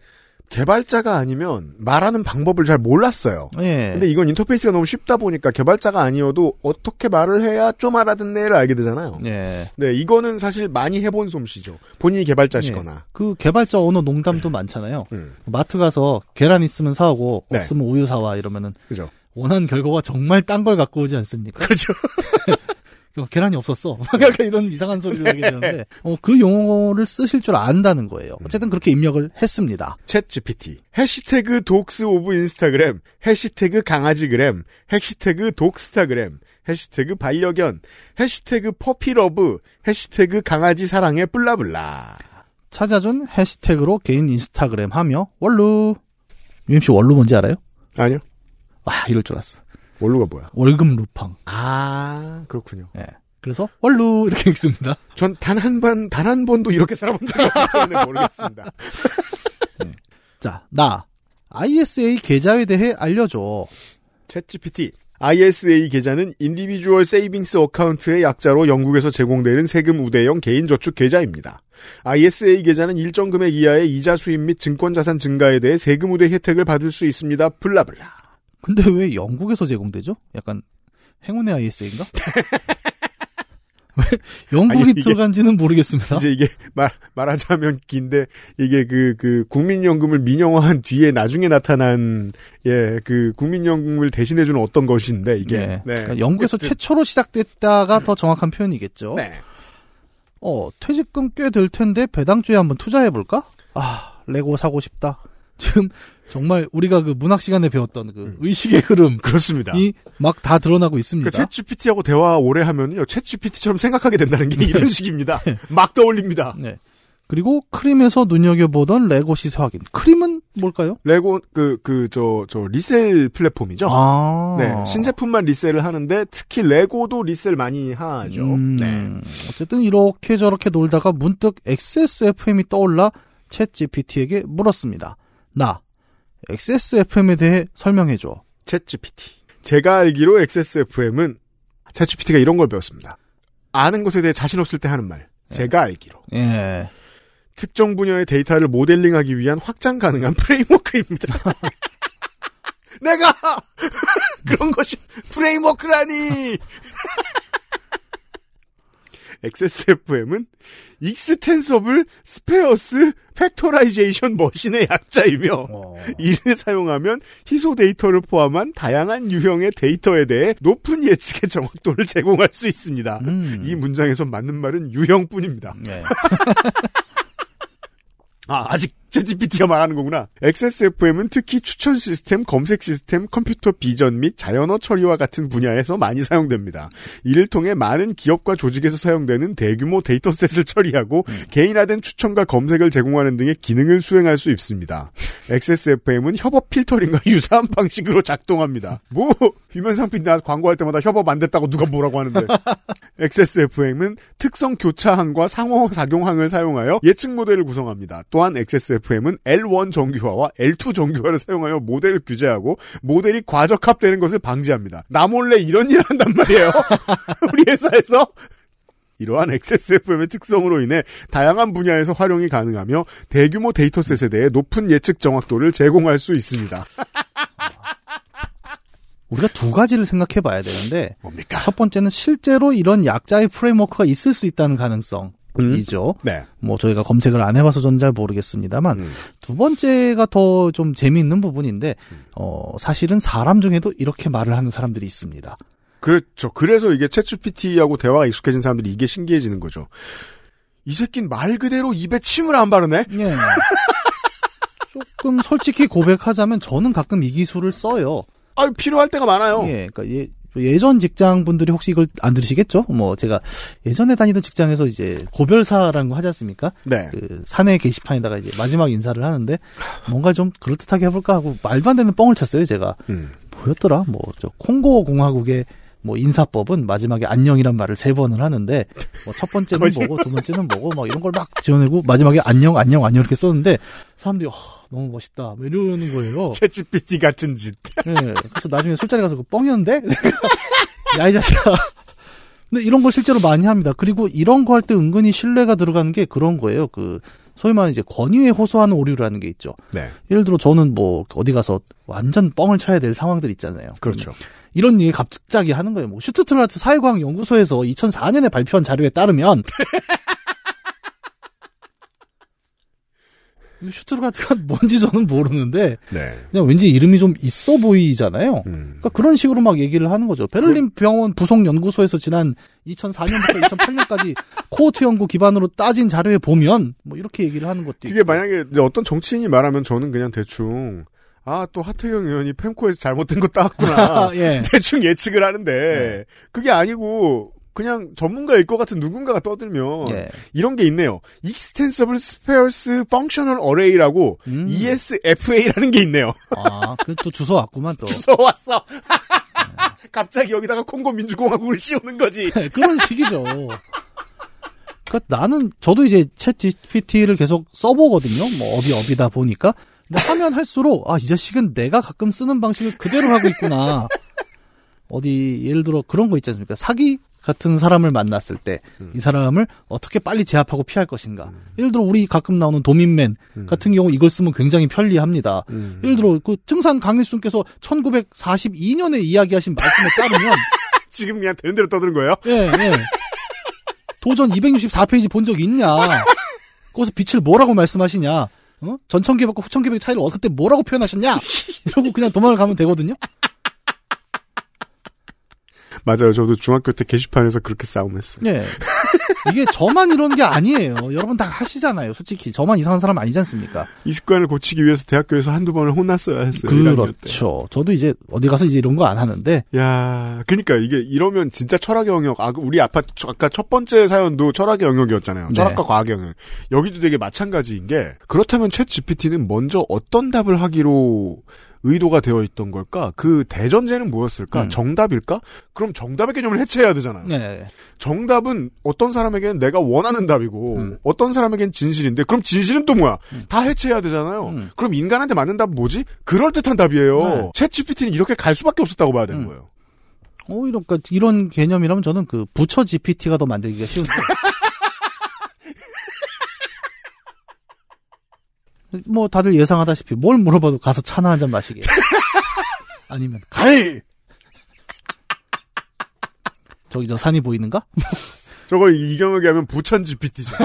개발자가 아니면 말하는 방법을 잘 몰랐어요. 예. 근데 이건 인터페이스가 너무 쉽다 보니까 개발자가 아니어도 어떻게 말을 해야 좀 알아듣네를 알게 되잖아요. 예. 네, 이거는 사실 많이 해본 솜씨죠. 본인이 개발자시거나. 예. 그 개발자 언어 농담도 많잖아요. 음. 마트 가서 계란 있으면 사오고 네. 없으면 우유 사와 이러면은 그죠. 원하는 결과가 정말 딴 걸 갖고 오지 않습니까? 그렇죠. 어, 계란이 없었어. 약간 이런 이상한 소리를 하게 되는데 어, 그 용어를 쓰실 줄 안다는 거예요. 어쨌든 그렇게 입력을 했습니다. 챗 GPT. 해시태그 독스 of 인스타그램, 해시태그 강아지그램, 해시태그 dogstagram, 해시태그 반려견, 해시태그 puppy love, 해시태그 강아지 사랑해 blah blah. 찾아준 해시태그로 개인 인스타그램 하며 월루. UMC 월루 뭔지 알아요? 아니요. 아 이럴 줄 알았어. 월루가 뭐야? 월급 루팡. 아, 그렇군요. 예. 그래서 월루 이렇게 읽습니다. 전 단 한 번, 단 한 번도 이렇게 살아본 적이 때문에 모르겠습니다. 자, 나 ISA 계좌에 대해 알려줘. 챗GPT. ISA 계좌는 Individual Savings Account의 약자로 영국에서 제공되는 세금 우대형 개인 저축 계좌입니다. ISA 계좌는 일정 금액 이하의 이자 수입 및 증권 자산 증가에 대해 세금 우대 혜택을 받을 수 있습니다. blah blah. 근데 왜 영국에서 제공되죠? 약간 행운의 ISA인가? 왜 영국이 아니, 이게- 들어간지는 모르겠습니다. 이제 이게 말, 말하자면 긴데, 이게 그, 그, 국민연금을 민영화한 뒤에 나중에 나타난, 예, 그, 국민연금을 대신해주는 어떤 것인데, 이게. 네. 네. 그러니까 영국에서 어쨌든, 최초로 시작됐다가 더 정확한 표현이겠죠. 네. 어, 퇴직금 꽤 될 텐데 배당주에 한번 투자해 볼까? 아, 레고 사고 싶다. 지금 정말 우리가 그 문학 시간에 배웠던 그 의식의 흐름 음. 그렇습니다. 이 막 다 드러나고 있습니다. 그러니까 챗GPT하고 대화 오래 하면요, 챗GPT처럼 생각하게 된다는 게 이런 식입니다. 막 떠올립니다. 네. 그리고 크림에서 눈여겨보던 레고 시세 확인. 크림은 뭘까요? 레고, 그, 그, 저, 저, resell 플랫폼이죠? 아. 네. 신제품만 resell을 하는데, 특히 레고도 resell 많이 하죠. 음, 네. 어쨌든 이렇게 저렇게 놀다가 문득 XSFM이 떠올라 챗 GPT에게 물었습니다. 나 XSFM에 대해 설명해줘. 챗 GPT. 제가 알기로 XSFM은 챗 GPT가 이런 걸 배웠습니다. 아는 것에 대해 자신 없을 때 하는 말. 제가 알기로. 예. 특정 분야의 데이터를 모델링하기 위한 확장 가능한 framework입니다. 내가 그런 것이 framework라니. XSFM은 Extensible Sparse Factorization Machine의 약자이며 이를 사용하면 희소 데이터를 포함한 다양한 유형의 데이터에 대해 높은 예측의 정확도를 제공할 수 있습니다. 이 문장에서 맞는 말은 유형뿐입니다. 네. 아, 아직 챗GPT가 말하는 거구나. XSFM은 특히 추천 시스템, 검색 시스템, 컴퓨터 비전 및 자연어 처리와 같은 분야에서 많이 사용됩니다. 이를 통해 많은 기업과 조직에서 사용되는 대규모 dataset을 처리하고 개인화된 추천과 검색을 제공하는 등의 기능을 수행할 수 있습니다. XSFM은 협업 필터링과 유사한 방식으로 작동합니다. 뭐 휴면상품 나 광고할 때마다 협업 안 됐다고 누가 뭐라고 하는데 XSFM은 특성 교차항과 상호 작용항을 사용하여 예측 모델을 구성합니다. 또한 XSFM 은 L1 정규화와 L2 정규화를 사용하여 모델을 규제하고 모델이 과적합되는 것을 방지합니다. 나 몰래 이런 일을 한단 말이에요. 우리 회사에서 이러한 XSFM의 특성으로 인해 다양한 분야에서 활용이 가능하며 대규모 데이터셋에 대해 높은 예측 정확도를 제공할 수 있습니다. 우리가 두 가지를 생각해 봐야 되는데 뭡니까? 첫 번째는 실제로 이런 약자의 프레임워크가 있을 수 있다는 가능성 이죠. 네. 뭐 저희가 검색을 안 해봐서 전 잘 모르겠습니다만 음. 두 번째가 더 좀 재미있는 부분인데 어 사실은 사람 중에도 이렇게 말을 하는 사람들이 있습니다. 그렇죠. 그래서 이게 챗GPT하고 대화가 익숙해진 사람들이 이게 신기해지는 거죠. 이 새낀 말 그대로 입에 침을 안 바르네? 예. 조금 솔직히 고백하자면 저는 가끔 이 기술을 써요. 아 필요할 때가 많아요. 예, 그러니까 예, 예전 직장 분들이 혹시 이걸 안 들으시겠죠? 뭐 제가 예전에 다니던 직장에서 이제 고별사라는 거 하지 않습니까? 네. 그 사내 게시판에다가 이제 마지막 인사를 하는데 뭔가 좀 그럴듯하게 해볼까 하고 말도 안 되는 뻥을 쳤어요. 제가 음. 뭐였더라? 뭐 저 콩고 공화국의 뭐 인사법은 마지막에 안녕이란 말을 세 번을 하는데 뭐 첫 번째는. 뭐고 두 번째는 뭐고 막 이런 걸 막 지어내고 마지막에 안녕 안녕 안녕 이렇게 썼는데 사람들이 하, 너무 멋있다 뭐 이러는 거예요. 챗GPT 같은 짓. 예. 그래서 나중에 술자리 가서 그 뻥이었는데? 야, 이 자식아. 근데 이런 걸 실제로 많이 합니다. 그리고 이런 거 할 때 은근히 신뢰가 들어가는 게 그런 거예요. 그, 소위 말하는 이제 권위에 호소하는 오류라는 게 있죠. 네. 예를 들어 저는 뭐 어디 가서 완전 뻥을 쳐야 될 상황들 있잖아요. 그렇죠. 이런 얘기 갑자기 하는 거예요. 뭐 슈투트라트 사회과학 연구소에서 2004년에 발표한 자료에 따르면 슈투트라트가 뭔지 저는 모르는데 네. 그냥 왠지 이름이 좀 있어 보이잖아요. 그러니까 그런 식으로 막 얘기를 하는 거죠. 베를린 병원 부속 연구소에서 지난 2004년부터 2008년까지 코호트 연구 기반으로 따진 자료에 보면 뭐 이렇게 얘기를 하는 것도 그게 만약에 어떤 정치인이 말하면 저는 그냥 대충 아 또 하태경 의원이 펜코에서 잘못된 거 따왔구나 예. 대충 예측을 하는데 그게 아니고 그냥 전문가일 것 같은 누군가가 떠들면 예. 이런 게 있네요. Extensible Sparse Functional Array라고 음. ESFA라는 게 있네요. 아, 그또 주소 왔구만 또. 주소 왔어. 갑자기 여기다가 콩고 민주공화국을 씌우는 거지. 네, 그런 식이죠. 그러니까 나는 저도 이제 챗 GPT를 계속 써보거든요. 뭐 업이 업이다 보니까. 근데 하면 할수록 아 이 자식은 내가 가끔 쓰는 방식을 그대로 하고 있구나. 어디 예를 들어 그런 거 있지 않습니까? 사기 같은 사람을 만났을 때이 사람을 어떻게 빨리 제압하고 피할 것인가. 예를 들어 우리 가끔 나오는 도민맨 같은 경우 이걸 쓰면 굉장히 편리합니다. 예를 들어 그 증산 강일순께서 1942년에 이야기하신 말씀에 따르면 지금 그냥 되는 대로 떠드는 거예요? 예, 예. 도전 264페이지 본 적 있냐? 거기서 빛을 뭐라고 말씀하시냐? 어? 전청기백과 후청기백 차이를 어떻게 뭐라고 표현하셨냐? 이러고 그냥 도망을 가면 되거든요. 맞아요. 저도 중학교 때 게시판에서 그렇게 싸움했어요. 예. 이게 저만 이런 게 아니에요. 여러분 다 하시잖아요. 솔직히 저만 이상한 사람 아니지 않습니까? 이 습관을 고치기 위해서 대학교에서 한두 번을 혼났어야 했어요. 1학년 때. 그렇죠. 저도 이제 어디 가서 이제 이런 거 안 하는데 야, 그러니까 이게 이러면 진짜 철학의 영역. 아, 우리 아파 아까 첫 번째 사연도 철학의 영역이었잖아요. 네. 철학과 과학의 영역. 여기도 되게 마찬가지인 게 그렇다면 챗 GPT는 먼저 어떤 답을 하기로 의도가 되어 있던 걸까? 그 대전제는 뭐였을까? 음. 정답일까? 그럼 정답의 개념을 해체해야 되잖아요. 네. 정답은 어떤 사람에게는 내가 원하는 답이고 음. 어떤 사람에겐 진실인데 그럼 진실은 또 뭐야? 다 해체해야 되잖아요. 음. 그럼 인간한테 맞는 답은 뭐지? 그럴 듯한 답이에요. 네. 챗 GPT는 이렇게 갈 수밖에 없었다고 봐야 되는 음. 거예요. 오히려 그러니까 이런 개념이라면 저는 그 부처 GPT가 더 만들기가 쉬운데. 뭐 다들 예상하다시피 뭘 물어봐도 가서 차나 한 잔 마시게. 아니면 갈. 저기 저 산이 보이는가? 저걸 이경혁이 하면 부천 GPT죠.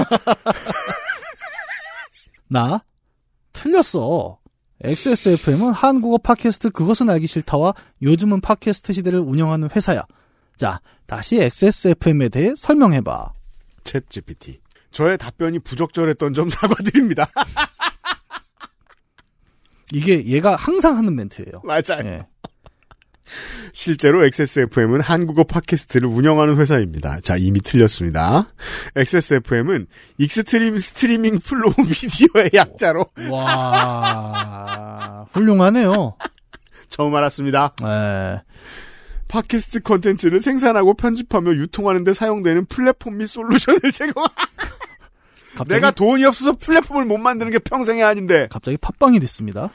나 틀렸어. XSFM은 한국어 팟캐스트 그것은 알기 싫다와 요즘은 팟캐스트 시대를 운영하는 회사야. 자, 다시 XSFM에 대해 설명해봐. 챗 GPT. 저의 답변이 부적절했던 점 사과드립니다. 이게 얘가 항상 하는 멘트예요. 맞아요. 예. 실제로 XSFM은 한국어 팟캐스트를 운영하는 회사입니다. 자, 이미 틀렸습니다. XSFM은 Extreme Streaming Flow Media의 약자로 와, 훌륭하네요. 처음 알았습니다. 예. 팟캐스트 콘텐츠를 생산하고 편집하며 유통하는 데 사용되는 플랫폼 및 솔루션을 제공. 갑자기, 내가 돈이 없어서 플랫폼을 못 만드는 게 평생의 한인데. 갑자기 팟빵이 됐습니다.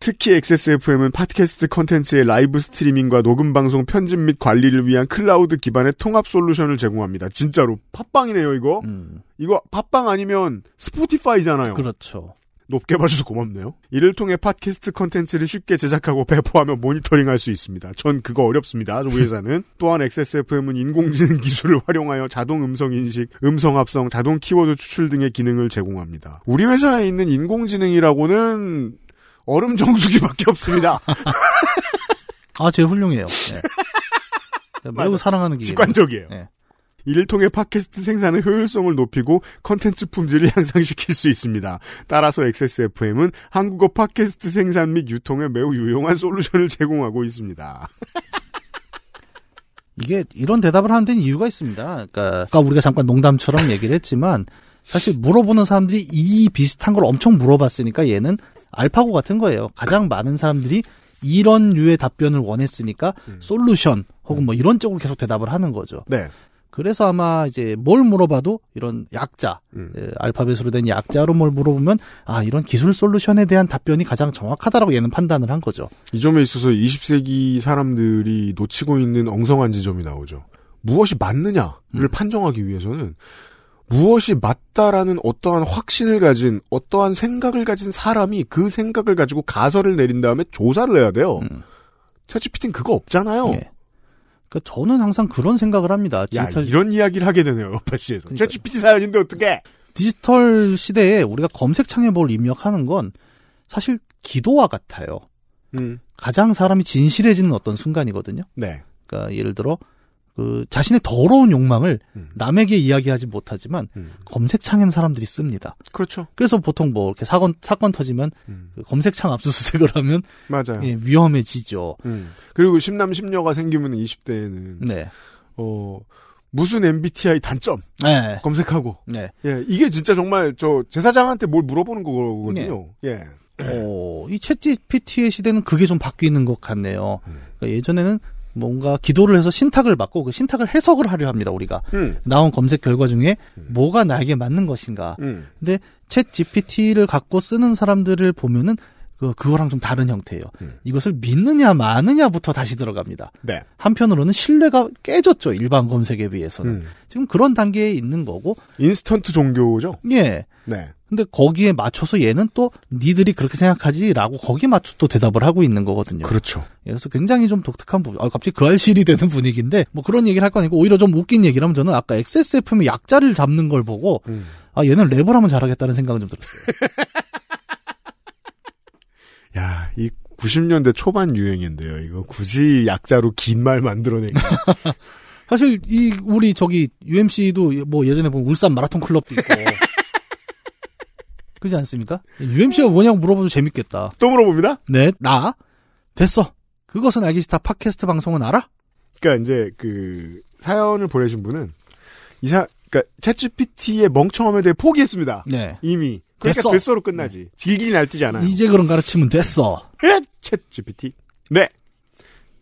특히 XSFM은 팟캐스트 콘텐츠의 라이브 스트리밍과 녹음 방송 편집 및 관리를 위한 클라우드 기반의 통합 솔루션을 제공합니다. 진짜로 팟빵이네요, 이거. 음, 이거 팟빵 아니면 스포티파이잖아요. 그렇죠. 높게 봐줘서 고맙네요. 이를 통해 팟캐스트 콘텐츠를 쉽게 제작하고 배포하며 모니터링할 수 있습니다. 전 그거 어렵습니다. 우리 회사는 또한 XSFM은 인공지능 기술을 활용하여 자동 음성 인식, 음성 합성, 자동 키워드 추출 등의 기능을 제공합니다. 우리 회사에 있는 인공지능이라고는 얼음 정수기밖에 없습니다. 아, 제일 훌륭해요. 예. 매우 맞아. 사랑하는 기계. 직관적이에요. 예. 이를 통해 팟캐스트 생산의 효율성을 높이고 컨텐츠 품질을 향상시킬 수 있습니다. 따라서 XSFM은 한국어 팟캐스트 생산 및 유통에 매우 유용한 솔루션을 제공하고 있습니다. 이게 이런 대답을 하는 데는 이유가 있습니다. 그러니까 아까 우리가 잠깐 농담처럼 얘기를 했지만 사실 물어보는 사람들이 이 비슷한 걸 엄청 물어봤으니까 얘는 알파고 같은 거예요. 가장 많은 사람들이 이런 류의 답변을 원했으니까 솔루션 혹은 뭐 이런 쪽으로 계속 대답을 하는 거죠. 네. 그래서 아마 이제 뭘 물어봐도 이런 약자, 음. 에, 알파벳으로 된 약자로 뭘 물어보면 아 이런 기술 솔루션에 대한 답변이 가장 정확하다라고 얘는 판단을 한 거죠. 이 점에 있어서 20세기 사람들이 놓치고 있는 엉성한 지점이 나오죠. 무엇이 맞느냐를 음. 판정하기 위해서는 무엇이 맞다라는 어떠한 확신을 가진 어떠한 생각을 가진 사람이 그 생각을 가지고 가설을 내린 다음에 조사를 해야 돼요. 음. 채찌피티는 그거 없잖아요. 예. 그러니까 저는 항상 그런 생각을 합니다. 야 디지털 이런 이야기를 하게 되네요. 여파 씨에서. 그러니까- 채찌피티 사연인데 어떻게? 디지털 시대에 우리가 검색창에 뭘 입력하는 건 사실 기도와 같아요. 음. 가장 사람이 진실해지는 어떤 순간이거든요. 네. 그러니까 예를 들어 그 자신의 더러운 욕망을 음. 남에게 이야기하지 못하지만 음. 검색창에는 사람들이 씁니다. 그렇죠. 그래서 보통 뭐 이렇게 사건 사건 터지면 음. 그 검색창 압수수색을 하면 맞아요. 예, 위험해지죠. 음. 그리고 심남 심녀가 생기면 20대에는 네. 어 무슨 MBTI 단점 네. 검색하고 네. 예 이게 진짜 정말 저 제사장한테 뭘 물어보는 거거든요. 예. 어, 이 챗GPT의 시대는 그게 좀 바뀌는 것 같네요. 그러니까 예전에는 뭔가 기도를 해서 신탁을 받고 그 신탁을 해석을 하려 합니다, 우리가. 음. 나온 검색 결과 중에 뭐가 나에게 맞는 것인가. 음. 근데 챗 GPT를 갖고 쓰는 사람들을 보면은 그 그거랑 좀 다른 형태예요. 이것을 믿느냐 마느냐부터 다시 들어갑니다. 네. 한편으로는 신뢰가 깨졌죠 일반 검색에 비해서는. 음. 지금 그런 단계에 있는 거고. 인스턴트 종교죠. 예. 네. 근데 거기에 맞춰서 얘는 또 니들이 그렇게 생각하지라고 거기에 맞춰 또 대답을 하고 있는 거거든요. 그렇죠. 그래서 굉장히 좀 독특한 부분. 아, 갑자기 그 알실이 되는 분위기인데 뭐 그런 얘기를 할 거 아니고 오히려 좀 웃긴 얘기를 하면 저는 아까 XSFM의 약자를 잡는 걸 보고 음. 아 얘는 랩을 하면 잘하겠다는 생각은 좀 들었어요. 야, 이 90년대 초반 유행인데요. 이거 굳이 약자로 긴 말 만들어내기. 사실 이 우리 저기 UMC도 뭐 예전에 보면 울산 마라톤 클럽도 있고 그렇지 않습니까? UMC가 뭐냐고 물어봐도 재밌겠다. 또 물어봅니다. 네, 나 됐어. 그것은 알기 싫다 팟캐스트 방송은 알아? 그러니까 이제 그 사연을 보내신 분은 이사 그러니까 챗GPT의 멍청함에 대해 포기했습니다. 네. 이미 그러니까 됐어. 됐어로 끝나지. 질길이 날뛰지 않아요. 이제 그런 가르치면 됐어. 예, 챗GPT. 네.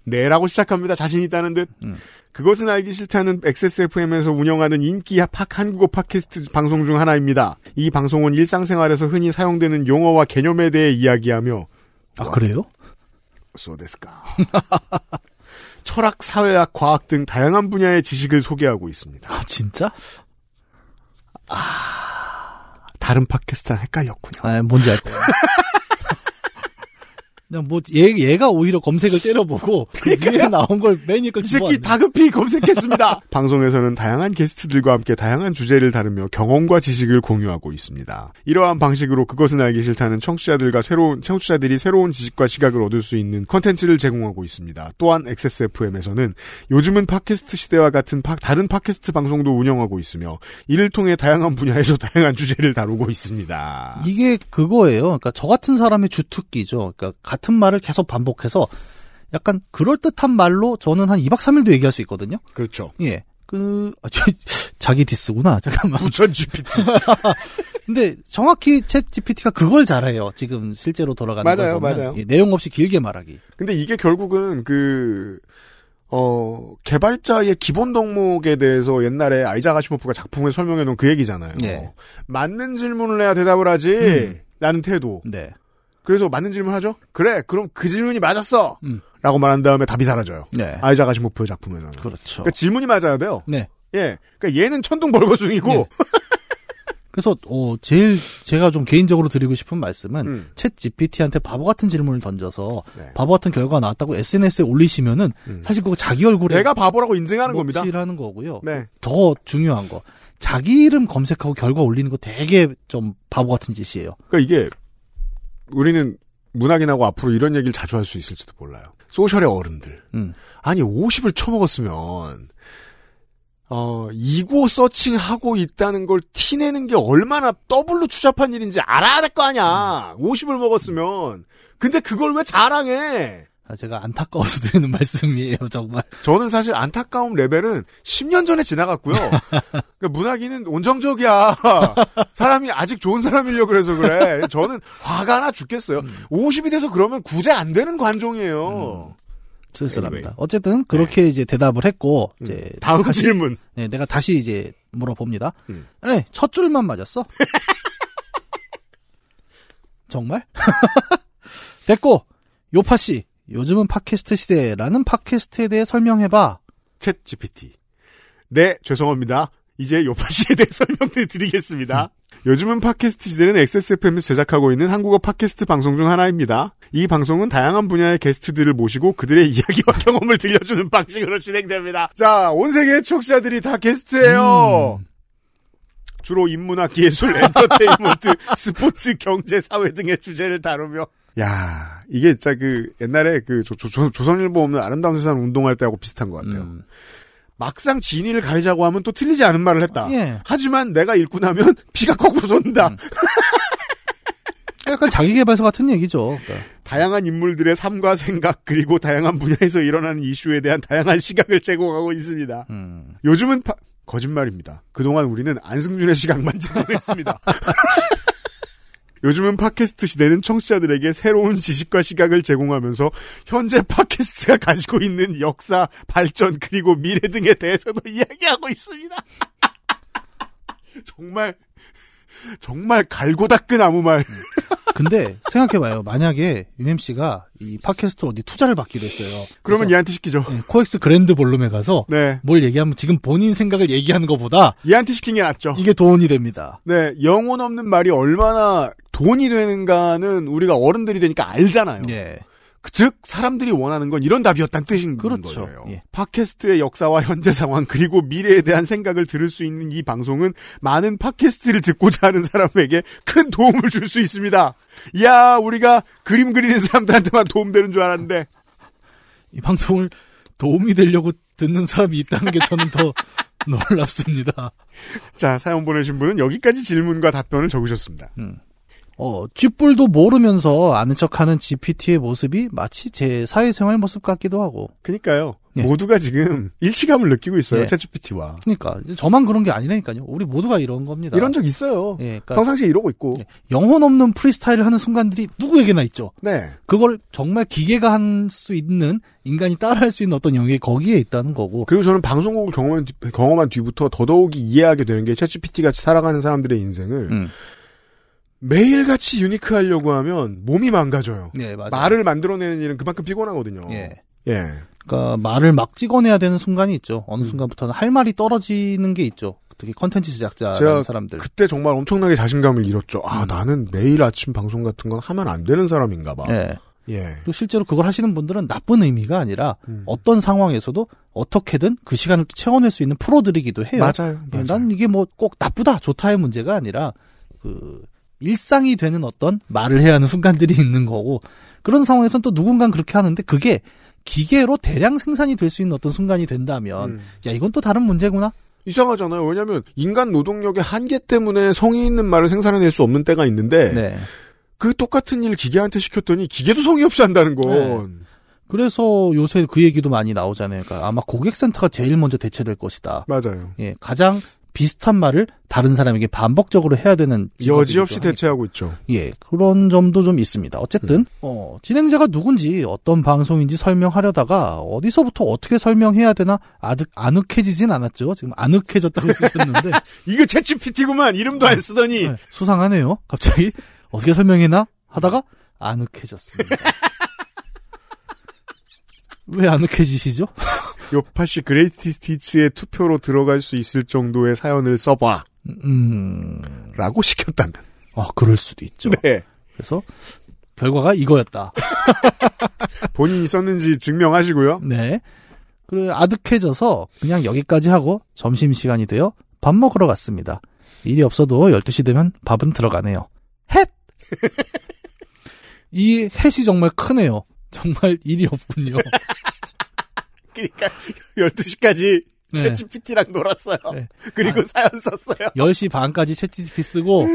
네라고 시작합니다. 자신 있다는 듯. 음. 그것은 알기 싫다는 XSFM에서 운영하는 인기 팍 한국어 팟캐스트 방송 중 하나입니다. 이 방송은 일상생활에서 흔히 사용되는 용어와 개념에 대해 이야기하며 아 그래요? 소데스까. 철학, 사회학, 과학 등 다양한 분야의 지식을 소개하고 있습니다. 아 진짜? 다른 팟캐스트랑 헷갈렸군요. 아 뭔지 알 거야. 그냥 뭐 얘, 얘가 오히려 검색을 때려보고 그 위에 나온 걸맨 위에 걸이 새끼. 다급히 검색했습니다. 방송에서는 다양한 게스트들과 함께 다양한 주제를 다루며 경험과 지식을 공유하고 있습니다. 이러한 방식으로 그것은 알기 싫다는 청취자들과 새로운 청취자들이 새로운 지식과 시각을 얻을 수 있는 컨텐츠를 제공하고 있습니다. 또한 XSFM에서는 요즘은 팟캐스트 시대와 같은 파- 다른 팟캐스트 방송도 운영하고 있으며 이를 통해 다양한 분야에서 다양한 주제를 다루고 있습니다. 이게 그거예요. 그러니까 저 같은 사람의 주특기죠. 그러니까 같은 말을 계속 반복해서 약간 그럴듯한 말로 저는 한 2박 3일도 얘기할 수 있거든요. 그렇죠. 예. 그, 아, 저, 자기 디스구나. 잠깐만. 부천 GPT. 근데 정확히 챗 GPT가 그걸 잘해요. 지금 실제로 돌아가는 맞아요, 보면. 맞아요. 예, 내용 없이 길게 말하기. 근데 이게 결국은 그, 어, 개발자의 기본 덕목에 대해서 옛날에 아이작 아시모프가 작품을 설명해 놓은 그 얘기잖아요. 네. 맞는 질문을 해야 대답을 하지. 음. 라는 태도. 네. 그래서 맞는 질문 하죠? 그래, 그럼 그 질문이 맞았어! 음. 라고 말한 다음에 답이 사라져요. 네. 아이작 아시모프의 작품에서는. 그렇죠. 그러니까 질문이 맞아야 돼요. 네. 예. 그러니까 얘는 천둥 벌거 중이고. 네. 그래서 어 제일 제가 좀 개인적으로 드리고 싶은 말씀은 음. 챗 GPT한테 바보 같은 질문을 던져서 네. 바보 같은 결과가 나왔다고 SNS에 올리시면은 음. 사실 그거 자기 얼굴에 내가 바보라고 인증하는 겁니다. 먹칠하는 거고요. 네. 더 중요한 거 자기 이름 검색하고 결과 올리는 거 되게 좀 바보 같은 짓이에요. 그러니까 이게 우리는 문학인하고 앞으로 이런 얘기를 자주 할 수 있을지도 몰라요. social의 어른들. 음. 아니 50을 쳐먹었으면 ego searching하고 있다는 걸 티내는 게 얼마나 더블로 추잡한 일인지 알아야 될 거 아니야. 50을 먹었으면. 근데 그걸 왜 자랑해? 아, 제가 안타까워서 드리는 말씀이에요, 정말. 저는 사실 안타까움 레벨은 10년 전에 지나갔고요. 그러니까 문학인은 온정적이야. 사람이 아직 좋은 사람이려 그래서 그래. 저는 화가 나 죽겠어요. 50이 돼서 그러면 구제 안 되는 관종이에요. 쓸쓸합니다. 어쨌든 그렇게 이제 대답을 했고 이제 네. 음. 다음 다시- 질문. 네, 내가 다시 이제 물어봅니다. 음. 네, 첫 줄만 맞았어. 정말? 됐고 요파 씨, 요즘은 팟캐스트 시대라는 팟캐스트에 대해 설명해봐. 챗 GPT. 네, 죄송합니다. 이제 요파시에 대해 설명을 드리겠습니다. 요즘은 팟캐스트 시대는 XSFM에서 제작하고 있는 한국어 팟캐스트 방송 중 하나입니다. 이 방송은 다양한 분야의 게스트들을 모시고 그들의 이야기와 경험을 들려주는 방식으로 진행됩니다. 자, 온 세계의 청취자들이 다 게스트예요. 주로 인문학, 예술, 엔터테인먼트, 스포츠, 경제, 사회 등의 주제를 다루며 야, 이게 진짜 그 옛날에 그 조, 조, 조, 조선일보 없는 아름다운 세상 운동할 때하고 비슷한 것 같아요. 음. 막상 진위를 가리자고 하면 또 틀리지 않은 말을 했다. 예. 하지만 내가 읽고 나면 피가 거꾸로 솟는다. 음. 약간 자기개발서 같은 얘기죠. 그러니까. 다양한 인물들의 삶과 생각 그리고 다양한 분야에서 일어나는 이슈에 대한 다양한 시각을 제공하고 있습니다. 음. 요즘은 파- 거짓말입니다. 그동안 우리는 안승준의 시각만 제공했습니다. 요즘은 팟캐스트 시대는 청취자들에게 새로운 지식과 시각을 제공하면서 현재 팟캐스트가 가지고 있는 역사, 발전 그리고 미래 등에 대해서도 이야기하고 있습니다. 정말 정말 갈고 닦은 아무 말. 근데 생각해봐요. 만약에 UMC가 이 팟캐스트 어디 투자를 받기로 했어요. 그러면 얘한테 시키죠. 네, 코엑스 그랜드 볼룸에 가서 네. 뭘 얘기하면 지금 본인 생각을 얘기하는 것보다 얘한테 시킨 게 낫죠. 이게 돈이 됩니다. 네, 영혼 없는 말이 얼마나 돈이 되는가는 우리가 어른들이 되니까 알잖아요. 예. 그즉 사람들이 원하는 건 이런 답이었다는 뜻인 그렇죠. 거예요. 예. 팟캐스트의 역사와 현재 상황 그리고 미래에 대한 생각을 들을 수 있는 이 방송은 많은 팟캐스트를 듣고자 하는 사람에게 큰 도움을 줄 수 있습니다. 야, 우리가 그림 그리는 사람들한테만 도움되는 줄 알았는데 이 방송을 도움이 되려고 듣는 사람이 있다는 게 저는 더 놀랍습니다. 자, 사연 보내신 분은 여기까지 질문과 답변을 적으셨습니다. 어, 쥐뿔도 모르면서 아는 척하는 GPT의 모습이 마치 제 사회생활 모습 같기도 하고. 그니까요. 예. 모두가 지금 일치감을 느끼고 있어요. 예. 챗GPT와. 그러니까 저만 그런 게 아니라니까요. 우리 모두가 이런 겁니다. 이런 적 있어요. 예, 그러니까 평상시에 이러고 있고. 영혼 없는 프리스타일을 하는 순간들이 누구에게나 있죠. 네. 그걸 정말 기계가 할수 있는 인간이 따라할 수 있는 어떤 영역이 거기에 있다는 거고. 그리고 저는 방송국을 경험한, 뒤- 경험한 뒤부터 더더욱이 이해하게 되는 게 챗GPT 같이 살아가는 사람들의 인생을 음. 매일같이 유니크하려고 하면 몸이 망가져요. 네, 맞아요. 말을 만들어내는 일은 그만큼 피곤하거든요. 예. 예. 그러니까 말을 막 찍어내야 되는 순간이 있죠. 어느 순간부터는 할 말이 떨어지는 게 있죠. 특히 컨텐츠 제작자라는 사람들. 그때 정말 엄청나게 자신감을 잃었죠. 아, 나는 매일 아침 방송 같은 건 하면 안 되는 사람인가 봐. 예. 예. 그리고 실제로 그걸 하시는 분들은 나쁜 의미가 아니라 음. 어떤 상황에서도 어떻게든 그 시간을 또 채워낼 수 있는 프로들이기도 해요. 맞아요. 예, 맞아요. 난 이게 뭐 꼭 나쁘다, 좋다의 문제가 아니라 그 일상이 되는 어떤 말을 해야 하는 순간들이 있는 거고 그런 상황에서는 또 누군가는 그렇게 하는데 그게 기계로 대량 생산이 될 수 있는 어떤 순간이 된다면 음. 야 이건 또 다른 문제구나. 이상하잖아요. 왜냐하면 인간 노동력의 한계 때문에 성의 있는 말을 생산해낼 수 없는 때가 있는데 네. 그 똑같은 일을 기계한테 시켰더니 기계도 성의 없이 한다는 건 네. 그래서 요새 그 얘기도 많이 나오잖아요. 그러니까 아마 고객센터가 제일 먼저 대체될 것이다. 맞아요. 예, 가장 비슷한 말을 다른 사람에게 반복적으로 해야 되는 여지없이. 대체하고 있죠. 예, 그런 점도 좀 있습니다. 어쨌든, 어, 진행자가 누군지, 어떤 방송인지 설명하려다가, 어디서부터 어떻게 설명해야 되나, 아득, 아늑해지진 않았죠. 지금 아늑해졌다고 쓰셨는데, 이거 챗GPT구만 이름도 안 쓰더니 네, 수상하네요. 갑자기, 어떻게 설명해나? 하다가, 아늑해졌습니다. 왜 아늑해지시죠? 요파시 그레이티 스티치의 투표로 들어갈 수 있을 정도의 사연을 써봐. 음, 라고 시켰다는. 아, 그럴 수도 있죠. 네. 그래서, 결과가 이거였다. 본인이 썼는지 증명하시고요. 네. 그리고 아득해져서 그냥 여기까지 하고 점심시간이 되어 밥 먹으러 갔습니다. 일이 없어도 12시 되면 밥은 들어가네요. 햇! 이 햇이 정말 크네요. 정말 일이 없군요. 그러니까 12시까지 네. 챗GPT랑 놀았어요. 네. 그리고 사연 썼어요. 10시 반까지 채티피 쓰고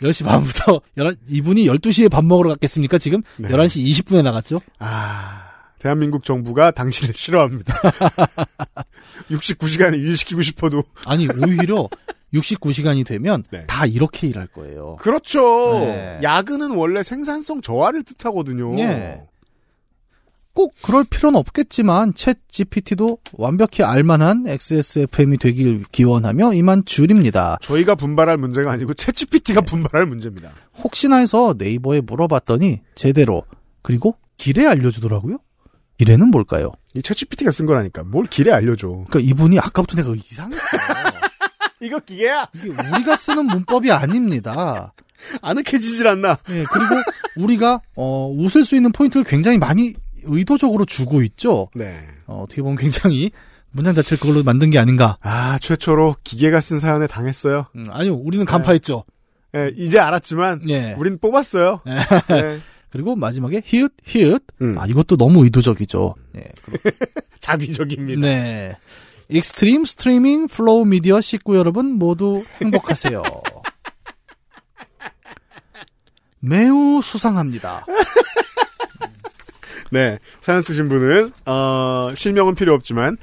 10시 반부터 11, 이분이 12시에 밥 먹으러 갔겠습니까? 지금 네. 11시 20분에 나갔죠? 아, 대한민국 정부가 당신을 싫어합니다. 69시간을 유지시키고 싶어도. 아니, 오히려 69시간이 되면 네. 다 이렇게 일할 거예요. 그렇죠. 네. 야근은 원래 생산성 저하를 뜻하거든요. 예. 꼭 그럴 필요는 없겠지만 챗 GPT도 완벽히 알만한 XSFM이 되길 기원하며 이만 줄입니다. 저희가 분발할 문제가 아니고 챗GPT가 분발할 문제입니다. 혹시나 해서 네이버에 물어봤더니 제대로 그리고 길에 알려주더라고요. 길에는 뭘까요? 이 챗GPT가 쓴 거라니까. 뭘 길에 알려줘. 그러니까 이분이 아까부터 내가 이상했어. 이거 기계야? 이게 우리가 쓰는 문법이 아닙니다. 아늑해지질 않나. 예, 그리고 우리가 어, 웃을 수 있는 포인트를 굉장히 많이 의도적으로 주고 있죠. 네. 어떻게 보면 굉장히 문장 자체를 그걸로 만든 게 아닌가. 아, 최초로 기계가 쓴 사연에 당했어요. 음, 아니요, 우리는 간파했죠. 예, 이제 알았지만 예. 우린 뽑았어요. 예. 그리고 마지막에 히읗 히읗. 음. 아 이것도 너무 의도적이죠. 예. 작위적입니다. 네. Extreme Streaming Flow Media 식구 여러분 모두 행복하세요. 매우 수상합니다. 네. 사연 쓰신 분은 어, 실명은 필요 없지만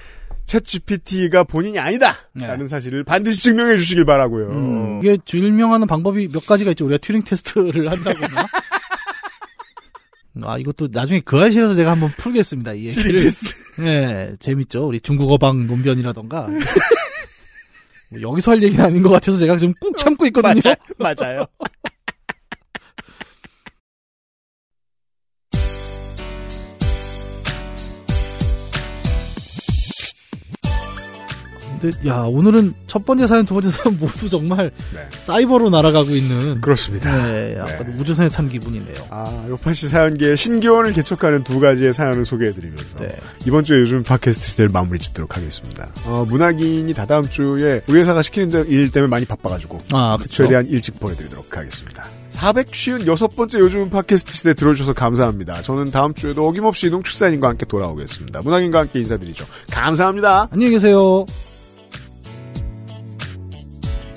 챗 GPT가 본인이 아니다. 라는 사실을 반드시 증명해 주시길 바라고요. 네. 음, 이게 증명하는 방법이 몇 가지가 있죠. 우리가 튜링 테스트를 한다거나. 아, 이것도 나중에 그 아실에서 제가 한번 풀겠습니다. 이 얘기를. 예, 재밌죠. 우리 중국어방 논변이라던가. 뭐 여기서 할 얘기는 아닌 것 같아서 제가 지금 꾹 참고 있거든요. 맞아, 맞아요. 근데 야 오늘은 첫 번째 사연, 두 번째 사연 모두 정말 사이버로 날아가고 있는 그렇습니다. 네, 약간 우주선에 탄 기분이네요. 아, 요파시 사연계의 신기원을 개척하는 두 가지의 사연을 소개해드리면서 네. 이번 주에 요즘 팟캐스트 시대를 마무리 짓도록 하겠습니다. 어, 문학인이 다다음 주에 우리 회사가 시키는 일 때문에 많이 바빠가지고 아, 그 그쵸. 최대한 일찍 보내드리도록 하겠습니다. 456번째 요즘 팟캐스트 시대 들어주셔서 감사합니다. 저는 다음 주에도 어김없이 농축사님과 함께 돌아오겠습니다. 문학인과 함께 인사드리죠. 감사합니다. 안녕히 계세요.